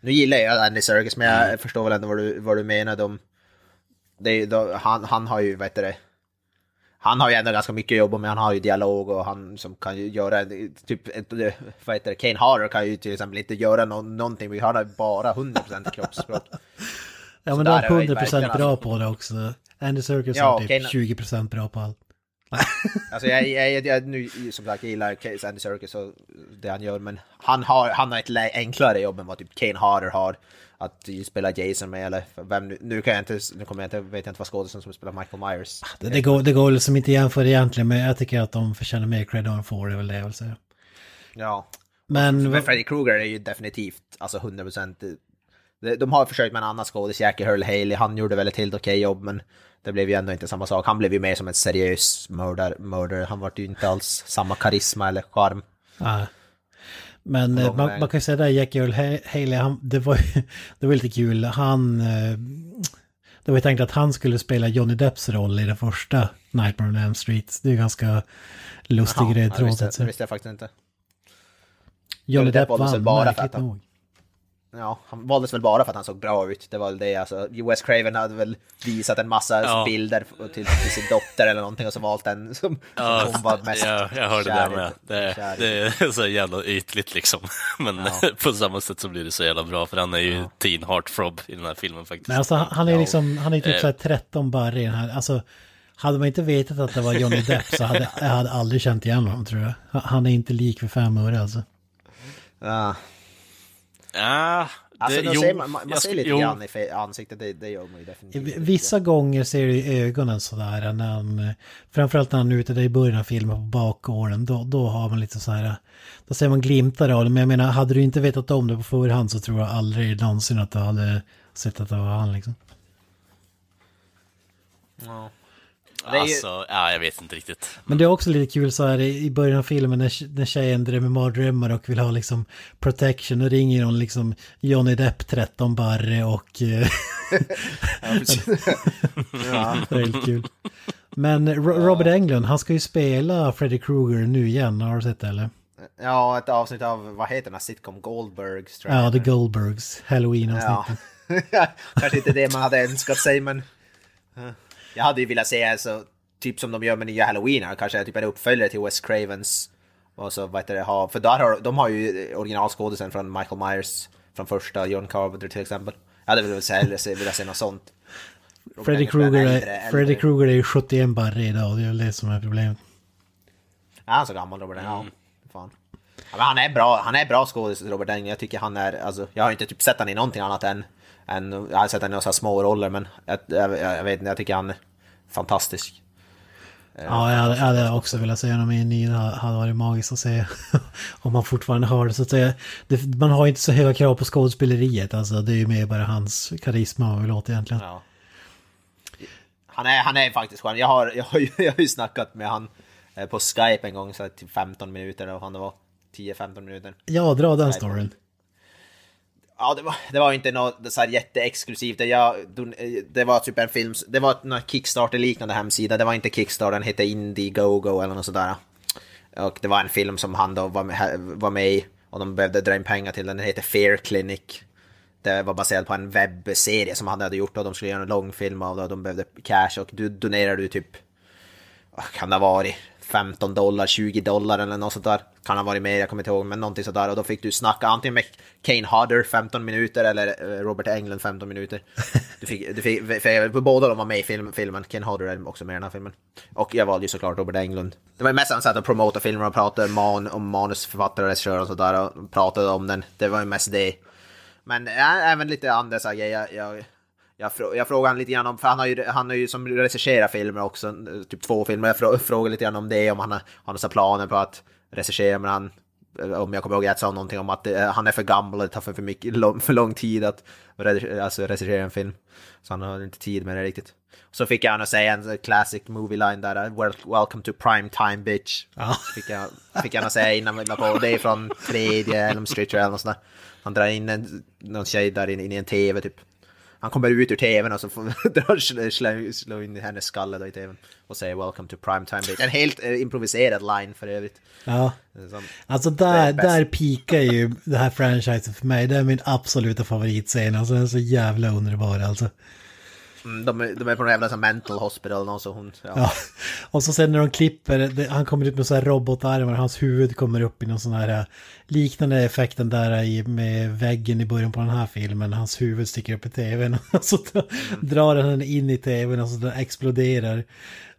C: nu gillar jag Andy Serkis men jag förstår väl ändå vad du, vad du menar. De, det, de, han, han har ju, vad heter det, han har ju ändå ganska mycket jobb med, han har ju dialog och han som kan ju göra, typ, vad heter det, Kane Harder kan ju till exempel inte göra no, någonting, han har bara 100% kroppsspråk.
D: Ja men de
C: är
D: är
C: jag ju
D: 100%
C: verkligen
D: bra
C: alltså-
D: på det också. Andy Serkis
C: Ja,
D: är typ
C: okej,
D: 20% bra på allt.
C: Alltså jag, jag, jag, jag nu, som sagt, jag gillar Andy Serkis och det han gör, men han har, han har ett enklare jobb än vad typ Kane Harder har. Att spela Jason med, eller vem nu, nu kan jag inte, nu kommer jag inte, vet jag inte vad skådespelaren som spelar Michael Myers.
D: Det, det, går, det går liksom inte jämföra egentligen men jag tycker att de förtjänar mer cred än får, det väl det jag vill säga.
C: Ja.
D: Men
C: Men Freddy Krueger är ju definitivt, alltså 100% de, de har försökt med en annan skådis, Jackie Earl Haley, han gjorde väl ett helt okej jobb men det blev ju ändå inte samma sak. Han blev ju mer som en seriös mördare, mördare. han var ju inte alls samma karisma eller charm.
D: Ja. Men eh, man, man kan ju säga där, Jackie Earl Ha- Haley, han, det, var, det var lite kul. Han... eh, Det var ju tänkt att han skulle spela Johnny Depps roll i den första Nightmare on Elm Street. Det är ju ganska lustig
C: Jaha,
D: grej tråkigt.
C: det visste jag faktiskt inte.
D: Johnny Depp
C: väl
D: vann,
C: bara
D: märkligt nog.
C: Ja, han valdes väl bara för att han såg bra ut. Det var väl det. Alltså, Wes Craven hade väl visat en massa
B: Ja.
C: bilder till, till sin dotter eller någonting och så valt den som,
B: Ja,
C: som hon var mest
B: ja, jag hörde
C: kär
B: det med. Det, det är så jävla ytligt liksom. Men på samma sätt så blir det så jävla bra, för han är ju teen heartthrob i den här filmen faktiskt.
D: Men alltså han- är
C: Ja.
D: liksom, han är typ
B: Eh.
D: såhär 13 barre i den här. Alltså, hade man inte vetat att det var Johnny Depp så hade jag hade aldrig känt igen honom tror jag. Han- Han är inte lik för fem öre alltså.
C: Ja.
B: Ja,
C: Alltså,
B: det, jo,
C: ser man, man, man
B: jag
C: ser lite
B: jo,
C: grann i ansiktet, det, det gör man ju definitivt.
D: Vissa gånger ser du i ögonen sådär när han, framförallt när han är ute där i början av filmen på bakgården, då, då har man lite så här, då ser man glimtar av det. Men jag menar, hade du inte vetat om det på förhand så tror jag aldrig någonsin att du hade sett att det var han liksom.
C: Ja. Ju-
B: Alltså, ja, jag vet inte riktigt.
D: Men det är också lite kul så här i början av filmen när, när tjejen drömmer mardrömmar och vill ha liksom protection och ringer hon liksom Johnny Depp 13 barre och eh,
C: Ja,
D: det är helt kul. Men Ro- Robert Englund, han ska ju spela Freddy Krueger nu igen, har du sett det eller?
C: ja, ett avsnitt av, vad heter den här sitcom, Goldbergs tror jag
D: Ja, The. Goldbergs, Halloween-avsnittet.
C: Ja. Kanske inte det man hade önskat sig, men... Jag hade ju velat se alltså, typ som de gör med nya Halloween, här, kanske typ en uppföljare till Wes Cravens. Och så, vad heter det, ha, för där har, de har ju originalskådisen från Michael Myers, från första John Carpenter till exempel. Jag hade väl hellre se, velat se något sånt.
D: Freddy Krueger
C: är
D: är,
C: äldre-
D: Freddy. Krueger är ju 71 barre idag, det är väl det som är problemet.
C: Är han så gammal Robert Englund? Ja, fan. Ja, men han är bra, han är bra skådis Robert Englund. Jag tycker han är, alltså, jag har inte typ sett han i någonting annat än, än jag har sett han i några små roller men jag, jag, jag vet inte, jag tycker han är fantastisk.
D: Ja, jag hade, jag hade också velat se honom i en ny, det hade varit magiskt att se om han fortfarande har det. Så att säga, det, man har ju inte så höga krav på skådespeleriet, alltså det är ju mer bara hans karisma man vill åt egentligen.
C: Ja. Han är, han är faktiskt skön. Jag har, jag, har ju, jag har ju snackat med han eh, på Skype en gång så typ 15 minuter och han det var 10-15 minuter.
D: Ja, dra den storyn.
C: Ja, det var, det var inte något så här jätteexklusivt. Det, jag, eh, det var typ en film, det var en Kickstarter-liknande hemsida. Det var inte Kickstarter, den hette Indiegogo eller något sådär. Och det var en film som han då var med, var med i och de behövde dra in pengar till den. Den heter Fair Clinic. Det var baserat på en webbserie som han hade gjort och de skulle göra en långfilm av det och de behövde cash och du donerade du typ, vad kan det ha varit, 15 dollar, 20 dollar eller något sånt där. Kan ha varit mer, jag kommer inte ihåg, men någonting sådär. Och då fick du snacka antingen med Kane Hodder 15 minuter eller eh, Robert Englund 15 minuter. Du fick, du fick, för båda de var med i film, filmen. Kane Hodder är också med i den här filmen. Och jag valde ju såklart Robert Englund. Det var mest han satt och promotade filmer och pratade man, om manusförfattare och regissörer och sådär och pratade om den. Det var ju mest det. Men även lite andra så grejer. Jag, jag, jag, frå, jag frågade lite grann om, för han har ju, han har ju som regisserar filmer också, typ två filmer. Jag frå, frågade lite grann om det, om han har, har några planer på att regissera, men han, om jag kommer ihåg rätt, sa någonting om att eh, han är för gammal och det tar för, för, mycket, lång, för lång tid att alltså, regissera en film. Så han har inte tid med det riktigt. Så fick jag han att säga en classic movie line där, eh, "Wel- welcome to prime time bitch.
D: Ja.
C: Fick jag, fick jag att säga innan vi la på, det är från tredje Elm Street eller något sånt där. Han drar in en, någon tjej där in, in i en tv typ. Han kommer ut ur tvn och så drar slå, in hennes skalle då i tvn. Och säger welcome to primetime. En helt eh, improviserad line för övrigt.
D: Ja,
C: Som,
D: alltså där, där pikar ju det här franchisen för mig. Det är min absoluta favoritscen. Alltså den är så jävla underbar alltså.
C: Mm, de, är- de är på någon jävla mental hospital och så hon... Ja.
D: Ja, och så sen när de klipper, det, han kommer ut med så här robotarmar, hans huvud kommer upp i någon sån här eh, liknande effekten där i, med väggen i början på den här filmen, hans huvud sticker upp i tvn och så dra- drar han den in i tvn och så den exploderar.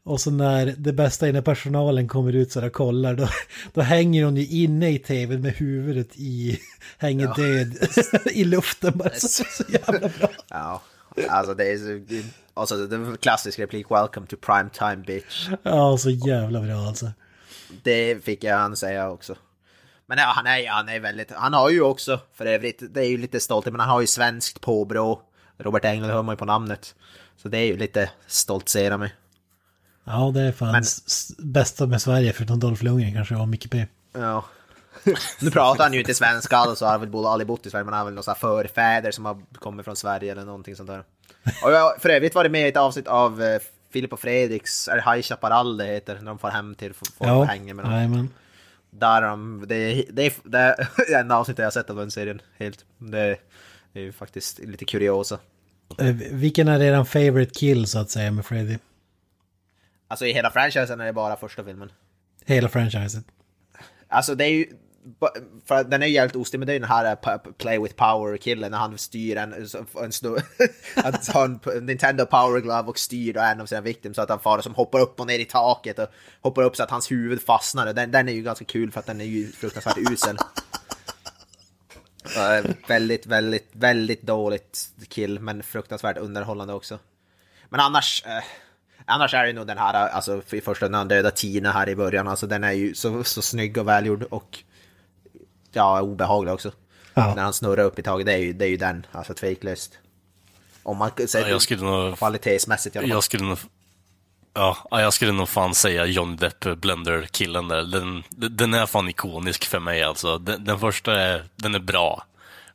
D: Och så när det bästa är när personalen kommer ut så där och kollar, då, då hänger hon ju inne i tvn med huvudet i, hänger död i luften bara. Så, så jävla bra.
C: ja. Alltså det är så... Alltså var klassisk replik, welcome to primetime bitch.
D: Ja, så jävla bra alltså.
C: Det fick jag han säga också. Men ja, han är, han är väldigt, han har ju också för övrigt, det är ju lite stolt, men han har ju svenskt påbrå. Robert Englund hör man ju på namnet. Så det är ju lite stoltsera mig.
D: Ja, det är fan
C: Men-
D: bästa med Sverige förutom Dolph Lundgren kanske och Micke P.
C: Ja. Nu pratar han ju inte svenska alls och har väl aldrig bott i Sverige, men han har väl några förfäder som har kommit från Sverige eller någonting sånt där. Och jag har för övrigt varit med i ett avsnitt av eh, Filip och Fredriks, är det High Chaparral det heter, när de får hem till folk och hänger med dem. Där de, det, det, det är enda avsnittet jag har sett av den serien helt. Det, det är ju faktiskt lite kuriosa.
D: Eh, Vilken är eran favorite kill så att säga med Freddy?
C: Alltså i hela franchisen är det bara första filmen.
D: Hela franchiset.
C: Alltså det är ju... För den är ju jävligt ostig, men det är den här eh, Play with Power-killen när han styr en... en snubbe, att ha en Nintendo Power Glove och styr en av sina victims så att han far som hoppar upp och ner i taket och hoppar upp så att hans huvud fastnar. Den, den är ju ganska kul för att den är ju fruktansvärt usel. Eh, väldigt, väldigt, väldigt dåligt kill, men fruktansvärt underhållande också. Men annars... Eh, annars är det nog den här, eh, alltså i första när han dödar Tina här i början, alltså den är ju så, så snygg och välgjord och... Ja, obehaglig också.
D: Ja.
C: När han snurrar upp i taget, det är ju, det är ju den, alltså tveklöst. Om man säger
B: Ja, jag skulle nog...
C: kvalitetsmässigt i alla fall.
B: Jag skulle nog... Ja, ja, jag skulle nog fan säga John Depp Blender-killen där. Den, den är fan ikonisk för mig alltså. Den, den första är, den är bra.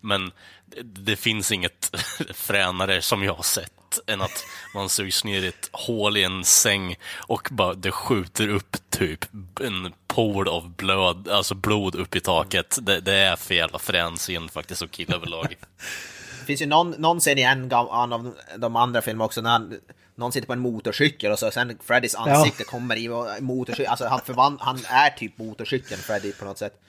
B: Men det, det finns inget fränare som jag har sett än att man sugs ner i ett hål i en säng och bara det skjuter upp typ en pool av blod, alltså blod upp i taket. Det, det är för jävla frän scen faktiskt och kill överlag.
C: Det finns ju någon, någon scen i en av de andra filmerna också när han, någon sitter på en motorcykel och så sen Freddys ansikte kommer i motorcykeln, alltså han, förvand, han är typ motorcykeln Freddy på något sätt.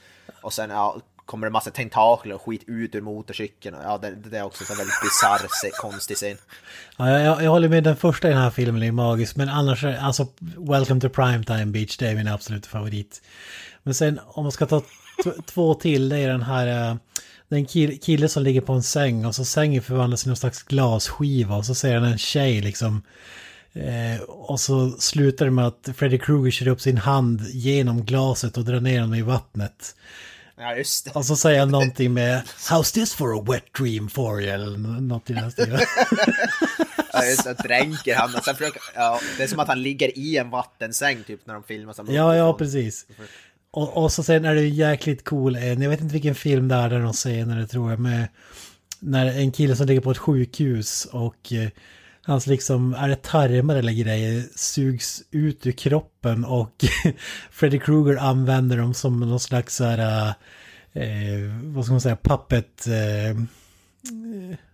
C: Och sen ja, kommer det massa tentakler och skit ut ur motorcykeln. och Ja, det, det är också en väldigt bisarr, konstig scen.
D: Ja, jag, jag, jag håller med, den första i den här filmen är magisk, men annars, alltså Welcome to Primetime Beach, det är min absoluta favorit. Men sen om man ska ta två till, det är den här, eh, Uh, den kill, kille som ligger på en säng och så sängen förvandlas till någon slags glasskiva och så ser han en tjej liksom. Eh, och så slutar det med att Freddy Krueger kör upp sin hand genom glaset och drar ner honom i vattnet.
C: Ja, just det.
D: Och så säger han någonting med How's this for a wet dream for you? Eller något i den stilen.
C: Ja, just det. Dränker han. Och sen försöker, ja, det är som att han ligger i en vattensäng typ när de filmar. som
D: Ja, ja, precis. Och, och så sen är det ju jäkligt cool, en, jag vet inte vilken film det är där de säger när det tror jag, med när en kille som ligger på ett sjukhus och eh, hans liksom, är det tarmar eller grejer, sugs ut ur kroppen och Freddy Krueger använder dem som någon slags så här, eh, vad ska man säga, puppet, eh,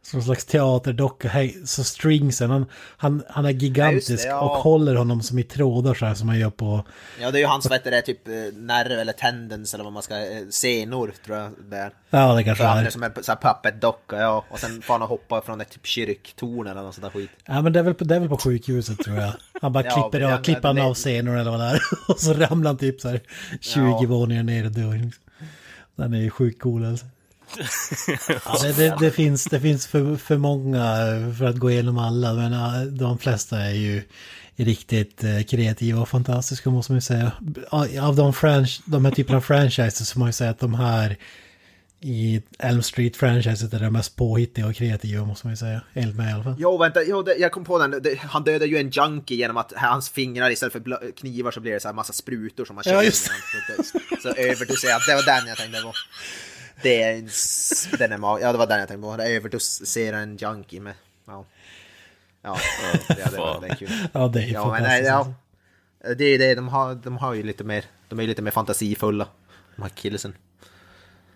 D: som en slags teaterdocka, så stringsen, han, han, han är gigantisk
C: ja.
D: och håller honom som i trådar så här som man gör på
C: Ja, det är ju hans, vad det, typ eh, nerv eller tendens eller vad man ska, eh, senor tror jag det är.
D: Ja, det kanske
C: han är som en puppet-docka, ja. Och sen får han hoppa från ett typ kyrktorn eller något sånt där skit.
D: Ja, men det är väl på, det är väl på sjukhuset tror jag. Han bara
C: Ja,
D: klipper,
C: det-
D: klipper han
C: det-
D: av senor eller vad det är. Och så ramlar han typ så här 20
C: Ja.
D: våningar ner och dör. Den är ju sjukt cool alltså. Ja, det, det, finns, det finns för, för många för att gå igenom alla, men ja, de flesta är ju riktigt eh, kreativa och fantastiska måste man ju säga. Av de, franch, de här typerna av franchises så man ju säga att de här i Elm Street-franchiset är de mest påhittiga och kreativa måste man ju säga. Enligt mig i alla fall.
C: Jo, vänta, jo, det, jag kom på den. Det, han dödar ju en junkie genom att hans fingrar istället för knivar så blir det så här massa sprutor som han kör
D: Ja, just
C: Så, så överdoserat. Det var den jag tänkte på. Det är en... Den är mag- ja, det var den jag tänkte på. Det överdoserar en junkie med... Ja. Ja, ja, det, var, det är kul.
D: Ja, det är
C: Ja, men nej,
D: alltså.
C: ja. Det är ju det, de har, de har ju lite mer, de är ju lite mer fantasifulla, de här killsen.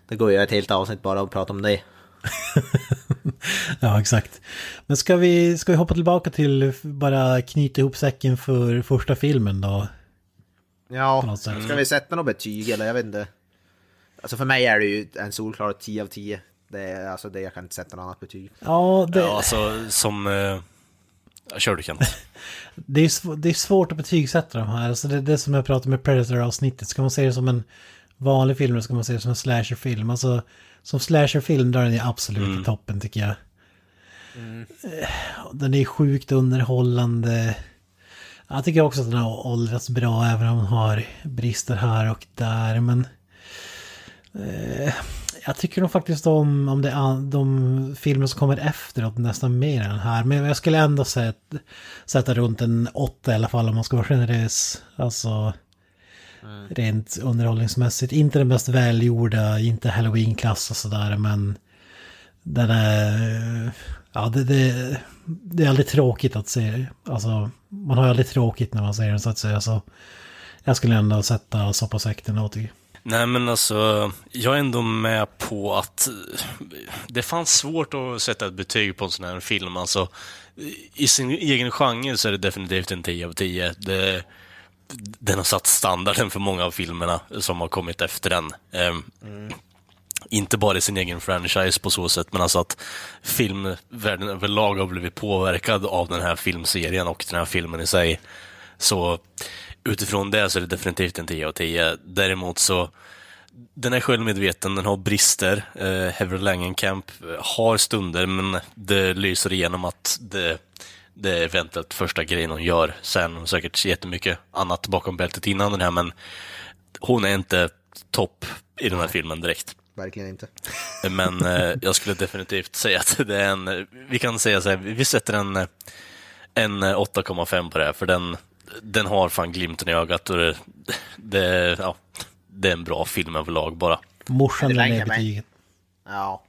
C: Det går ju ett helt avsnitt bara att prata om det.
D: Ja, exakt. Men ska vi, ska vi hoppa tillbaka till bara knyta ihop säcken för första filmen då?
C: Ja, ska vi sätta något betyg eller jag vet inte. Alltså för mig är det ju en solklar 10 av 10. Det är alltså det, jag kan inte sätta något annat betyg.
D: Ja, det,
B: Ja, alltså som... Eh... Kör du Kent.
D: det, är, sv- det är svårt att betygsätta de här. Alltså det är det som jag pratade med Predator-avsnittet. Ska man se det som en vanlig film eller ska man se det som en slasherfilm? Alltså, som slasherfilm där är den ju absolut i toppen tycker jag. Eh, Den är sjukt underhållande. Jag tycker också att den har åldrats bra även om den har brister här och där. Men eh, jag tycker nog faktiskt om, om det, är de filmer som kommer efteråt nästan mer än den här. Men jag skulle ändå sätta, sätta runt en åtta i alla fall om man ska vara generös. Alltså rent underhållningsmässigt. Inte den mest välgjorda, inte halloween-klass och sådär men den är... Ja, det, det, det är aldrig tråkigt att se. Alltså, man har ju aldrig tråkigt när man ser den så att säga. Så jag skulle ändå sätta soppasäcken och tycker.
B: Nej men alltså, jag är ändå med på att eh, det fanns svårt att sätta ett betyg på en sån här film. Alltså, I sin egen genre så är det definitivt en 10 av 10. Det, den har satt standarden för många av filmerna som har kommit efter den. Mm. Inte bara i sin egen franchise på så sätt, men alltså att filmvärlden överlag har blivit påverkad av den här filmserien och den här filmen i sig. Så utifrån det så är det definitivt en 10 av 10. Däremot så, den är självmedveten, den har brister. Eh, Heather Langenkamp har stunder, men det lyser igenom att det, det är eventuellt första grejen hon gör. Sen har hon säkert jättemycket annat bakom bältet innan den här, men hon är inte topp i den här filmen direkt.
C: Verkligen inte.
B: Men eh, jag skulle definitivt säga att det är en, vi kan säga så här, vi sätter en, en 8,5 på det här, för den, den har fan glimten i ögat och det, det, ja, det är en bra film överlag bara.
D: Morsan ner
C: mig.
D: betyget.
C: Ja.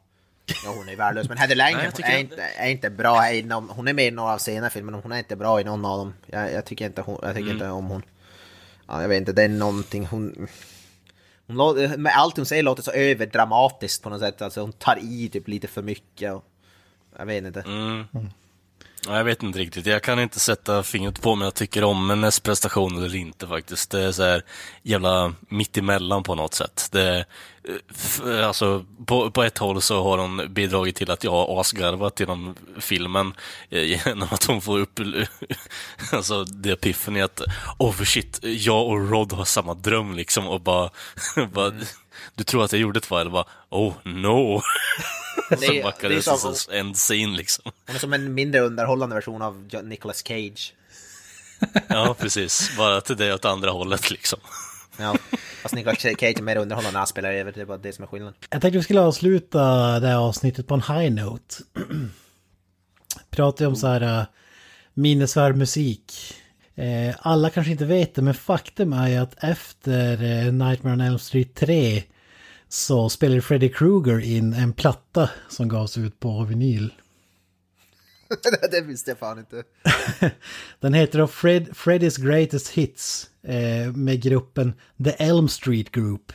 C: ja, hon är värdelös. Men Heather
B: Nej, jag
C: Langenkamp
B: tycker
C: är,
B: att-
C: inte, är inte bra i någon, Hon är med i några av senare filmer, men hon är inte bra i någon av dem. Jag, jag tycker, inte, hon, jag tycker inte om hon. Ja, jag vet inte, det är någonting hon... hon låter, med allt hon säger låter så överdramatiskt på något sätt. Alltså hon tar i typ lite för mycket. Och, jag vet inte.
B: Mm. Ja, Jag vet inte riktigt, jag kan inte sätta fingret på om jag tycker om hennes prestation eller inte faktiskt. Det är så här jävla mittemellan på något sätt. Det, alltså, på, på ett håll så har hon bidragit till att jag har asgarvat genom filmen eh, genom att hon får upp alltså, det piffen i att oh shit, jag och Rod har samma dröm liksom och bara, bara du tror att jag gjorde det va? Eller bara oh no.
C: Är-
B: backar
C: det är
B: det
C: som-
B: som en scene liksom.
C: Hon är som en mindre underhållande version av Nicolas Cage.
B: Ja, precis. Bara att det åt andra hållet liksom.
C: Ja, fast Nicolas Cage är mer underhållande när han spelar över. Det är bara det som är skillnaden.
D: Jag tänkte vi skulle avsluta det här avsnittet på en high note. Pratar ju om så här uh, minnesvärd musik. Eh, alla kanske inte vet det, men faktum är ju att efter eh, Nightmare on Elm Street 3 så spelade Freddy Krueger in en platta som gavs ut på vinyl.
C: det visste jag fan inte.
D: Den heter då Fred, Freddy's Greatest Hits eh, med gruppen The Elm Street Group.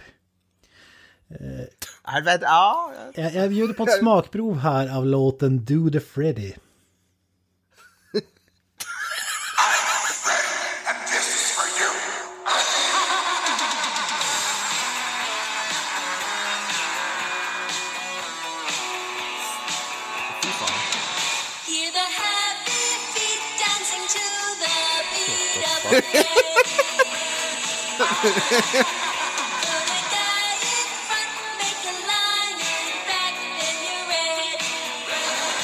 C: Ja, ja.
D: Jag, jag bjuder på ett smakprov här av låten Do the Freddy.
B: Det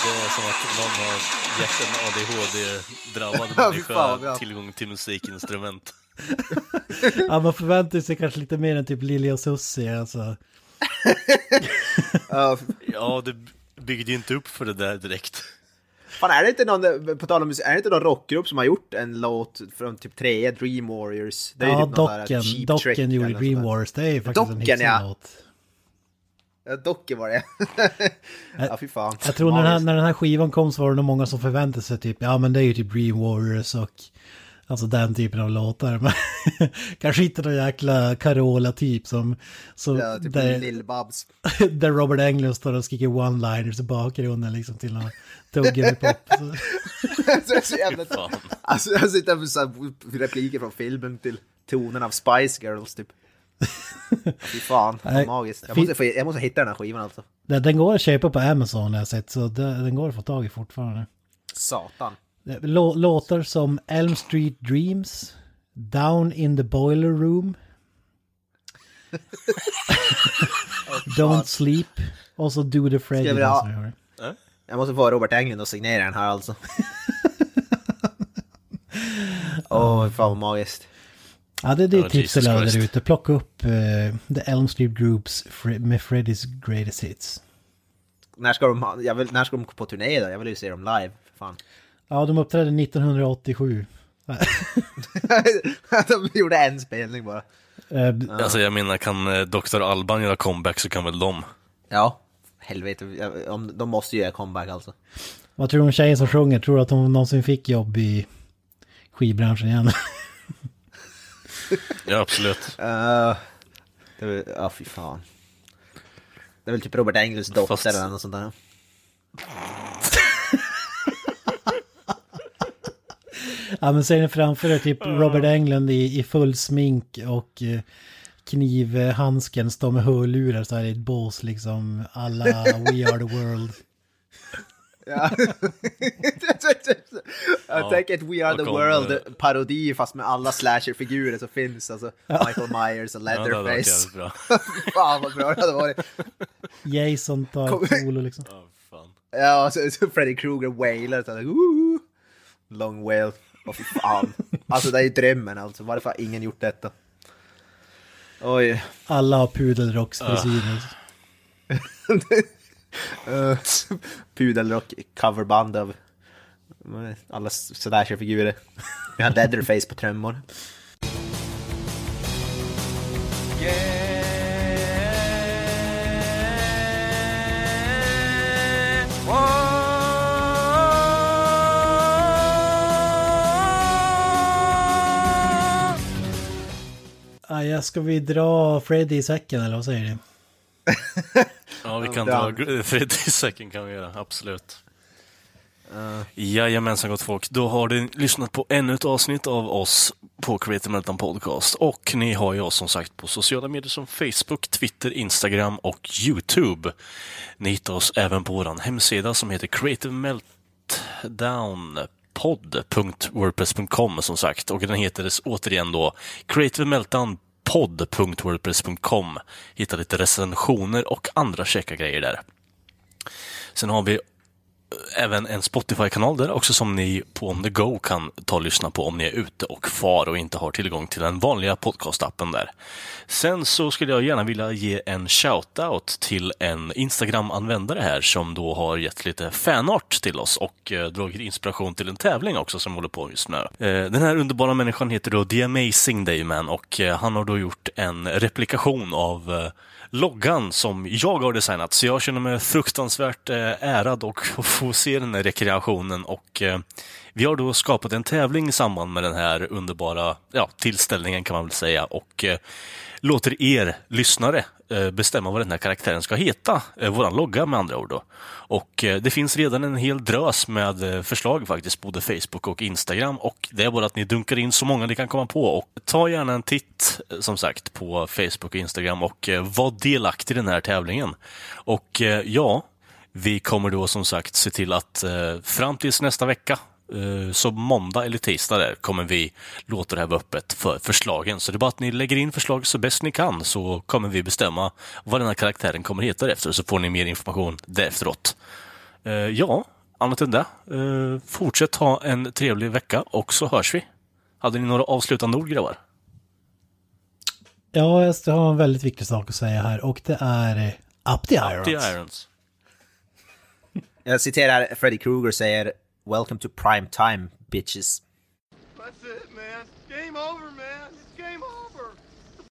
B: är som att någon har gett en ADHD-drabbad människa tillgång till musikinstrument.
D: Ja, man förväntar sig kanske lite mer än typ Lili och Susie alltså.
C: Ja,
B: Ja, det byggde ju inte upp för det där direkt.
C: Fan, är det inte någon, på tal om musik, är det inte någon rockgrupp som har gjort en låt från typ tre Dream Warriors? Det är
D: Ja,
C: typ
D: Docken,
C: Cheap
D: Docken gjorde Dream. Wars, det är faktiskt en
C: Docken,
D: hitsig
C: ja.
D: låt.
C: Ja, Docken var det. ja, fy fan.
D: Jag tror när den, här, när den här skivan kom så var det nog många som förväntade sig typ, ja men det är ju typ Dream Warriors och alltså den typen av låtar. Men kanske inte någon jäkla Carola-typ som, som
C: Ja, typ
D: där,
C: Lill-Babs.
D: där Robert Englund står och skriker one-liners i bakgrunden liksom till någon Så
C: jävla...
B: Fan.
C: Alltså jag sitter med så här repliker från filmen till tonen av Spice Girls typ. Fy fan,
D: Nej,
C: magiskt. Jag måste, få, jag måste hitta den här skivan alltså.
D: Den den går att köpa på Amazon har jag sett, så den den går att få tag i fortfarande.
C: Satan.
D: Lå- Låtar som Elm Street Dreams, Down in the Boiler Room, Don't Sleep och så Do the Freddy.
C: Ska ha-
D: jag
C: måste få Robert Englund att signera den här alltså. Åh, fan vad magiskt.
D: Ja, det är det
B: Ja,
D: tips till alla där ute. Plocka upp eh, The Elm Street Groups med Freddy's Greatest Hits.
C: När ska de, ha, jag vill, när ska de på turné då? Jag vill ju se dem live. för Fan.
D: Ja, de uppträdde 1987.
C: de gjorde en spelning bara.
D: Eh,
B: Alltså jag menar, kan eh, Dr. Alban göra comeback så kan väl de.
C: Ja. Helvete, de måste ju göra comeback alltså.
D: Vad tror du om tjejen som sjunger? Tror du att hon någonsin fick jobb i skivbranschen igen?
B: Ja, absolut.
C: Uh, Det ja fy fan. Det är väl typ Robert Englunds dotter
B: Fast-
C: eller något sånt där.
D: Ja men ser ni framför er typ Robert Englund i, i full smink och eh, knivhandsken står med hörlurar så här i ett bås liksom alla We Are The World.
C: Ja. Jag tänker ett We Are The World parodi fast med alla slasherfigurer som finns. Alltså Michael Myers och Leatherface. Fan vad bra det hade varit.
D: Jason tar solo liksom.
B: Ja, fan.
C: Ja, och så, så Freddy Krueger wailar så här, "Woo!" Long wail. Åh fy fan. Alltså det är ju drömmen alltså. Varför har ingen gjort detta? Oj.
D: Alla har pudelrocksfrisyrer.
C: Uh, Pudelrock coverband av alla slasherfigurer. Vi har Leatherface på trummor.
A: Yeah.
D: Ah, ja, ska vi dra Freddy i säcken eller vad säger ni?
B: Ja, vi kan dra Freddy i säcken kan vi göra, absolut. Jajamensan gott folk, då har ni lyssnat på ännu ett avsnitt av oss på Creative Meltdown Podcast. Och ni har ju oss som sagt på sociala medier som Facebook, Twitter, Instagram och YouTube. Ni hittar oss även på vår hemsida som heter Creative Meltdown podd.wordpress.com som sagt och den heter återigen då Creative Meltdown podd.wordpress.com Hitta lite recensioner och andra käcka grejer där. Sen har vi även en Spotify-kanal där också som ni på On The Go kan ta och lyssna på om ni är ute och far och inte har tillgång till den vanliga podcast-appen där. Sen så skulle jag gärna vilja ge en shout-out till en Instagram-användare här som då har gett lite fanart till oss och eh, dragit inspiration till en tävling också som håller på just nu. Eh, den här underbara människan heter då The Amazing Dayman och eh, han har då gjort en replikation av eh, loggan som jag har designat. Så jag känner mig fruktansvärt eh, ärad och att få se den här rekreationen. Och eh, vi har då skapat en tävling i samband med den här underbara ja, tillställningen kan man väl säga. Och eh, låter er lyssnare eh, bestämma vad den här karaktären ska heta. Eh, våran logga med andra ord. Då. Och eh, det finns redan en hel drös med förslag faktiskt, både Facebook och Instagram. Och det är bara att ni dunkar in så många ni kan komma på. Och ta gärna en titt, som sagt, på Facebook och Instagram och var delaktig i den här tävlingen. Och ja, vi kommer då som sagt se till att fram tills nästa vecka, så måndag eller tisdag där, kommer vi låta det här vara öppet för förslagen. Så det är bara att ni lägger in förslag så bäst ni kan så kommer vi bestämma vad den här karaktären kommer heta efter så får ni mer information därefteråt. Eh, ja, annat än det. Eh, fortsätt ha en trevlig vecka och så hörs vi. Hade ni några avslutande ord grabbar?
D: Ja, jag har en väldigt viktig sak att säga här och det är eh, Up the Irons.
B: The Irons.
C: Jag citerar Freddy Krueger säger Welcome to prime time bitches.
A: That's it, man. Game over, man.